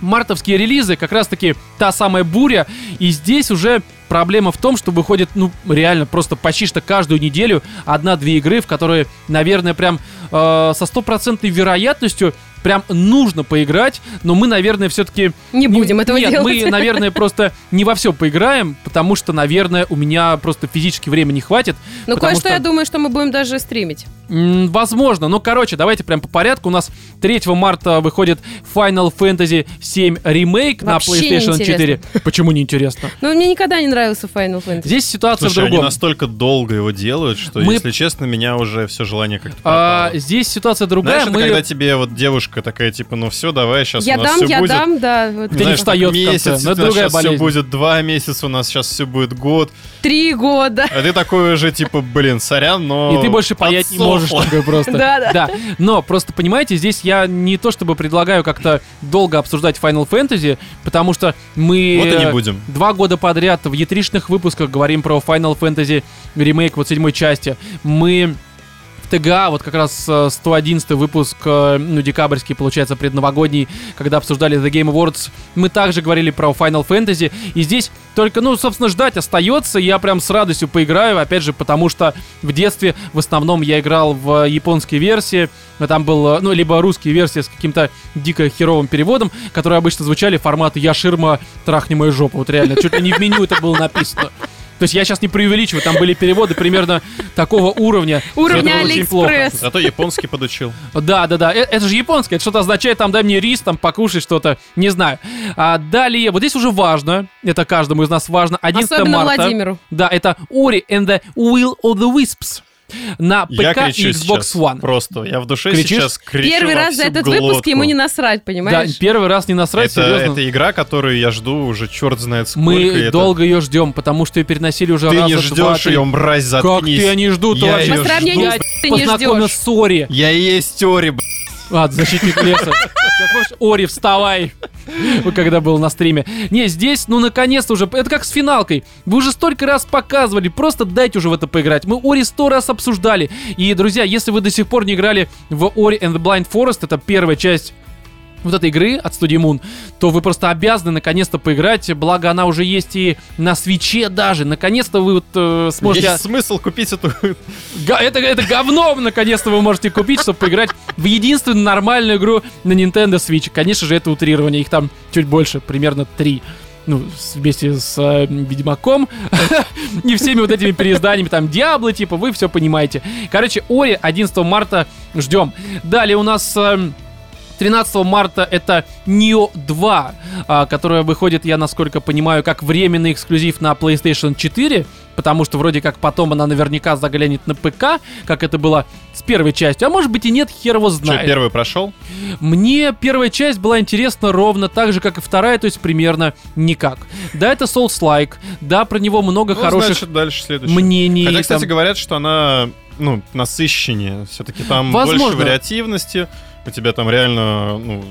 мартовские релизы, как раз-таки та самая буря, и здесь уже проблема в том, что выходит, ну, реально, просто почти что каждую неделю одна-две игры, в которые, наверное, прям э, со стопроцентной вероятностью прям нужно поиграть, но мы, наверное, все-таки... Не будем этого Нет, делать. мы, наверное, просто не во все поиграем, потому что, наверное, у меня просто физически времени не хватит. Ну, кое-что что- я думаю, что мы будем даже стримить. Возможно, но короче, давайте прям по порядку. У нас 3 марта выходит Final Fantasy 7 ремейк на Вообще PlayStation неинтересно. 4. Почему неинтересно? Ну, мне никогда не нравился Final Fantasy. Здесь ситуация Слушай, в они другом. настолько долго его делают, что, Мы- если честно, меня уже все желание как-то А, здесь ситуация другая. Знаешь, это Мы... когда тебе вот девушка такая, типа, ну все, давай, сейчас я у нас дам, все я будет. дам, да. вот Ты не это. встаёт в конце, месяц, но это другая болезнь. все будет два месяца, у нас сейчас все будет год. Три года. А ты такой уже, типа, блин, сорян, но... И ты больше паять не можешь такой просто. Да, да. Да, но просто понимаете, здесь я не то чтобы предлагаю как-то долго обсуждать Final Fantasy, потому что мы Вот и не э, будем. два года подряд в етришных выпусках говорим про Final Fantasy ремейк вот седьмой части. Мы ТГА, вот как раз э, 111 выпуск, э, ну, декабрьский, получается, предновогодний, когда обсуждали The Game Awards, мы также говорили про Final Fantasy, и здесь только, ну, собственно, ждать остается, я прям с радостью поиграю, опять же, потому что в детстве в основном я играл в японские версии, там был, э, ну, либо русские версии с каким-то дико херовым переводом, которые обычно звучали формата «Я ширма, трахни мою жопу», вот реально, чуть ли не в меню это было написано. То есть я сейчас не преувеличиваю, там были переводы примерно такого уровня. Уровня. Алиэкспресс. Зато японский подучил. Да, да, да. Э- Это же японское. Это что-то означает, там, дай мне рис, там, покушай что-то. Не знаю. А далее, вот здесь уже важно. Это каждому из нас важно. 11 Особенно марта. Владимиру. Да, это Ori and the Will of the Wisps. На Я ПК и кричу Xbox сейчас. One. Просто. Я в душе Кричишь? сейчас кричу Первый во раз за этот глотку. выпуск ему не насрать, Да, понимаешь? первый раз не насрать, Это, серьезно. это игра, которую я жду уже черт знает сколько. Мы и это- долго ее ждем, потому что ее переносили уже Ты раза не два, ждешь три. ее, мразь, Как заткнись. ты, они ждут Я вообще. её По сравнению жду. с ты не ждешь. Я и есть Ори, б***ь. А, защитник леса. Как помнишь, Ори, вставай. Когда был на стриме. Не, здесь, ну, наконец-то уже, это как с финалкой. Вы уже столько раз показывали, просто дайте уже в это поиграть. Мы Ори сто раз обсуждали. И, друзья, если вы до сих пор не играли в Ori and the Blind Forest, это первая часть вот этой игры от студии Moon, то вы просто обязаны наконец-то поиграть, благо она уже есть и на свече даже. Наконец-то вы вот э, сможете... Есть смысл купить эту... Это, это говно, наконец-то вы можете купить, чтобы поиграть в единственную нормальную игру на Nintendo Switch. Конечно же, это утрирование, их там чуть больше, примерно три. Ну, вместе с э, Ведьмаком и всеми вот этими переизданиями, там, Диабло, типа, вы все понимаете. Короче, Ори 11 марта ждем. Далее у нас... эм, 13 марта это Neo 2, а, которая выходит, я насколько понимаю, как временный эксклюзив на PlayStation 4, потому что вроде как потом она наверняка заглянет на ПК, как это было с первой частью, а может быть и нет, хер его Что, знает. первый прошел? Мне первая часть была интересна ровно так же, как и вторая, то есть примерно никак. Да, это Souls-like, да, про него много Ну, хороших значит, дальше следующий. мнений. Хотя, там- кстати, говорят, что она, ну, насыщеннее. Все-таки там Возможно. больше вариативности. У тебя там реально, ну,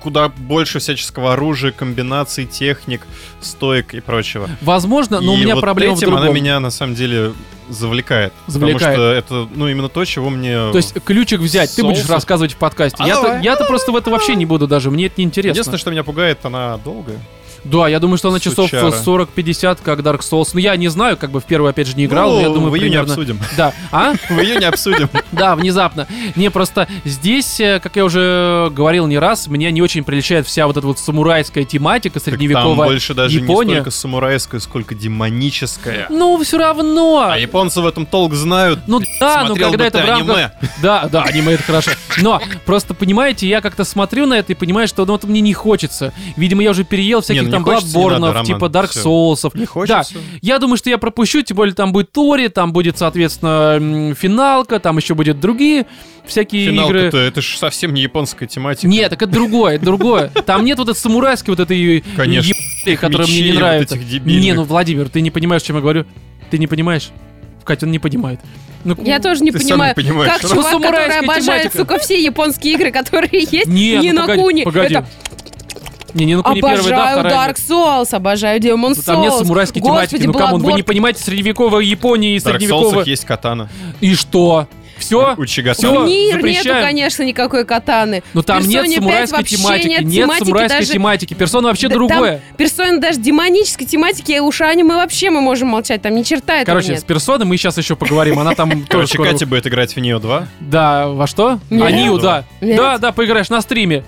куда больше всяческого оружия, комбинаций, техник, стоек и прочего. Возможно, но у И меня вот проблема в этим другом. она меня, на самом деле, завлекает. Завлекает. Потому что это, ну, именно то, чего мне... То есть ключик взять, ты будешь Соусы. рассказывать в подкасте. А Я-то, я-то просто в это вообще не буду даже, мне это не интересно. Единственное, что меня пугает, она долгая. Да, я думаю, что она часов Сучара. 40-50, как Dark Souls. Ну, я не знаю, как бы в первую, опять же, не играл, но я Ну, думаю, в июне примерно... обсудим. Да, а? В июне обсудим. Да, внезапно. Не, просто здесь, э, как я уже говорил не раз, меня не очень приличает вся вот эта вот самурайская тематика, Так Там средневековая больше даже Япония. не столько самурайская, сколько демоническая. Ну, все равно. А японцы в этом толк знают. Ну да, ну когда это в рамках... аниме. Да, да, аниме это хорошо. Но просто понимаете, я как-то смотрю на это и понимаю, что ну, вот мне не хочется. Видимо, я уже переел всяких ну, не там не Роман, типа Dark. Souls. Не хочется. Да, я думаю, что я пропущу, тем более там будет Тори, там будет, соответственно, финалка, там еще будет другие всякие игры. Финалка-то, это же совсем не японская тематика. Нет, так это другое, это другое. Там нет вот этой самурайской вот этой Конечно. ебаной, которая мне не вот нравится. этих дебильных. Не, ну, Владимир, ты не понимаешь, о чем я говорю. Ты не понимаешь? Катя, он не понимает. Ну, Я тоже не понимаю, не понимаешь. как Ну, чувак, который обожает, тематика. сука, все японские игры, которые есть, Нет, не ну, на погоди, куни. погоди. Это Не, не, ну не первая, да. Dark Souls, обожаю Demon Souls. Ну, Там нет самурайской тематики. Господи, Ну, камон, вы не понимаете средневековой Японии и В Dark Souls средневековой... есть катана. И что? Все? У Чигатана. Всё? Мир нету, запрещаем. конечно, никакой катаны. Но там В нет Persona 5 самурайской тематики. нет Нет тематики самурайской даже- тематики. Персона вообще Да другое. Там персона даже демонической тематики, а уж аниме вообще мы можем молчать, там ни черта этого Короче, нет. с персоной мы сейчас еще поговорим. Она там тоже Короче, скоро... Катя будет играть в Neo 2. Да, во что? Нет. А, Нию, да. Нет. Да, да, поиграешь на стриме.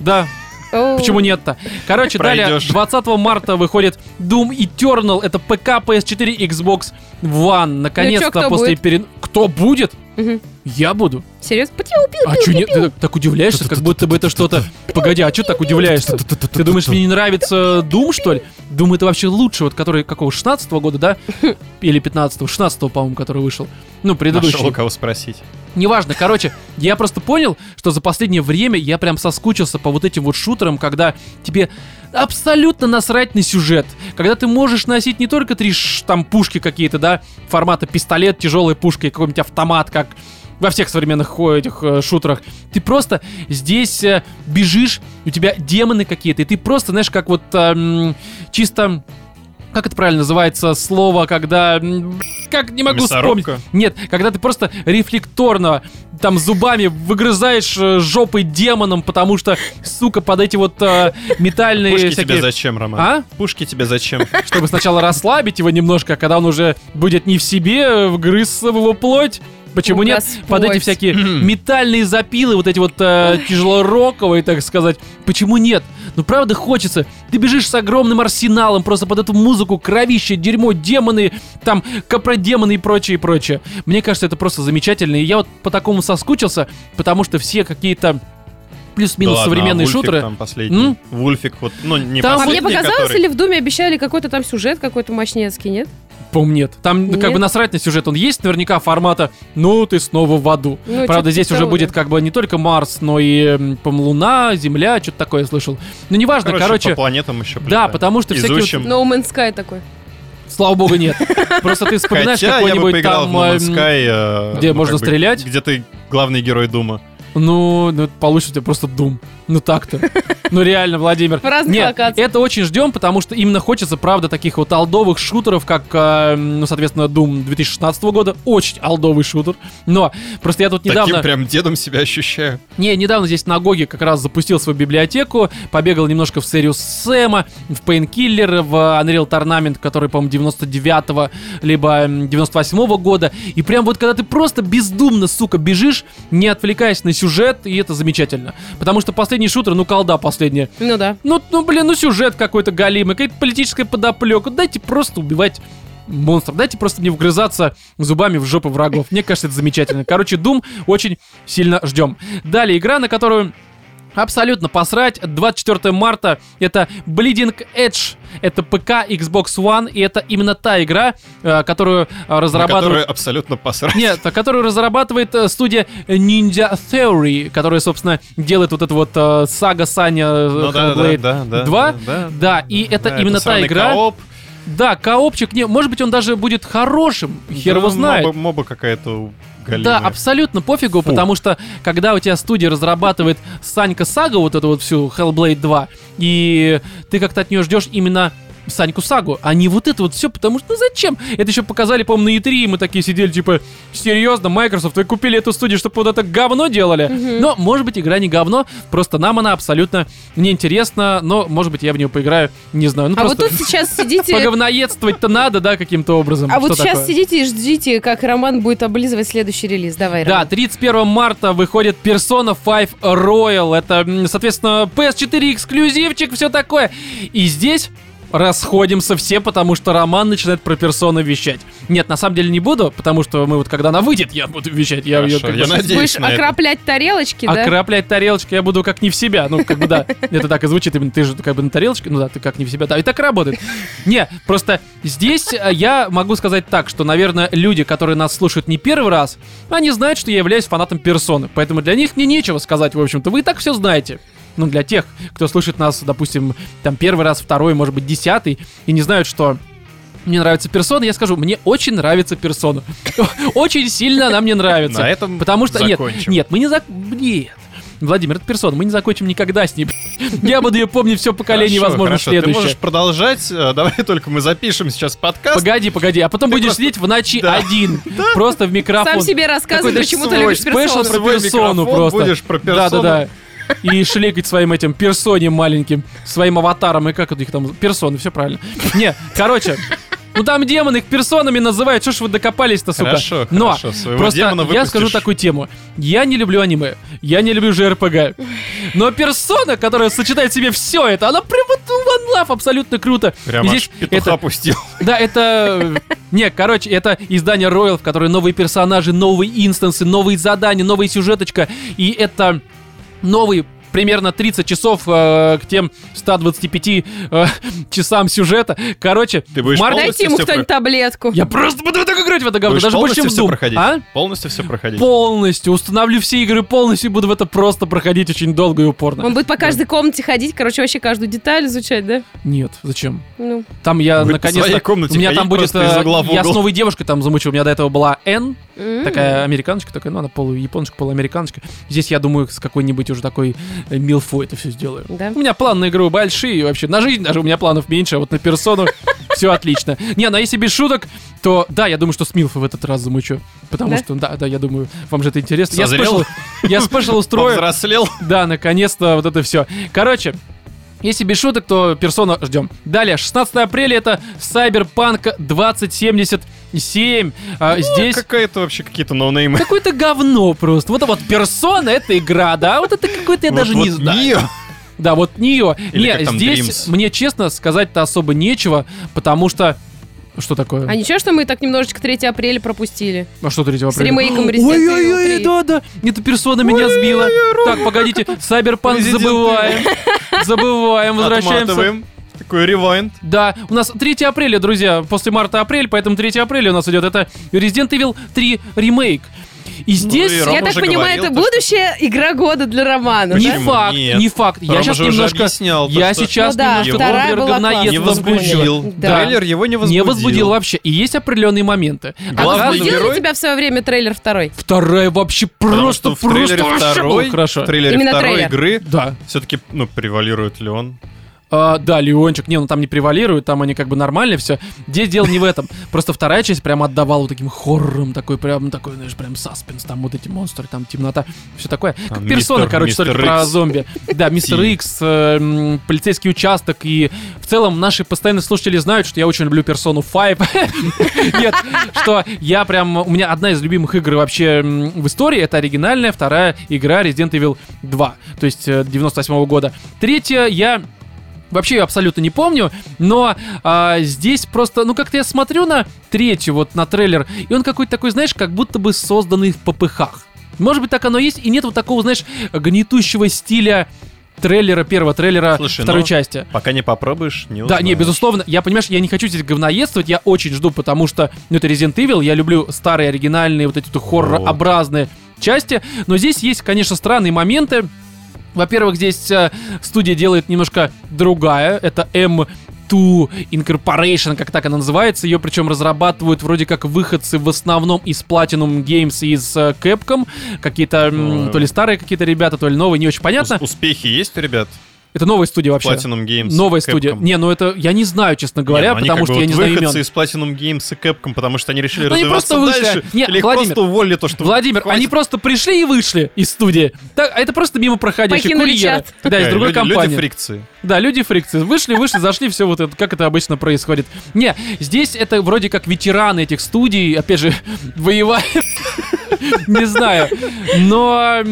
Да. Почему нет-то? Короче, далее, Пройдешь. 20 марта выходит Doom Eternal. Это ПК, PS4, Xbox One. Наконец-то после перен... Кто будет? Я буду. Серьезно? А что нет? Ты так, так удивляешься, как будто бы это что-то... Погоди, а что так удивляешься? Ты думаешь, мне не нравится Doom, что ли? Doom это вообще лучше, вот который какого, 16 года, да? Или 15-го? 16 по-моему, который вышел. Ну, предыдущий. Нашел кого спросить. Неважно, короче, я просто понял, что за последнее время я прям соскучился по вот этим вот шутерам, когда тебе абсолютно насрать на сюжет. Когда ты можешь носить не только три там пушки какие-то, да, формата пистолет, тяжелая пушка и какой-нибудь автомат, как во всех современных хо- этих э, шутерах. Ты просто здесь э, бежишь, у тебя демоны какие-то, и ты просто, знаешь, как вот эм, чисто... Как это правильно называется слово, когда... Как не могу вспомнить. Мясорубка? Нет, когда ты просто рефлекторно там зубами выгрызаешь э, жопы демонам, потому что, сука, под эти вот э, метальные Пушки всякие... тебе зачем, Роман? А? Пушки тебе зачем? Чтобы сначала расслабить его немножко, а когда он уже будет не в себе, э, вгрызться в его плоть. Почему нет? Под эти всякие метальные запилы, вот эти вот э, тяжелороковые, так сказать. Почему нет? Ну правда хочется. Ты бежишь с огромным арсеналом просто под эту музыку, кровище, дерьмо, демоны, там капродемоны и прочее, и прочее. Мне кажется, это просто замечательно. И я вот по такому соскучился, потому что все какие-то плюс-минус Да ладно, современные а Вульфик шутеры. там последний. М? Вульфик, вот, ну, не Там А мне последний, показалось, который- или в Думе обещали какой-то там сюжет какой-то мощнецкий, нет? По-моему, нет. Там ну, как Нет? бы насрать на сюжет. Он есть наверняка формата «Ну, ты снова в аду». Ну, Правда, здесь уже того, будет как бы не только Марс, но и, по-моему, Луна, Земля, что-то такое я слышал. Ну, неважно, Короче, короче... по планетам еще да, потому что всякие... вот- Изучим. No Man's Sky такой. Слава богу, нет. Просто ты вспоминаешь Хотя я бы какой-нибудь там... в No эм, Sky, э, где ну, можно бы, стрелять. Где ты главный герой Дума. Ну, ну, получится у тебя просто дум. Ну так-то. Ну реально, Владимир. В разных Нет, локациях. это очень ждем, потому что именно хочется, правда, таких вот алдовых шутеров, как, э, ну, соответственно, Doom 2016 года. Очень алдовый шутер. Но просто я тут недавно... Таким прям дедом себя ощущаю. Не, недавно здесь на Гоге как раз запустил свою библиотеку, побегал немножко в серию Сэма, в Painkiller, в Unreal Tournament, который, по-моему, 99-го, либо м, 98-го года. И прям вот когда ты просто бездумно, сука, бежишь, не отвлекаясь на сюжет, и это замечательно. Потому что последний шутер, ну, колда последняя. Ну да. Ну, ну, блин, ну сюжет какой-то галимый, какая-то политическая подоплека. Дайте просто убивать монстров. Дайте просто не вгрызаться зубами в жопу врагов. Мне кажется, это замечательно. Короче, Doom очень сильно ждем. Далее, игра, на которую абсолютно посрать. 24 марта это Bleeding Edge. Это ПК, Xbox One, и это именно та игра, э, которую э, На разрабатывают... которые абсолютно посрать. Нет, которую разрабатывает э, студия Ninja Theory, которая, собственно, делает вот эту вот э, сага Саня Ну да, да, Hellblade да, да, 2. да, да. Да, и это Да, именно та игра. кооп. Да, коопчик, не, может быть, он даже будет хорошим, хер Да, его знает. Моба, моба какая-то Да, галимая. абсолютно пофигу, Фу. потому что когда у тебя студия разрабатывает Санька Сага, вот эту вот всю Hellblade 2, и ты как-то от нее ждешь именно Саньку Сагу, а не вот это вот все, потому что, ну зачем? Это еще показали, по-моему, на E3, и мы такие сидели, типа, серьезно, Microsoft, вы купили эту студию, чтобы вот это говно делали? Но, может быть, игра не говно, просто нам она абсолютно неинтересна, но, может быть, я в нее поиграю, не знаю. Ну, А вот просто тут сейчас сидите... поговноедствовать-то надо, да, каким-то образом. А вот сейчас сидите и ждите, как Роман будет облизывать следующий релиз. Давай, Да, Роман. 31 марта выходит Persona 5 Royal. Это, соответственно, PS4 эксклюзивчик, все такое. И здесь расходимся все, потому что Роман начинает про персону вещать. Нет, на самом деле не буду, потому что мы вот когда она выйдет, я буду вещать. Я Хорошо, как бы я надеюсь Будешь на это. окроплять тарелочки, да? Окроплять тарелочки я буду как не в себя. Ну, как бы да, это так и звучит. Именно ты же как бы на тарелочке, ну да, ты как не в себя. Да, и так работает. Не, просто здесь э, я могу сказать так, что, наверное, люди, которые нас слушают не первый раз, они знают, что я являюсь фанатом персоны. Поэтому для них мне нечего сказать, в общем-то. Вы и так все знаете. Ну, для тех, кто слушает нас, допустим, там первый раз, второй, может быть, десятый, и не знают, что мне нравится персона, я скажу, мне очень нравится персона. Очень сильно она мне нравится. На этом Потому что, нет, закончим. нет, мы не зак... Нет. Владимир, это персона, мы не закончим никогда с ней. Я буду ее помнить все поколение, Хорошо, возможно, хорошо, следующее. Ты можешь продолжать. э, Давай только мы запишем сейчас подкаст. Погоди, погоди, а потом будешь просто- сидеть в ночи Да. один, просто в микрофон. Сам себе рассказывай, почему ты любишь персону. про персону просто. будешь про персону. Да-да-да. И шликать своим этим персонем маленьким, своим аватаром, и как это их там, персоны, все правильно. Не, короче, ну там демоны их персонами называют, что ж вы докопались-то, сука. Хорошо, Но хорошо, своего просто демона я выпустишь. скажу такую тему. Я не люблю аниме, я не люблю JRPG. Но персона, которая сочетает в себе все это, она прям вот love, абсолютно круто. Прям И аж здесь это- опустил. Да, это... Не, короче, это издание Royal, в которое новые персонажи, новые инстансы, новые задания, новая сюжеточка. И это новый примерно 30 часов э, к тем 125 э, часам сюжета. Короче, Ты будешь полностью Дайте ему всё кто-нибудь таблетку. Я просто буду так играть в это говно, даже больше, чем все Doom. проходить? А? Полностью все проходить? Полностью. Установлю все игры полностью и буду в это просто проходить очень долго и упорно. Он будет по каждой комнате ходить, короче, вообще каждую деталь изучать, да? Нет, зачем? Ну, Там я наконец-то... у меня там будет... э, Я с новой девушкой там замучил. У меня до этого была Н, такая американочка, такая, ну она полуяпоночка, полуамериканочка. Здесь, я думаю, с какой-нибудь уже такой э, милфой это все сделаю. Да. У меня планы на игру большие, вообще на жизнь даже у меня планов меньше, а вот на персону все отлично. Не, ну а если без шуток, то да, я думаю, что с Милфой в этот раз замучу. Потому Да? что, да, да, я думаю, вам же это интересно. Я Созрел? я спешл устрою. Повзрослел? Да, наконец-то вот это все. Короче, если без шуток, то персона ждем. Далее, 16 апреля это Cyberpunk 2077. А, здесь Какая-то вообще какие-то ноунеймы. какое-то говно просто. Вот, вот персона это игра, да? Вот это какой-то я Вот- даже вот не знаю. Нио. Да, вот нее. Или Не, как там, здесь Dreams. мне честно сказать-то особо нечего, потому что что такое? А ничего, что мы так немножечко 3 апреля пропустили? А что 3 С апреля? ремейком Resident Ой-ой-ой, 3. да, да. Эта персона меня сбила. Так, погодите. Resident забываем. Забываем, возвращаемся. Такой ревайнд. Да, у нас 3 апреля, друзья, после марта-апрель, поэтому 3 апреля у нас идет это Resident Evil 3 ремейк. И здесь... и Я так понимаю, говорил, это то, что- будущая игра года для Романа, Не да? Факт, Нет. не факт. Я Рома сейчас же уже немножко... объяснял, то, Я что- сейчас Ну да, немножко Говнер была говноед Не возбудил. Да. Трейлер его не возбудил. Не возбудил вообще. И есть определенные моменты. А Главный возбудил ли герой? тебя в свое время трейлер второй? Вторая вообще Потому просто, что в трейлере просто вообще второй, было хорошо. в трейлере Именно второй трейлер. игры Да. все-таки, ну, превалирует ли он? А, да, Леончик, не, ну там не превалирует, там они как бы нормально все. Здесь дело не в этом. Просто вторая часть прям отдавала вот таким хоррором, такой прям, такой, знаешь, прям саспенс, там вот эти монстры, там темнота, все такое. Там Как персона, мистер- короче, мистер только про Икс. зомби. Да, мистер. Икс, э, полицейский участок, и в целом наши постоянные слушатели знают, что я очень люблю персону 5. Нет, что я прям, у меня одна из любимых игр вообще в истории, это оригинальная вторая игра Resident Evil 2, то есть э, 98 года. Третья я Вообще я абсолютно не помню, но а, здесь просто, ну как-то я смотрю на третью, вот на трейлер, и он какой-то такой, знаешь, как будто бы созданный в попыхах. Может быть, так оно и есть, и нет вот такого, знаешь, гнетущего стиля трейлера, первого трейлера Слушай, второй ну, части. Пока не попробуешь, не Да, не, узнаешь. безусловно, я, понимаешь, я не хочу здесь говноедствовать, я очень жду, потому что, ну, это Resident Evil, я люблю старые, оригинальные, вот эти вот хорророобразные части, но здесь есть, конечно, странные моменты. Во-первых, здесь э, студия делает немножко другая, это M2 Incorporation, как так она называется. Ее причем разрабатывают вроде как выходцы в основном из Platinum Games и из э, Capcom. Какие-то Ой. то ли старые какие-то ребята, то ли новые, не очень понятно. Ус- Успехи есть, у ребят? Это новая студия вообще. Platinum Games. Новая Capcom. студия. Не, ну это я не знаю, честно Не, говоря, ну они потому как что бы я вот не знаю выходцы имен. из Platinum Games и Capcom, потому что они решили Ну, они развиваться просто вышли. дальше. Не, или их Владимир, просто уволили то, что... Владимир, хватит. они просто пришли и вышли из студии. Так, а это просто мимо проходящие Покинули курьеры. чат. Да, из другой люди, люди компании. фрикции. Да, люди фрикции. Вышли, вышли, зашли, все вот это, как это обычно происходит. Не, здесь это вроде как ветераны этих студий, опять же, воевали. Не знаю. Но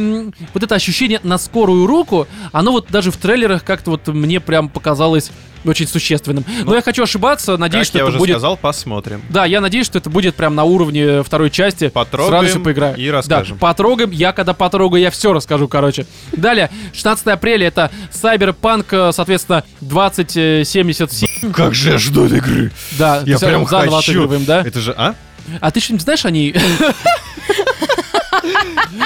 вот это ощущение на скорую руку, оно вот даже в трейлерах как-то вот мне прям показалось очень существенным. Но я хочу ошибаться, надеюсь, что я это уже будет... сказал, посмотрим. Да, я надеюсь, что это будет прям на уровне второй части. Потрогаем С радостью поиграю. и расскажем. Да, потрогаем. Я когда потрогаю, я все расскажу, короче. Далее, 16 апреля это Cyberpunk, э, соответственно, 2077. Как же я жду игры. Да, Я прям хочу. отыгрываем, да? Это же, а? А ты что-нибудь знаешь о ней?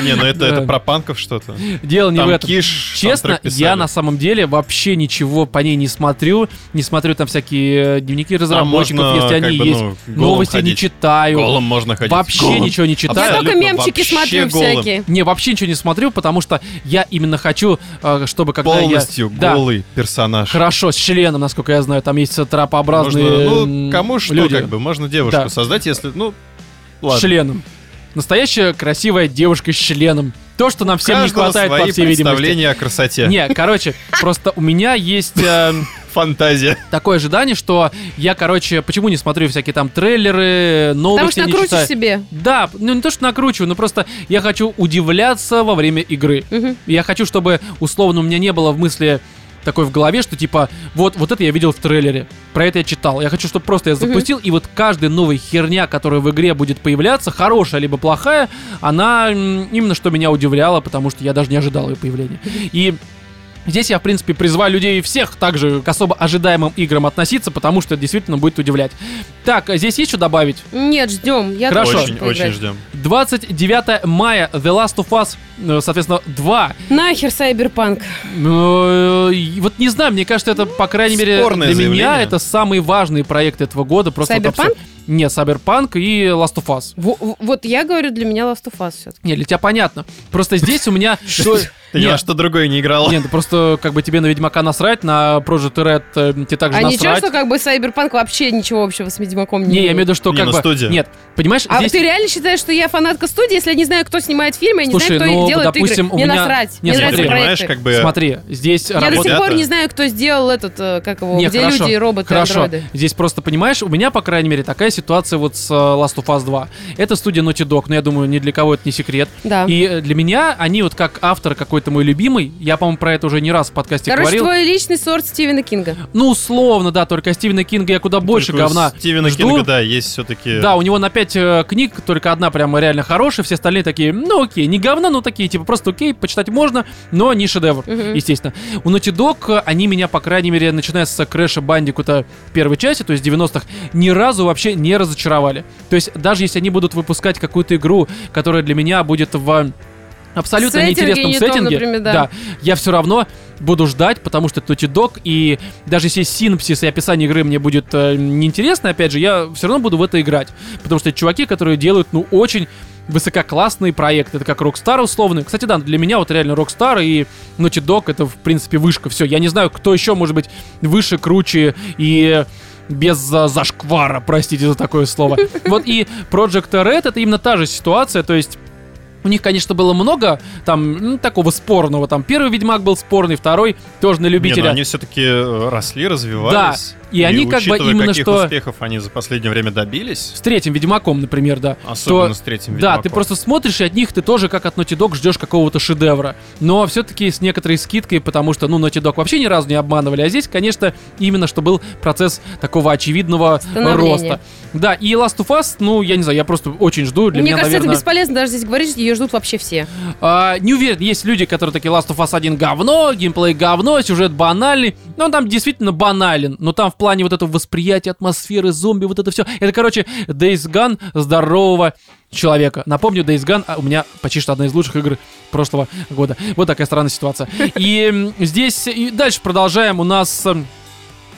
Не, ну это, это про панков что-то. Дело не Там в этом. Киш, Честно, я на самом деле вообще ничего по ней не смотрю. Не смотрю там всякие э, дневники разработчиков, можно если они бы, есть. ну, Новости не читаю. Голым можно ходить. Вообще Голым. ничего не Я читаю. только Абсолютно мемчики смотрю голым. всякие. Не, вообще ничего не смотрю, потому что я именно хочу, э, чтобы когда Полностью я... Да, голый персонаж. хорошо, с членом, насколько я знаю, там есть трапообразные Можно, ну, кому что, люди. как бы, можно девушку Да. создать, если, ну, С ладно. членом. Настоящая красивая девушка с членом. То, что нам всем не хватает, по свои всей видимости. представления о красоте. Не, короче, просто у меня есть э, Фантазия. такое ожидание, что я, короче, почему не смотрю всякие там трейлеры, Потому новости что не накрутишь читаю. себе. Да, ну не то, что накручиваю, но просто я хочу удивляться во время игры. Мгм. Я хочу, чтобы, условно, у меня не было в мысли такой в голове, что типа, вот, вот это я видел в трейлере, про это я читал. Я хочу, чтобы просто я запустил, и вот каждая новая херня, которая в игре будет появляться, хорошая либо плохая, она именно что меня удивляла, потому что я даже не ожидал ее появления. И Здесь я, в принципе, призываю людей всех также к особо ожидаемым играм относиться, потому что это действительно будет удивлять. Так, а здесь есть что добавить? Нет, ждем. Я Хорошо. Очень, очень ждем. 29 мая The Last of Us, э, соответственно, 2. Нахер Сайберпанк. И вот не знаю, мне кажется, это, по крайней мере, Спорное для меня заявление. это самый важный проект этого года. Просто вот Cyberpunk? абсо- Нет, Cyberpunk и Last of Us. Во- Вот я говорю, для меня Last of Us все-таки. Не, для тебя понятно. Просто здесь у меня... на что другое не играл. Нет, просто как бы тебе на Ведьмака насрать, на Project Red э, тебе также А ничего, насрать. что как бы Сайберпанк вообще ничего общего с Ведьмаком не Не, я имею в виду, что Не, как ну, бы... студия. Нет, понимаешь, А здесь... ты реально считаешь, что я фанатка студии, если я не знаю, кто снимает фильмы, я не Слушай, знаю, кто ну, делает допустим, игры? у Мне меня- насрать. Не, Мне смотри, понимаешь, как бы... Смотри, здесь Я до работает... сих пор не знаю, кто сделал этот, э, как его, Не, где хорошо, люди, роботы, Хорошо, андроиды. здесь просто, понимаешь, у меня, по крайней мере, такая ситуация вот с э, Last of Us 2. Это студия Naughty Dog, но я думаю, ни для кого это не секрет. Да. И для меня они вот как автор какой-то мой любимый, я, по-моему, про это уже не раз в подкасте Короче, говорил. твой личный сорт Стивена Кинга. Ну, условно, да, только Стивена Кинга я куда больше Только у говна Стивена жду. Кинга, да, есть все-таки... Да, у него на 5 книг только одна прямо реально хорошая, все остальные такие, ну окей, не говна, но такие, типа просто окей, почитать можно, но не шедевр, Мгм. естественно. У Naughty Dog, э, они меня, по крайней мере, начиная с Крэша Бандикута первой части, то есть 90-х, ни разу вообще не разочаровали. То есть даже если они будут выпускать какую-то игру, которая для меня будет в абсолютно Сеттинге неинтересном не том, сеттинге, например, да. я все равно буду ждать, потому что это Naughty Dog, и даже если синопсис и описание игры мне будет э, неинтересно, опять же, я все равно буду в это играть, потому что это чуваки, которые делают, ну, очень высококлассные проекты, это как Rockstar условно. Кстати, да, для меня вот реально Rockstar и Naughty Dog это, в принципе, вышка. Все, я не знаю, кто еще может быть выше, круче и без за- зашквара, простите за такое слово. Вот и Project Red это именно та же ситуация, то есть у них, конечно, было много там ну, такого спорного. Там первый Ведьмак был спорный, второй тоже на Не, любителя. ну они все-таки росли, развивались. И они как бы именно каких что- успехов они за последнее время добились, С третьим Ведьмаком, например, да. особенно то- с третьим Да, Ведьмаком. ты просто смотришь, и от них ты тоже, как от Naughty Dog, ждешь какого-то шедевра. Но все-таки с некоторой скидкой, потому что, ну, Naughty Dog вообще ни разу не обманывали. А здесь, конечно, именно что был процесс такого очевидного роста. Да, и Last of Us, ну, я не знаю, я просто очень жду. Для Мне меня, кажется, наверное... это бесполезно даже здесь говорить, ее ждут вообще все. А, не уверен, есть люди, которые такие Last of Us 1 говно, геймплей говно, сюжет банальный. Но он там действительно банален. Но там в плане вот этого восприятия атмосферы, зомби, вот это все. Это, короче, Days Gone здорового человека. Напомню, Days Gone а, у меня почти что одна из лучших игр прошлого года. Вот такая странная ситуация. И здесь и дальше продолжаем. У нас...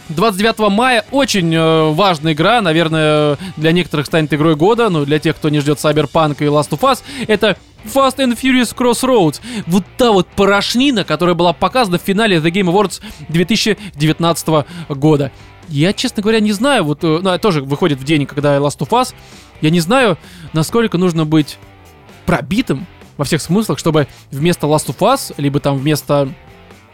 м, 29 мая очень э, важная игра, наверное, для некоторых станет игрой года, ну, для тех, кто не ждет Cyberpunk и Last of Us, это Fast and Furious Crossroads. Вот та вот порошнина, которая была показана в финале The Game Awards 2019 года. Я, честно говоря, не знаю, вот, э, ну, тоже выходит в день, когда Last of Us, я не знаю, насколько нужно быть пробитым во всех смыслах, чтобы вместо Last of Us, либо там вместо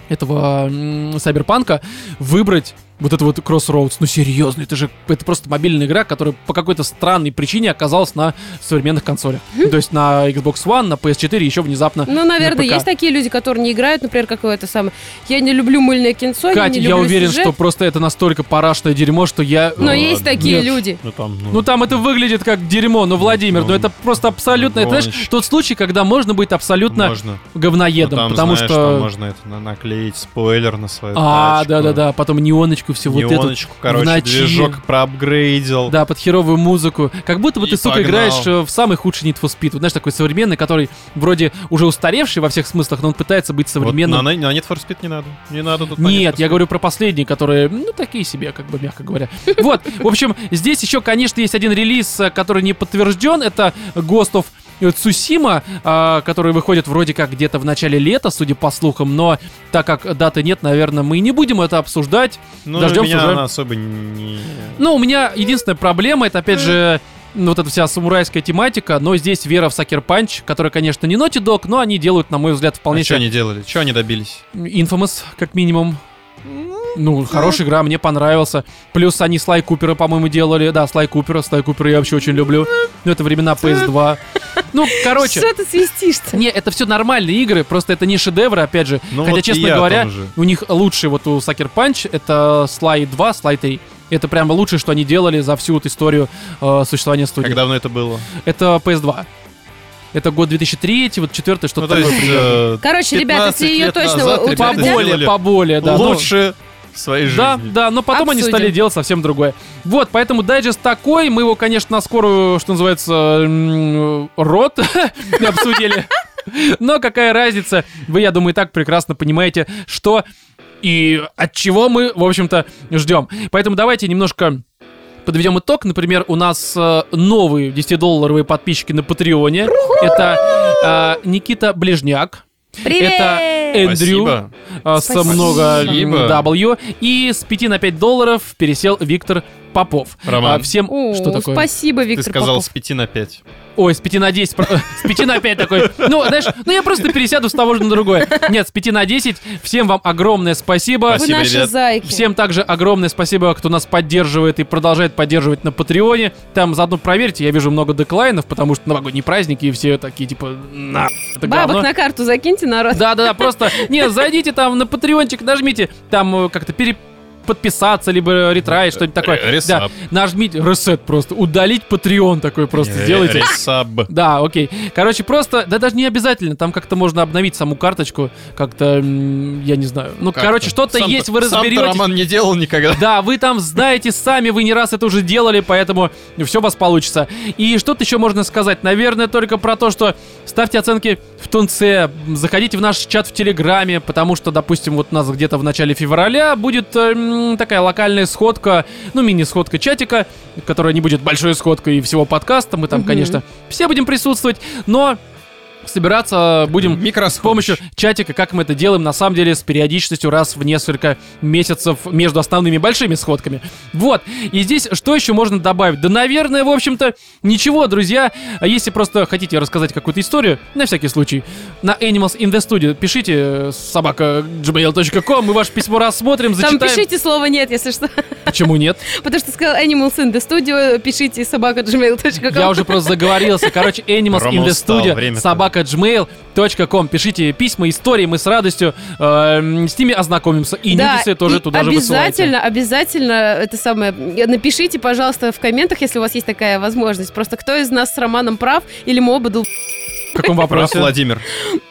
этого м, Сайберпанка выбрать вот это вот Crossroads. Ну серьезно, это же это просто мобильная игра, которая по какой-то странной причине оказалась на современных консолях. Ну, То есть на Xbox One, на PS4 еще внезапно. Ну, наверное, ПК. есть такие люди, которые не играют, например, как это самое. Я не люблю мыльное кинцо, я Катя, не я уверен, сюжет, что просто это настолько парашное дерьмо, что я... Но Ну, есть такие Нет. люди. Ну там, ну, Ну там это выглядит как дерьмо, ну Владимир, ну, Ну, это просто абсолютно, это, знаешь, тот случай, когда можно быть абсолютно можно. говноедом, Ну, там, потому знаешь, что... там можно это на- наклеить спойлер на свою А, тачку. да-да-да, потом неоночку все вот эту Неоночку, короче, ночи. движок проапгрейдил. Да, под херовую музыку. Как будто бы И ты, сука, погнал. играешь э, в самый худший Need for Speed. Вот, знаешь, такой современный, который вроде уже устаревший во всех смыслах, но он пытается быть Вот современным. на, на Need for Speed не надо. Не надо тут Нет, я говорю про последние, которые, ну, такие себе, как бы, мягко говоря. Вот, в общем, здесь еще, конечно, есть один релиз, э, который не подтвержден. Это Ghost of Цусима, а, который выходит вроде как где-то в начале лета, судя по слухам, но так как даты нет, наверное, мы и не будем это обсуждать. Ну, дождёмся меня уже. она особо не... Ну, у меня единственная проблема, это, опять же, вот эта вся самурайская тематика, но здесь вера в Сакер Панч, которая, конечно, не Naughty Dog, но они делают, на мой взгляд, вполне А что они делали? Что они добились? Infamous, как минимум. Ну, хорошая игра, мне понравился. Плюс они Слай Купера, по-моему, делали. Да, Слай Купера, Слай Купера я вообще очень люблю. Ну, это времена PS2. Ну, короче. Что ты свистишь-то? Не, это все нормальные игры, просто это не шедевры, опять же. Ну, Хотя, вот честно я говоря, у них лучший вот у Sucker Punch это Слай 2, Слай 3. Это прямо лучшее, что они делали за всю вот историю э, существования студии. Как давно это было? Это PS2. Это год 2003, вот четвертый, что-то Ну, то такое. есть, э, Короче, ребята, 15 если ее точно назад поболее, поболее, да. ну, лучше в своей жизни. Да, да, но потом они Обсудим. стали делать совсем другое. Вот, поэтому дайджест такой, мы его, конечно, на скорую, что называется, рот обсудили. Но какая разница? Вы, я думаю, и так прекрасно понимаете, что и от чего мы, в общем-то, ждем. Поэтому давайте немножко подведем итог. Например, у нас э, новые 10-долларовые подписчики на Патреоне. Это э, Никита Ближняк. Привет! Это Эндрю Спасибо. а, с Спасибо. много Спасибо. W. И с 5 на 5 долларов пересел Виктор Попов. Роман. А, всем... О, что такое? Спасибо, Ты Виктор сказал Попов. с 5 на 5. Ой, с 5 на 10. про- С 5 на 5 такой. Ну, знаешь, ну я просто пересяду с того же на другое. Нет, с 5 на 10. Всем вам огромное спасибо. Вы Спасибо, наши ребят. зайки. Всем также огромное спасибо, кто нас поддерживает и продолжает поддерживать на Патреоне. Там заодно проверьте, я вижу много деклайнов, потому что новогодние праздники и все такие, типа, на, это Бабок говно. на карту закиньте, народ. Да, да, да, просто, не, зайдите там на патреончик, нажмите, там э, как-то пере подписаться, либо ретрайт, что-нибудь такое. Ресап. Да, нажмите ресет просто, удалить Patreon такой просто Э, сделайте. Ресаб. Да, окей. Короче, просто, да даже не обязательно, там как-то можно обновить саму карточку, как-то, я не знаю. Ну, короче, что-то есть, вы разберетесь. Роман не делал никогда. Да, вы там знаете сами, вы не раз это уже делали, поэтому все у вас получится. И что-то еще можно сказать? Наверное, только про то, что ставьте оценки в Тунце, заходите в наш чат в Телеграме, потому что, допустим, вот у нас где-то в начале февраля будет э, такая локальная сходка, ну, мини-сходка чатика, которая не будет большой сходкой и всего подкаста. Мы там, Мгм. конечно, все будем присутствовать, но собираться будем с Микросход. помощью чатика, как мы это делаем, на самом деле, с периодичностью раз в несколько месяцев между основными большими сходками. Вот. И здесь что еще можно добавить? Да, наверное, в общем-то, ничего, друзья. А Если просто хотите рассказать какую-то историю, на всякий случай, на Animals in the Studio пишите э, собака gmail.com, мы ваше письмо рассмотрим, Там зачитаем. пишите слово «нет», если что. Почему нет? Потому что сказал Animals in the Studio, пишите собака gmail.com. Я уже просто заговорился. Короче, Animals Рома in the устал, Studio, время-то. Собака gmail.com. Пишите письма, истории, мы с радостью э, с ними ознакомимся. И Да, нюдисы тоже и туда же. Обязательно, обязательно это самое. Напишите, пожалуйста, в комментах, если у вас есть такая возможность. Просто кто из нас с Романом прав, или мы оба дул... В каком вопросе? Владимир.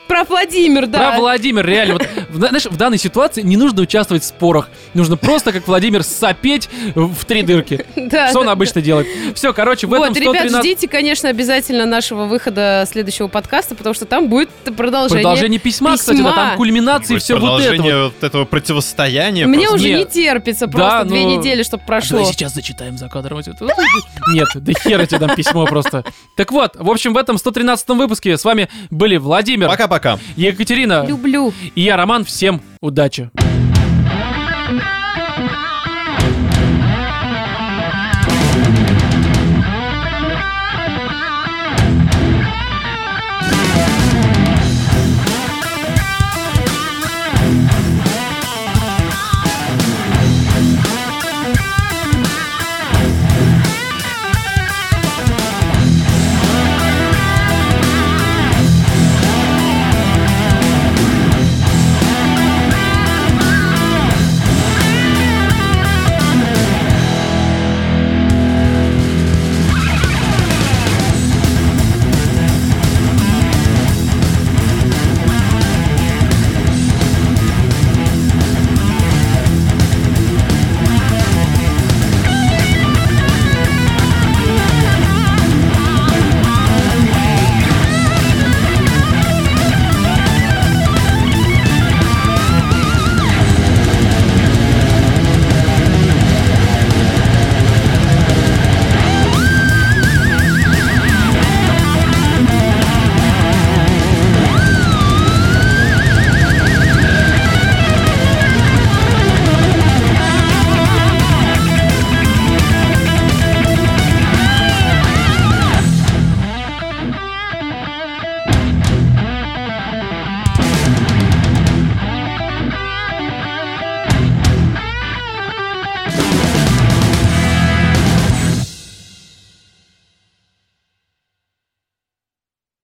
Прав Владимир, да. Про Владимир, реально. Вот, в- знаешь, в данной ситуации не нужно участвовать в спорах. Нужно просто, как Владимир, сопеть в три дырки. Да, Что он обычно делает. Все, короче, в Вот, этом ребят, 113... ждите, конечно, обязательно нашего выхода следующего подкаста, потому что там будет продолжение. Продолжение письма, кстати, да, письма. там кульминация и Будет все вот это. продолжение вот. этого противостояния. Мне просто. уже Не. не терпится, Да, просто две но- недели, чтобы прошло. Давай сейчас зачитаем за кадром. вот это. Нет, да хера тебе дам письмо просто. Так вот, в общем, в этом 113 выпуске с вами были Владимир, Пока-пока. Екатерина Люблю. и я, Роман. Всем удачи.